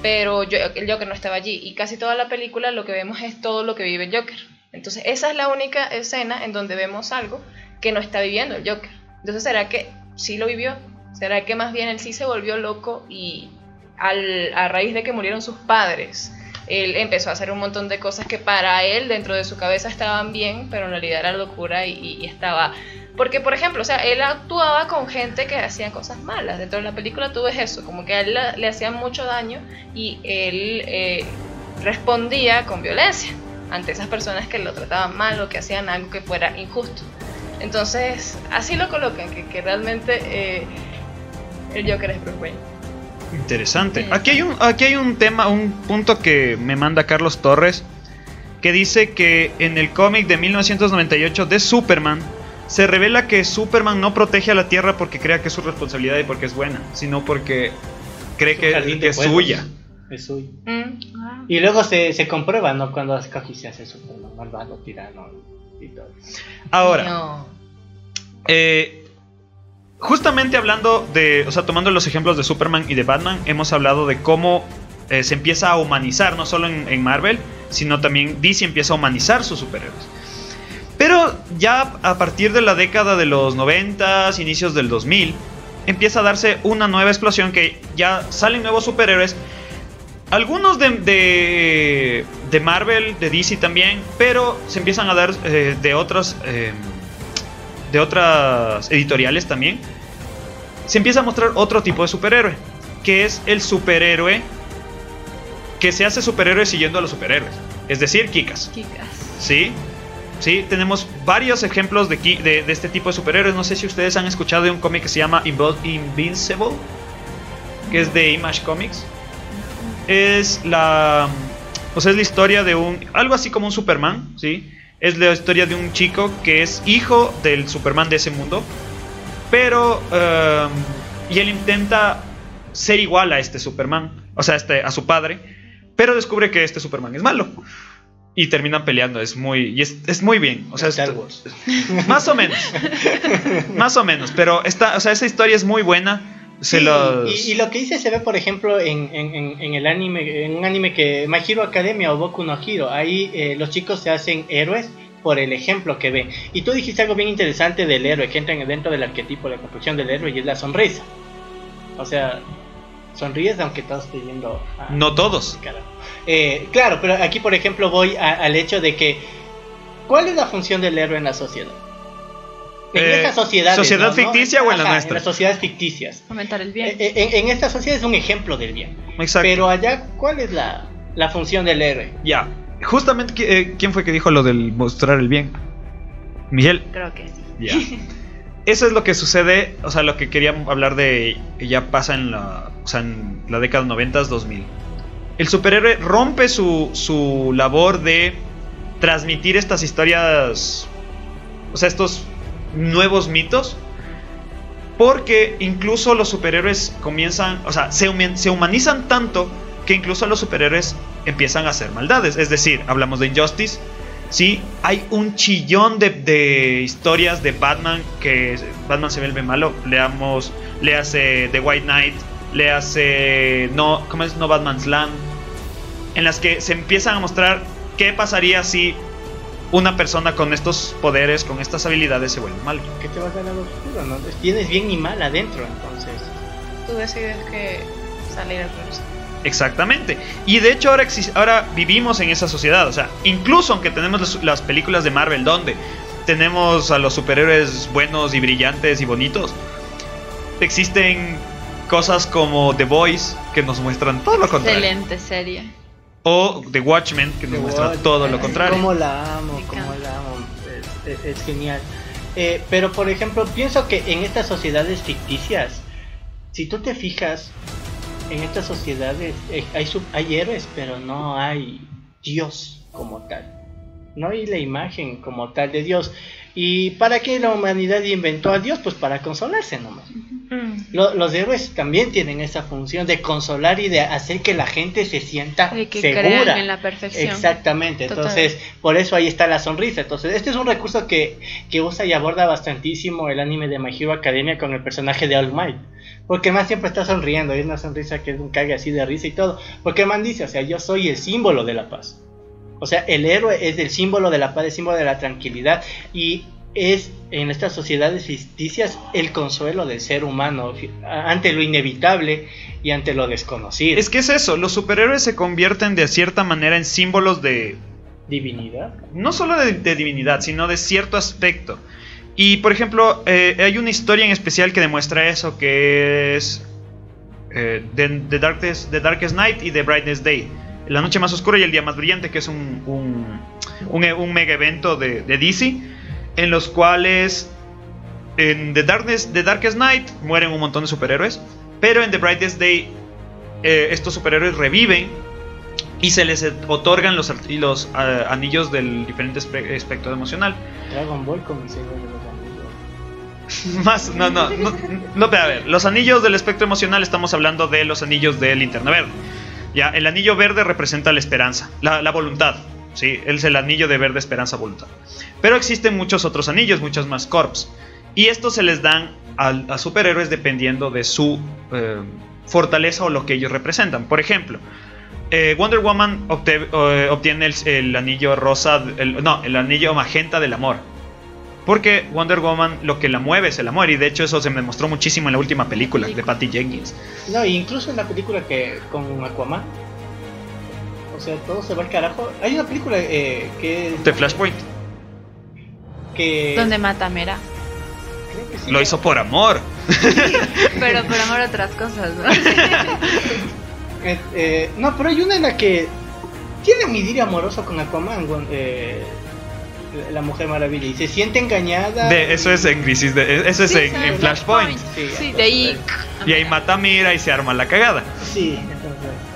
[SPEAKER 4] pero yo- el Joker no estaba allí. Y casi toda la película lo que vemos es todo lo que vive el Joker. Entonces, esa es la única escena en donde vemos algo que no está viviendo el Joker. Entonces, ¿será que sí lo vivió? ¿Será que más bien él sí se volvió loco y al- a raíz de que murieron sus padres, él empezó a hacer un montón de cosas que para él dentro de su cabeza estaban bien, pero en realidad era locura y, estaba... Porque, por ejemplo, o sea, él actuaba con gente que hacían cosas malas. Dentro de la película tú ves eso, como que a él le, le hacían mucho daño y él eh, respondía con violencia ante esas personas que lo trataban mal o que hacían algo que fuera injusto. Entonces, así lo colocan, que, que realmente eh, el Joker es Bruce Wayne.
[SPEAKER 2] Interesante. Aquí hay un, aquí hay un tema, un punto que me manda Carlos Torres, que dice que en el cómic de 1998 de Superman se revela que Superman no protege a la Tierra porque crea que es su responsabilidad y porque es buena, sino porque cree que, es suya.
[SPEAKER 6] Es suyo.
[SPEAKER 4] Mm.
[SPEAKER 6] Y luego se, se comprueba, ¿no? Cuando Scotty se hace super malvado, tirano y todo.
[SPEAKER 2] Ahora,
[SPEAKER 4] No.
[SPEAKER 2] Eh, justamente hablando de, o sea, tomando los ejemplos de Superman y de Batman, hemos hablado de cómo eh, se empieza a humanizar, no solo en, Marvel, sino también DC empieza a humanizar sus superhéroes. Pero ya a partir de la década de los 90, inicios del 2000, empieza a darse una nueva explosión que ya salen nuevos superhéroes. Algunos de, de, Marvel, de DC también, pero se empiezan a dar eh, de otros... eh, de otras editoriales también, se empieza a mostrar otro tipo de superhéroe, que es el superhéroe que se hace superhéroe siguiendo a los superhéroes, es decir, Kikas.
[SPEAKER 5] Kikas.
[SPEAKER 2] ¿Sí? Sí, tenemos varios ejemplos de, de, de este tipo de superhéroes. No sé si ustedes han escuchado de un cómic que se llama Invincible, que es de Image Comics. Es la. O sea, es la historia de un. Algo así como un Superman, ¿sí? Es la historia de un chico que es hijo del Superman de ese mundo. Pero. ehm, y él intenta ser igual a este Superman. O sea, este, a su padre. Pero descubre que este Superman es malo. Y terminan peleando. Es muy. Y es, es muy bien. O sea,
[SPEAKER 6] Star Wars.
[SPEAKER 2] más o menos. más o menos. Pero esta, o sea, esa historia es muy buena. Se
[SPEAKER 6] Sí,
[SPEAKER 2] los.
[SPEAKER 6] y, y lo que dice se ve, por ejemplo, en, en, en- el anime, en un anime que My Hero Academia o Boku no Hero, ahí eh, los chicos se hacen héroes por el ejemplo que ven. Y tú dijiste algo bien interesante del héroe, que entra dentro del arquetipo de la construcción del héroe y es la sonrisa. O sea, sonríes aunque estás pidiendo... a-
[SPEAKER 2] No todos.
[SPEAKER 6] Eh, claro, pero aquí, por ejemplo, voy a- al hecho de que, ¿cuál es la función del héroe en la sociedad? En
[SPEAKER 2] Eh,
[SPEAKER 6] estas sociedades.
[SPEAKER 2] ¿sociedad
[SPEAKER 6] ¿no? ¿no?
[SPEAKER 2] ficticia o en la nuestra?
[SPEAKER 6] En las sociedades ficticias.
[SPEAKER 5] Fomentar el
[SPEAKER 6] Eh,
[SPEAKER 5] bien.
[SPEAKER 6] eh, En, en esta sociedad es un ejemplo del bien.
[SPEAKER 2] Exacto.
[SPEAKER 6] Pero allá, ¿cuál es la, la función del héroe?
[SPEAKER 2] Ya. Justamente, ¿qui- eh, ¿quién fue que dijo lo del mostrar el bien? Miguel.
[SPEAKER 5] Creo que sí.
[SPEAKER 2] Ya. Eso es lo que sucede, o sea, lo que quería hablar de que ya pasa en la, o sea, en la década 90 2000. el superhéroe rompe su, su labor de transmitir estas historias, o sea, estos nuevos mitos, porque incluso los superhéroes comienzan, o sea, se, humanizan tanto que incluso los superhéroes empiezan a hacer maldades. Es decir, hablamos de Injustice. Sí, hay un chillón de, de historias de Batman que Batman se vuelve malo. Leamos, le hace The White Knight, le hace no, ¿cómo es? No Batman's Land, en las que se empiezan a mostrar qué pasaría si una persona con estos poderes, con estas habilidades se vuelve malo.
[SPEAKER 6] Que te vas al lado oscuro, ¿no? Tienes bien y mal adentro, entonces.
[SPEAKER 4] Tú decides que salir al revés.
[SPEAKER 2] Exactamente. Y de hecho ahora, ahora vivimos en esa sociedad. O sea, incluso aunque tenemos las, las películas de Marvel donde tenemos a los superhéroes buenos y brillantes y bonitos, existen cosas como The Voice que nos muestran todo lo contrario.
[SPEAKER 5] Excelente serie.
[SPEAKER 2] O The Watchmen que nos
[SPEAKER 6] The
[SPEAKER 2] muestra todo lo contrario.
[SPEAKER 6] Cómo la amo,
[SPEAKER 5] encanta.
[SPEAKER 6] la amo. Es, es- es genial. Eh, pero por ejemplo, pienso que en estas sociedades ficticias, si tú te fijas, en estas sociedades eh, hay, sub- hay héroes, pero no hay Dios como tal. No hay la imagen como tal de Dios. ¿Y para qué la humanidad inventó a Dios? Pues para consolarse nomás. Lo- los héroes también tienen esa función de consolar y de hacer que la gente se sienta
[SPEAKER 5] De que
[SPEAKER 6] segura.
[SPEAKER 5] en la perfección.
[SPEAKER 6] Exactamente,
[SPEAKER 4] Total.
[SPEAKER 6] entonces por eso ahí está la sonrisa. Entonces, este es un recurso que, que usa y aborda bastantísimo el anime de My Hero Academia con el personaje de All Might. Porque el man siempre está sonriendo, hay una sonrisa que es un cague así de risa y todo. Porque el man dice, o sea, yo soy el símbolo de la paz. O sea, el héroe es el símbolo de la paz, el símbolo de la tranquilidad. Y es en estas sociedades ficticias el consuelo del ser humano ante lo inevitable y ante lo desconocido.
[SPEAKER 2] Es que es eso, los superhéroes se convierten de cierta manera en símbolos de,
[SPEAKER 6] divinidad.
[SPEAKER 2] no solo de, de divinidad, sino de cierto aspecto. Y por ejemplo, eh, hay una historia en especial que demuestra eso, que es eh, The, The Darkest, The Darkest Night y The Brightest Day. La noche más oscura y el día más brillante, que es un, un, un, un mega evento de, de DC, en los cuales en The Darkness, The Darkest Night mueren un montón de superhéroes, pero en The Brightest Day eh, estos superhéroes reviven y se les otorgan los, y los ah, anillos del diferente espe- espectro emocional.
[SPEAKER 6] Dragon Ball con el Señor de los Anillos.
[SPEAKER 2] Más, no, no, no, no, pero a ver, los anillos del espectro emocional estamos hablando de los anillos de linterna verde. Ya, el anillo verde representa la esperanza, la, la voluntad. Sí, es el anillo de verde esperanza voluntad. Pero existen muchos otros anillos, muchos más corps. Y estos se les dan a, superhéroes dependiendo de su eh, fortaleza o lo que ellos representan. Por ejemplo, eh, Wonder Woman obte- eh, obtiene el, el anillo rosa, el- no, el anillo magenta del amor. Porque Wonder Woman lo que la mueve es el amor. Y de hecho eso se me mostró muchísimo en la última película de Patty Jenkins.
[SPEAKER 6] No, incluso en la película que con Aquaman. O sea, todo se va al carajo. Hay una película eh, que
[SPEAKER 2] De Flashpoint.
[SPEAKER 6] que
[SPEAKER 5] Donde mata a Mera.
[SPEAKER 6] creo que sí.
[SPEAKER 2] Lo hizo por amor.
[SPEAKER 5] Pero por amor a otras cosas, ¿no?
[SPEAKER 6] Eh, eh, no, pero hay una en la que tiene un idilio amoroso con Aquaman, con, eh, la Mujer Maravilla, y se siente engañada.
[SPEAKER 2] De, eso es en Crisis, de- eso es
[SPEAKER 5] Sí,
[SPEAKER 2] en, Flashpoint.
[SPEAKER 6] Sí,
[SPEAKER 5] Sí, de ahí.
[SPEAKER 2] Y ahí mata a Mira y se arma la cagada.
[SPEAKER 6] Sí,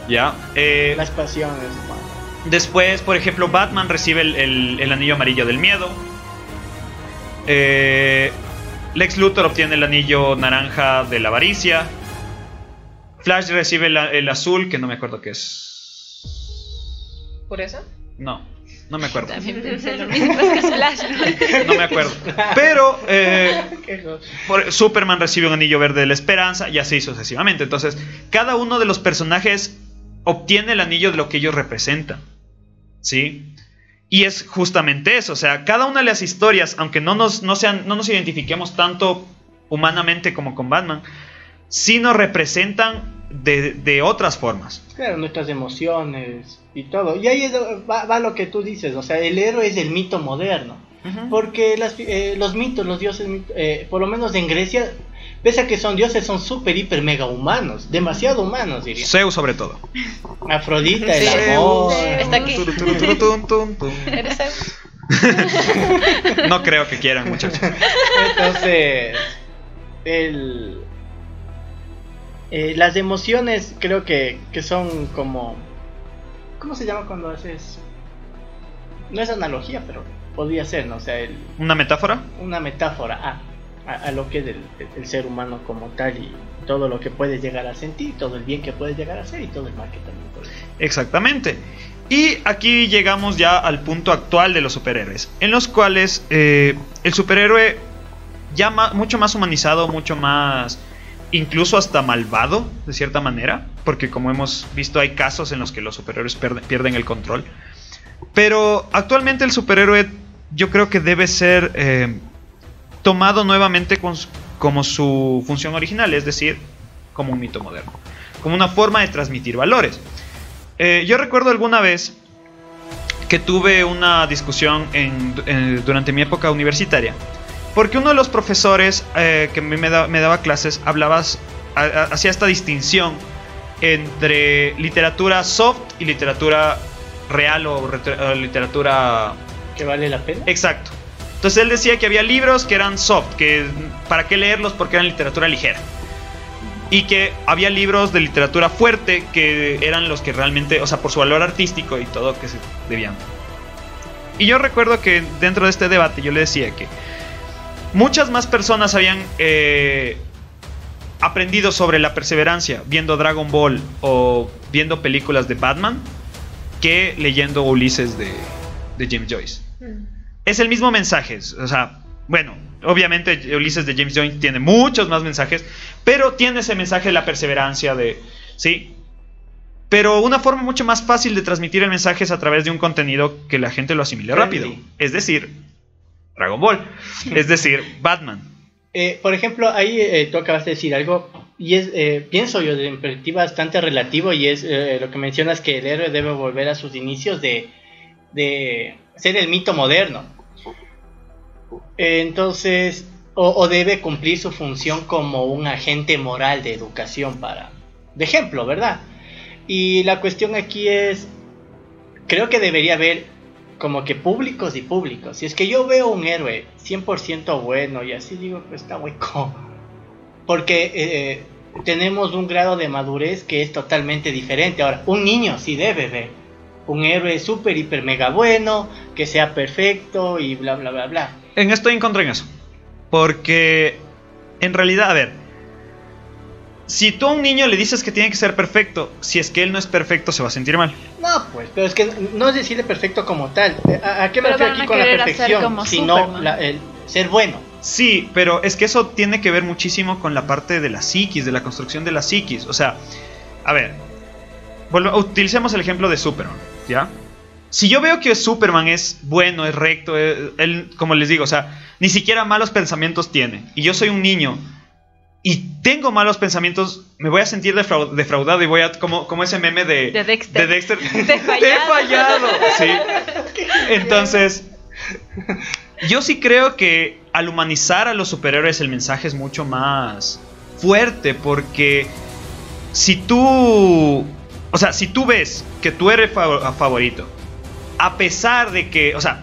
[SPEAKER 2] Ya. eh,
[SPEAKER 6] las pasiones.
[SPEAKER 2] Después, por ejemplo, Batman recibe el, el- el anillo amarillo del miedo. Eh, Lex Luthor obtiene el anillo naranja de la avaricia. Flash recibe el, el azul, que no me acuerdo qué es.
[SPEAKER 4] ¿Por eso?
[SPEAKER 2] No, no me acuerdo.
[SPEAKER 5] También pensé lo mismo, es que es Flash, ¿no?
[SPEAKER 2] No me acuerdo. Pero eh, por- Superman recibe un anillo verde de la esperanza y así sucesivamente. Entonces, cada uno de los personajes obtiene el anillo de lo que ellos representan. ¿Sí? Y es justamente eso. O sea, cada una de las historias, aunque no nos, no sean, no nos identifiquemos tanto humanamente como con Batman, sí nos representan de, de otras formas.
[SPEAKER 6] Claro, nuestras emociones y todo. Y ahí es- va, va lo que tú dices, o sea, el héroe es el mito moderno. Porque las, eh, los mitos, los dioses, eh, por lo menos en Grecia, pese a que son dioses, son súper, hiper, mega humanos. Demasiado humanos, diría.
[SPEAKER 2] Zeus sobre todo.
[SPEAKER 6] Afrodita, el
[SPEAKER 4] Sí.
[SPEAKER 6] amor.
[SPEAKER 4] Está aquí. ¿Eres Zeus?
[SPEAKER 2] No creo que quieran, muchachos.
[SPEAKER 6] Entonces, el, eh, las emociones creo que, que son como ¿Cómo se llama cuando haces.? No es analogía, pero podría ser, ¿no? O sea, el,
[SPEAKER 2] ¿Una metáfora?
[SPEAKER 6] una metáfora a, a, lo que es el, ser humano como tal y todo lo que puede llegar a sentir, todo el bien que puede llegar a hacer y todo el mal que también puede.
[SPEAKER 2] Exactamente. Y aquí llegamos ya al punto actual de los superhéroes, en los cuales eh, el superhéroe ya mucho más humanizado, mucho más incluso hasta malvado, de cierta manera, porque como hemos visto hay casos en los que los superhéroes pierde- pierden el control. Pero actualmente el superhéroe yo creo que debe ser eh, tomado nuevamente con como su función original, es decir, como un mito moderno, como una forma de transmitir valores. Eh, yo recuerdo alguna vez que tuve una discusión en- en- durante mi época universitaria, porque uno de los profesores eh, que me, da- me daba clases hablaba, hacía esta distinción entre literatura soft y literatura real o literatura
[SPEAKER 6] ¿Que vale la pena?
[SPEAKER 2] Exacto. Entonces él decía que había libros que eran soft, que para qué leerlos porque eran literatura ligera. Y que había libros de literatura fuerte que eran los que realmente, o sea, por su valor artístico y todo que se debían. Y yo recuerdo que dentro de este debate yo le decía que muchas más personas habían eh, aprendido sobre la perseverancia viendo Dragon Ball o viendo películas de Batman que leyendo Ulises de, de James Joyce es el mismo mensaje. O sea, bueno, obviamente Ulises de James Joyce tiene muchos más mensajes, pero tiene ese mensaje de la perseverancia, de. Sí. Pero una forma mucho más fácil de transmitir el mensaje es a través de un contenido que la gente lo asimile rápido. Es decir, Dragon Ball. Es decir, Batman.
[SPEAKER 6] Eh, por ejemplo, ahí eh, tú acabas de decir algo, y es, eh, pienso yo, de perspectiva bastante relativo, y es eh, lo que mencionas que el héroe debe volver a sus inicios de, de ser el mito moderno. Entonces, o, o debe cumplir su función como un agente moral de educación para, de ejemplo, ¿verdad? Y la cuestión aquí es, creo que debería haber como que públicos y públicos. Si es que yo veo un héroe 100% bueno y así digo, pues está hueco. Porque eh, tenemos un grado de madurez que es totalmente diferente. Ahora, un niño sí debe ver un héroe súper, hiper, mega bueno, que sea perfecto y bla, bla, bla, bla.
[SPEAKER 2] En esto encontré en eso. Porque en realidad, a ver, si tú a un niño le dices que tiene que ser perfecto, si es que él no es perfecto, se va a sentir mal.
[SPEAKER 6] No, pues, pero es que no es decirle perfecto como tal. ¿A, a qué me
[SPEAKER 5] Pero
[SPEAKER 6] refiero aquí con la perfección? Sino la- el ser bueno.
[SPEAKER 2] Sí, pero es que eso tiene que ver muchísimo con la parte de la psiquis, de la construcción de la psiquis. O sea, a ver, utilicemos el ejemplo de Superman, ¿ya? Si yo veo que Superman es bueno, es recto, eh, él, como les digo, o sea, ni siquiera malos pensamientos tiene, y yo soy un niño y tengo malos pensamientos, me voy a sentir defrau- defraudado y voy a, como, como ese meme de,
[SPEAKER 5] De Dexter.
[SPEAKER 2] de Dexter.
[SPEAKER 5] Te he
[SPEAKER 2] Te he
[SPEAKER 5] fallado.
[SPEAKER 2] fallado. Sí. Entonces, yo sí creo que al humanizar a los superhéroes el mensaje es mucho más fuerte porque si tú, o sea, si tú ves que tú eres fav- favorito, a pesar de que, o sea,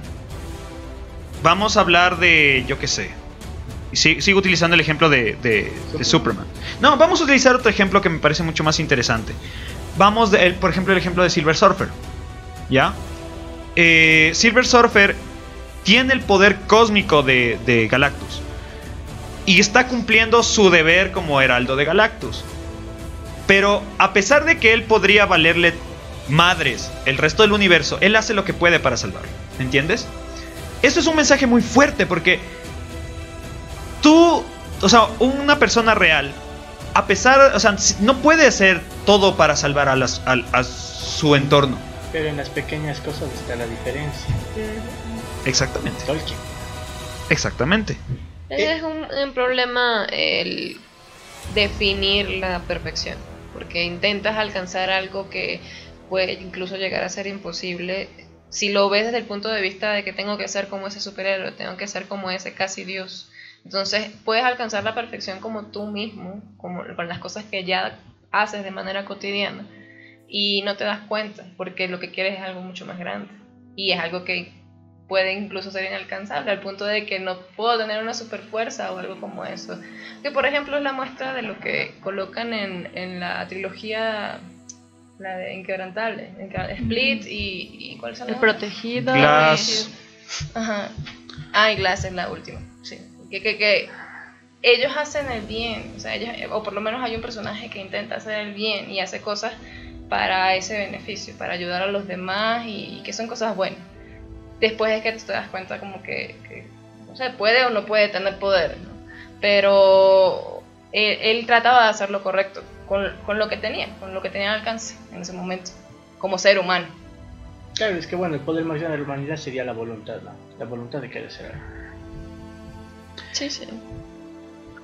[SPEAKER 2] vamos a hablar de, yo qué sé, si- sigo utilizando el ejemplo de, de- de Superman. No, vamos a utilizar otro ejemplo que me parece mucho más interesante. Vamos, de, el- por ejemplo, el ejemplo de Silver Surfer. ¿Ya? Eh, Silver Surfer tiene el poder cósmico de, de Galactus. Y está cumpliendo su deber como heraldo de Galactus. Pero a pesar de que él podría valerle madres el resto del universo, él hace lo que puede para salvarlo. ¿Entiendes? Esto es un mensaje muy fuerte porque tú, o sea, una persona real, a pesar, o sea, no puede hacer todo para salvar a, las- a- a su entorno.
[SPEAKER 6] Pero en las pequeñas cosas está la diferencia.
[SPEAKER 2] Exactamente.
[SPEAKER 6] Tolkien.
[SPEAKER 2] Exactamente.
[SPEAKER 4] Es un, un problema el definir la perfección, porque intentas alcanzar algo que puede incluso llegar a ser imposible. Si lo ves desde el punto de vista de que tengo que ser como ese superhéroe, tengo que ser como ese casi Dios, entonces puedes alcanzar la perfección como tú mismo, como con las cosas que ya haces de manera cotidiana y no te das cuenta, porque lo que quieres es algo mucho más grande y es algo que puede incluso ser inalcanzable al punto de que no puedo tener una super fuerza o algo como eso. Que por ejemplo es la muestra de lo que colocan en, en la trilogía La de Inquebrantable. Inquebra- Split y, y. ¿Cuál son
[SPEAKER 5] El protegido.
[SPEAKER 2] Glass.
[SPEAKER 4] Ajá. Ah, y Glass es la última. Sí. Que, que, que ellos hacen el bien. O sea, ellos, o por lo menos hay un personaje que intenta hacer el bien y hace cosas para ese beneficio, para ayudar a los demás y, que son cosas buenas. Después es que tú te das cuenta como que, que no sé, puede o no puede tener poder, ¿no? Pero él, él trataba de hacer lo correcto con, con lo que tenía, con lo que tenía al alcance en ese momento, como ser humano.
[SPEAKER 6] Claro, es que bueno, el poder más grande de la humanidad sería la voluntad, ¿no? La voluntad de querer ser.
[SPEAKER 4] Sí, sí.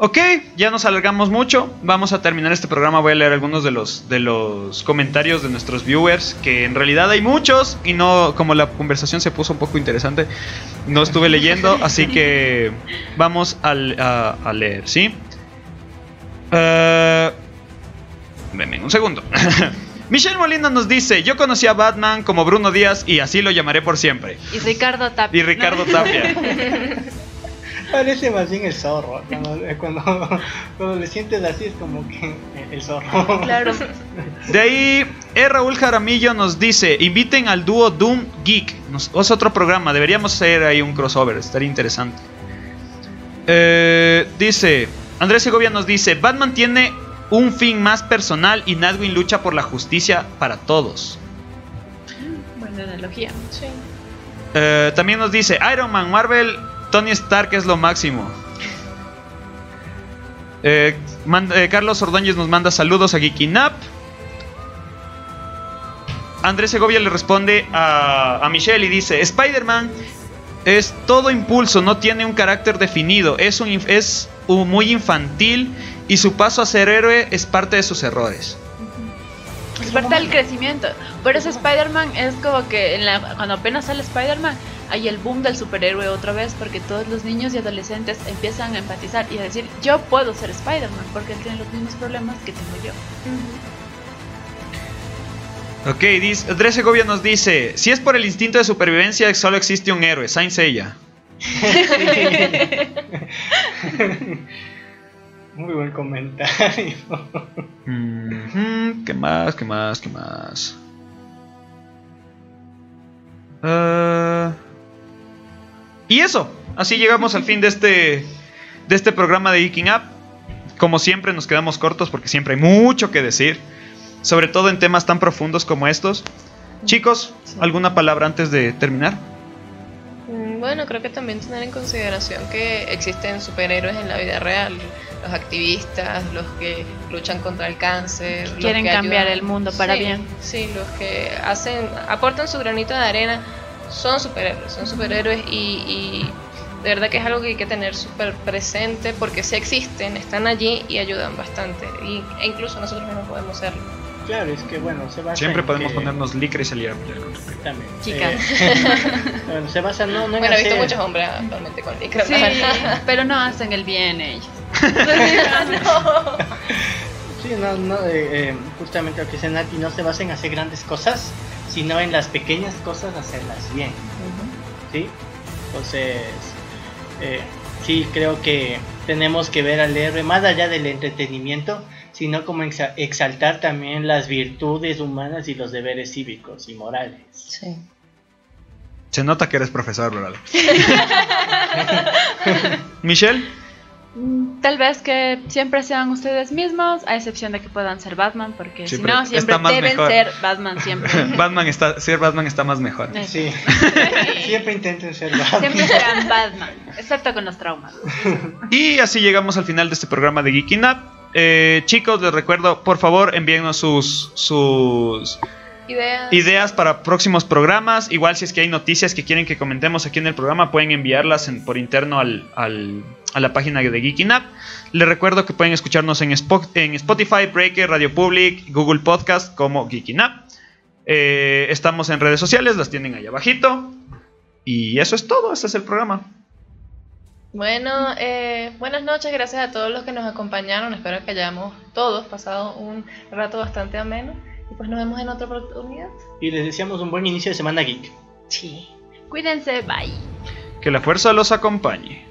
[SPEAKER 2] Ok, ya nos alargamos mucho. Vamos a terminar este programa. Voy a leer algunos de los, de los comentarios de nuestros viewers, que en realidad hay muchos y no, como la conversación se puso un poco interesante, no estuve leyendo, así que vamos al- a, a leer, ¿sí? Uh, denme un segundo. Michelle Molina nos dice, yo conocí a Batman como Bruno Díaz y así lo llamaré por siempre.
[SPEAKER 5] Y Ricardo Tapia.
[SPEAKER 2] Y Ricardo Tapia.
[SPEAKER 6] Parece más bien el zorro. Cuando, cuando, cuando le sientes así es como que el zorro.
[SPEAKER 4] Claro.
[SPEAKER 2] De ahí, E. Raúl Jaramillo nos dice: inviten al dúo Doom Geek. Nos- es otro programa, deberíamos hacer ahí un crossover, estaría interesante. Eh, dice: Andrés Segovia nos dice: Batman tiene un fin más personal y Nightwing lucha por la justicia para todos.
[SPEAKER 5] Buena analogía.
[SPEAKER 4] Sí.
[SPEAKER 2] Eh, también nos dice: Iron Man, Marvel, Tony Stark es lo máximo. Eh, eh, Carlos Ordóñez nos manda saludos a Geekinap. Andrés Segovia le responde a, a Michelle y dice: Spider-Man es todo impulso, no tiene un carácter definido, es, un, es un muy infantil y su paso a ser héroe es parte de sus errores.
[SPEAKER 5] Es parte del crecimiento. Por eso Spider-Man es como que en la, cuando apenas sale Spider-Man hay el boom del superhéroe otra vez porque todos los niños y adolescentes empiezan a empatizar y a decir yo puedo ser Spider-Man porque él tiene los mismos problemas que tengo yo.
[SPEAKER 2] Ok, dice, Andrés Segovia nos dice: Si es por el instinto de supervivencia, solo existe un héroe, Saint Seiya.
[SPEAKER 6] Muy buen comentario.
[SPEAKER 2] ¿Qué más? ¿Qué más? ¿Qué más? Ah, y eso, así llegamos al fin de este de este programa de Geeking Up. Como siempre nos quedamos cortos porque siempre hay mucho que decir, sobre todo en temas tan profundos como estos. Chicos, ¿alguna palabra antes de terminar?
[SPEAKER 4] Bueno, creo que también tener en consideración que existen superhéroes en la vida real, los activistas, los que luchan contra el cáncer, los
[SPEAKER 5] Quieren
[SPEAKER 4] que
[SPEAKER 5] cambiar
[SPEAKER 4] ayudan-
[SPEAKER 5] el mundo para
[SPEAKER 4] Sí,
[SPEAKER 5] bien.
[SPEAKER 4] Sí, los que hacen, aportan su granito de arena, son superhéroes, son superhéroes y, y de verdad que es algo que hay que tener súper presente porque sí existen, están allí y ayudan bastante, y, e incluso nosotros mismos podemos serlo.
[SPEAKER 6] Claro, es que bueno, se basa
[SPEAKER 2] Siempre
[SPEAKER 6] en
[SPEAKER 2] podemos
[SPEAKER 6] que-
[SPEAKER 2] ponernos licra y salir a pelear el
[SPEAKER 6] También.
[SPEAKER 5] Chicas.
[SPEAKER 6] Eh, bueno, se basa no, no en
[SPEAKER 4] Bueno, he visto
[SPEAKER 6] hacer-
[SPEAKER 4] muchos hombres actualmente con licra.
[SPEAKER 5] Sí, pero no hacen el bien ellos.
[SPEAKER 6] Sí, no, no, eh, eh, justamente lo que dice Nati, no se basa en hacer grandes cosas, sino en las pequeñas cosas hacerlas bien. ¿Sí? Entonces, eh, sí, creo que tenemos que ver al héroe más allá del entretenimiento, sino como exa- exaltar también las virtudes humanas y los deberes cívicos y morales.
[SPEAKER 4] Sí.
[SPEAKER 2] Se nota que eres profesor, ¿verdad? Michelle.
[SPEAKER 5] Mm, Tal vez que siempre sean ustedes mismos, a excepción de que puedan ser Batman, porque
[SPEAKER 2] Sí,
[SPEAKER 5] si no, siempre
[SPEAKER 2] está más
[SPEAKER 5] deben
[SPEAKER 2] mejor.
[SPEAKER 5] ser Batman siempre.
[SPEAKER 2] Batman está, ser Batman está más mejor.
[SPEAKER 6] Sí, siempre intenten ser Batman.
[SPEAKER 5] Siempre serán Batman, excepto con los traumas.
[SPEAKER 2] Y así llegamos al final de este programa de Geeking Up. Eh, chicos, les recuerdo, por favor, envíennos sus, sus
[SPEAKER 4] Ideas.
[SPEAKER 2] ideas para próximos programas. Igual si es que hay noticias que quieren que comentemos aquí en el programa, pueden enviarlas en- por interno al, al- a la página de Geeking Up. Les recuerdo que pueden escucharnos en, Spo- en Spotify, Breaker, Radio Public, Google Podcast como Geeking Up. Eh, estamos en redes sociales, las tienen ahí abajito. Y eso es todo, este es el programa.
[SPEAKER 4] Bueno, eh, buenas noches, gracias a todos los que nos acompañaron. Espero que hayamos todos pasado un rato bastante ameno. Y pues nos vemos en otra oportunidad.
[SPEAKER 6] Y les deseamos un buen inicio de semana geek.
[SPEAKER 4] Sí.
[SPEAKER 5] Cuídense, bye.
[SPEAKER 2] Que la fuerza los acompañe.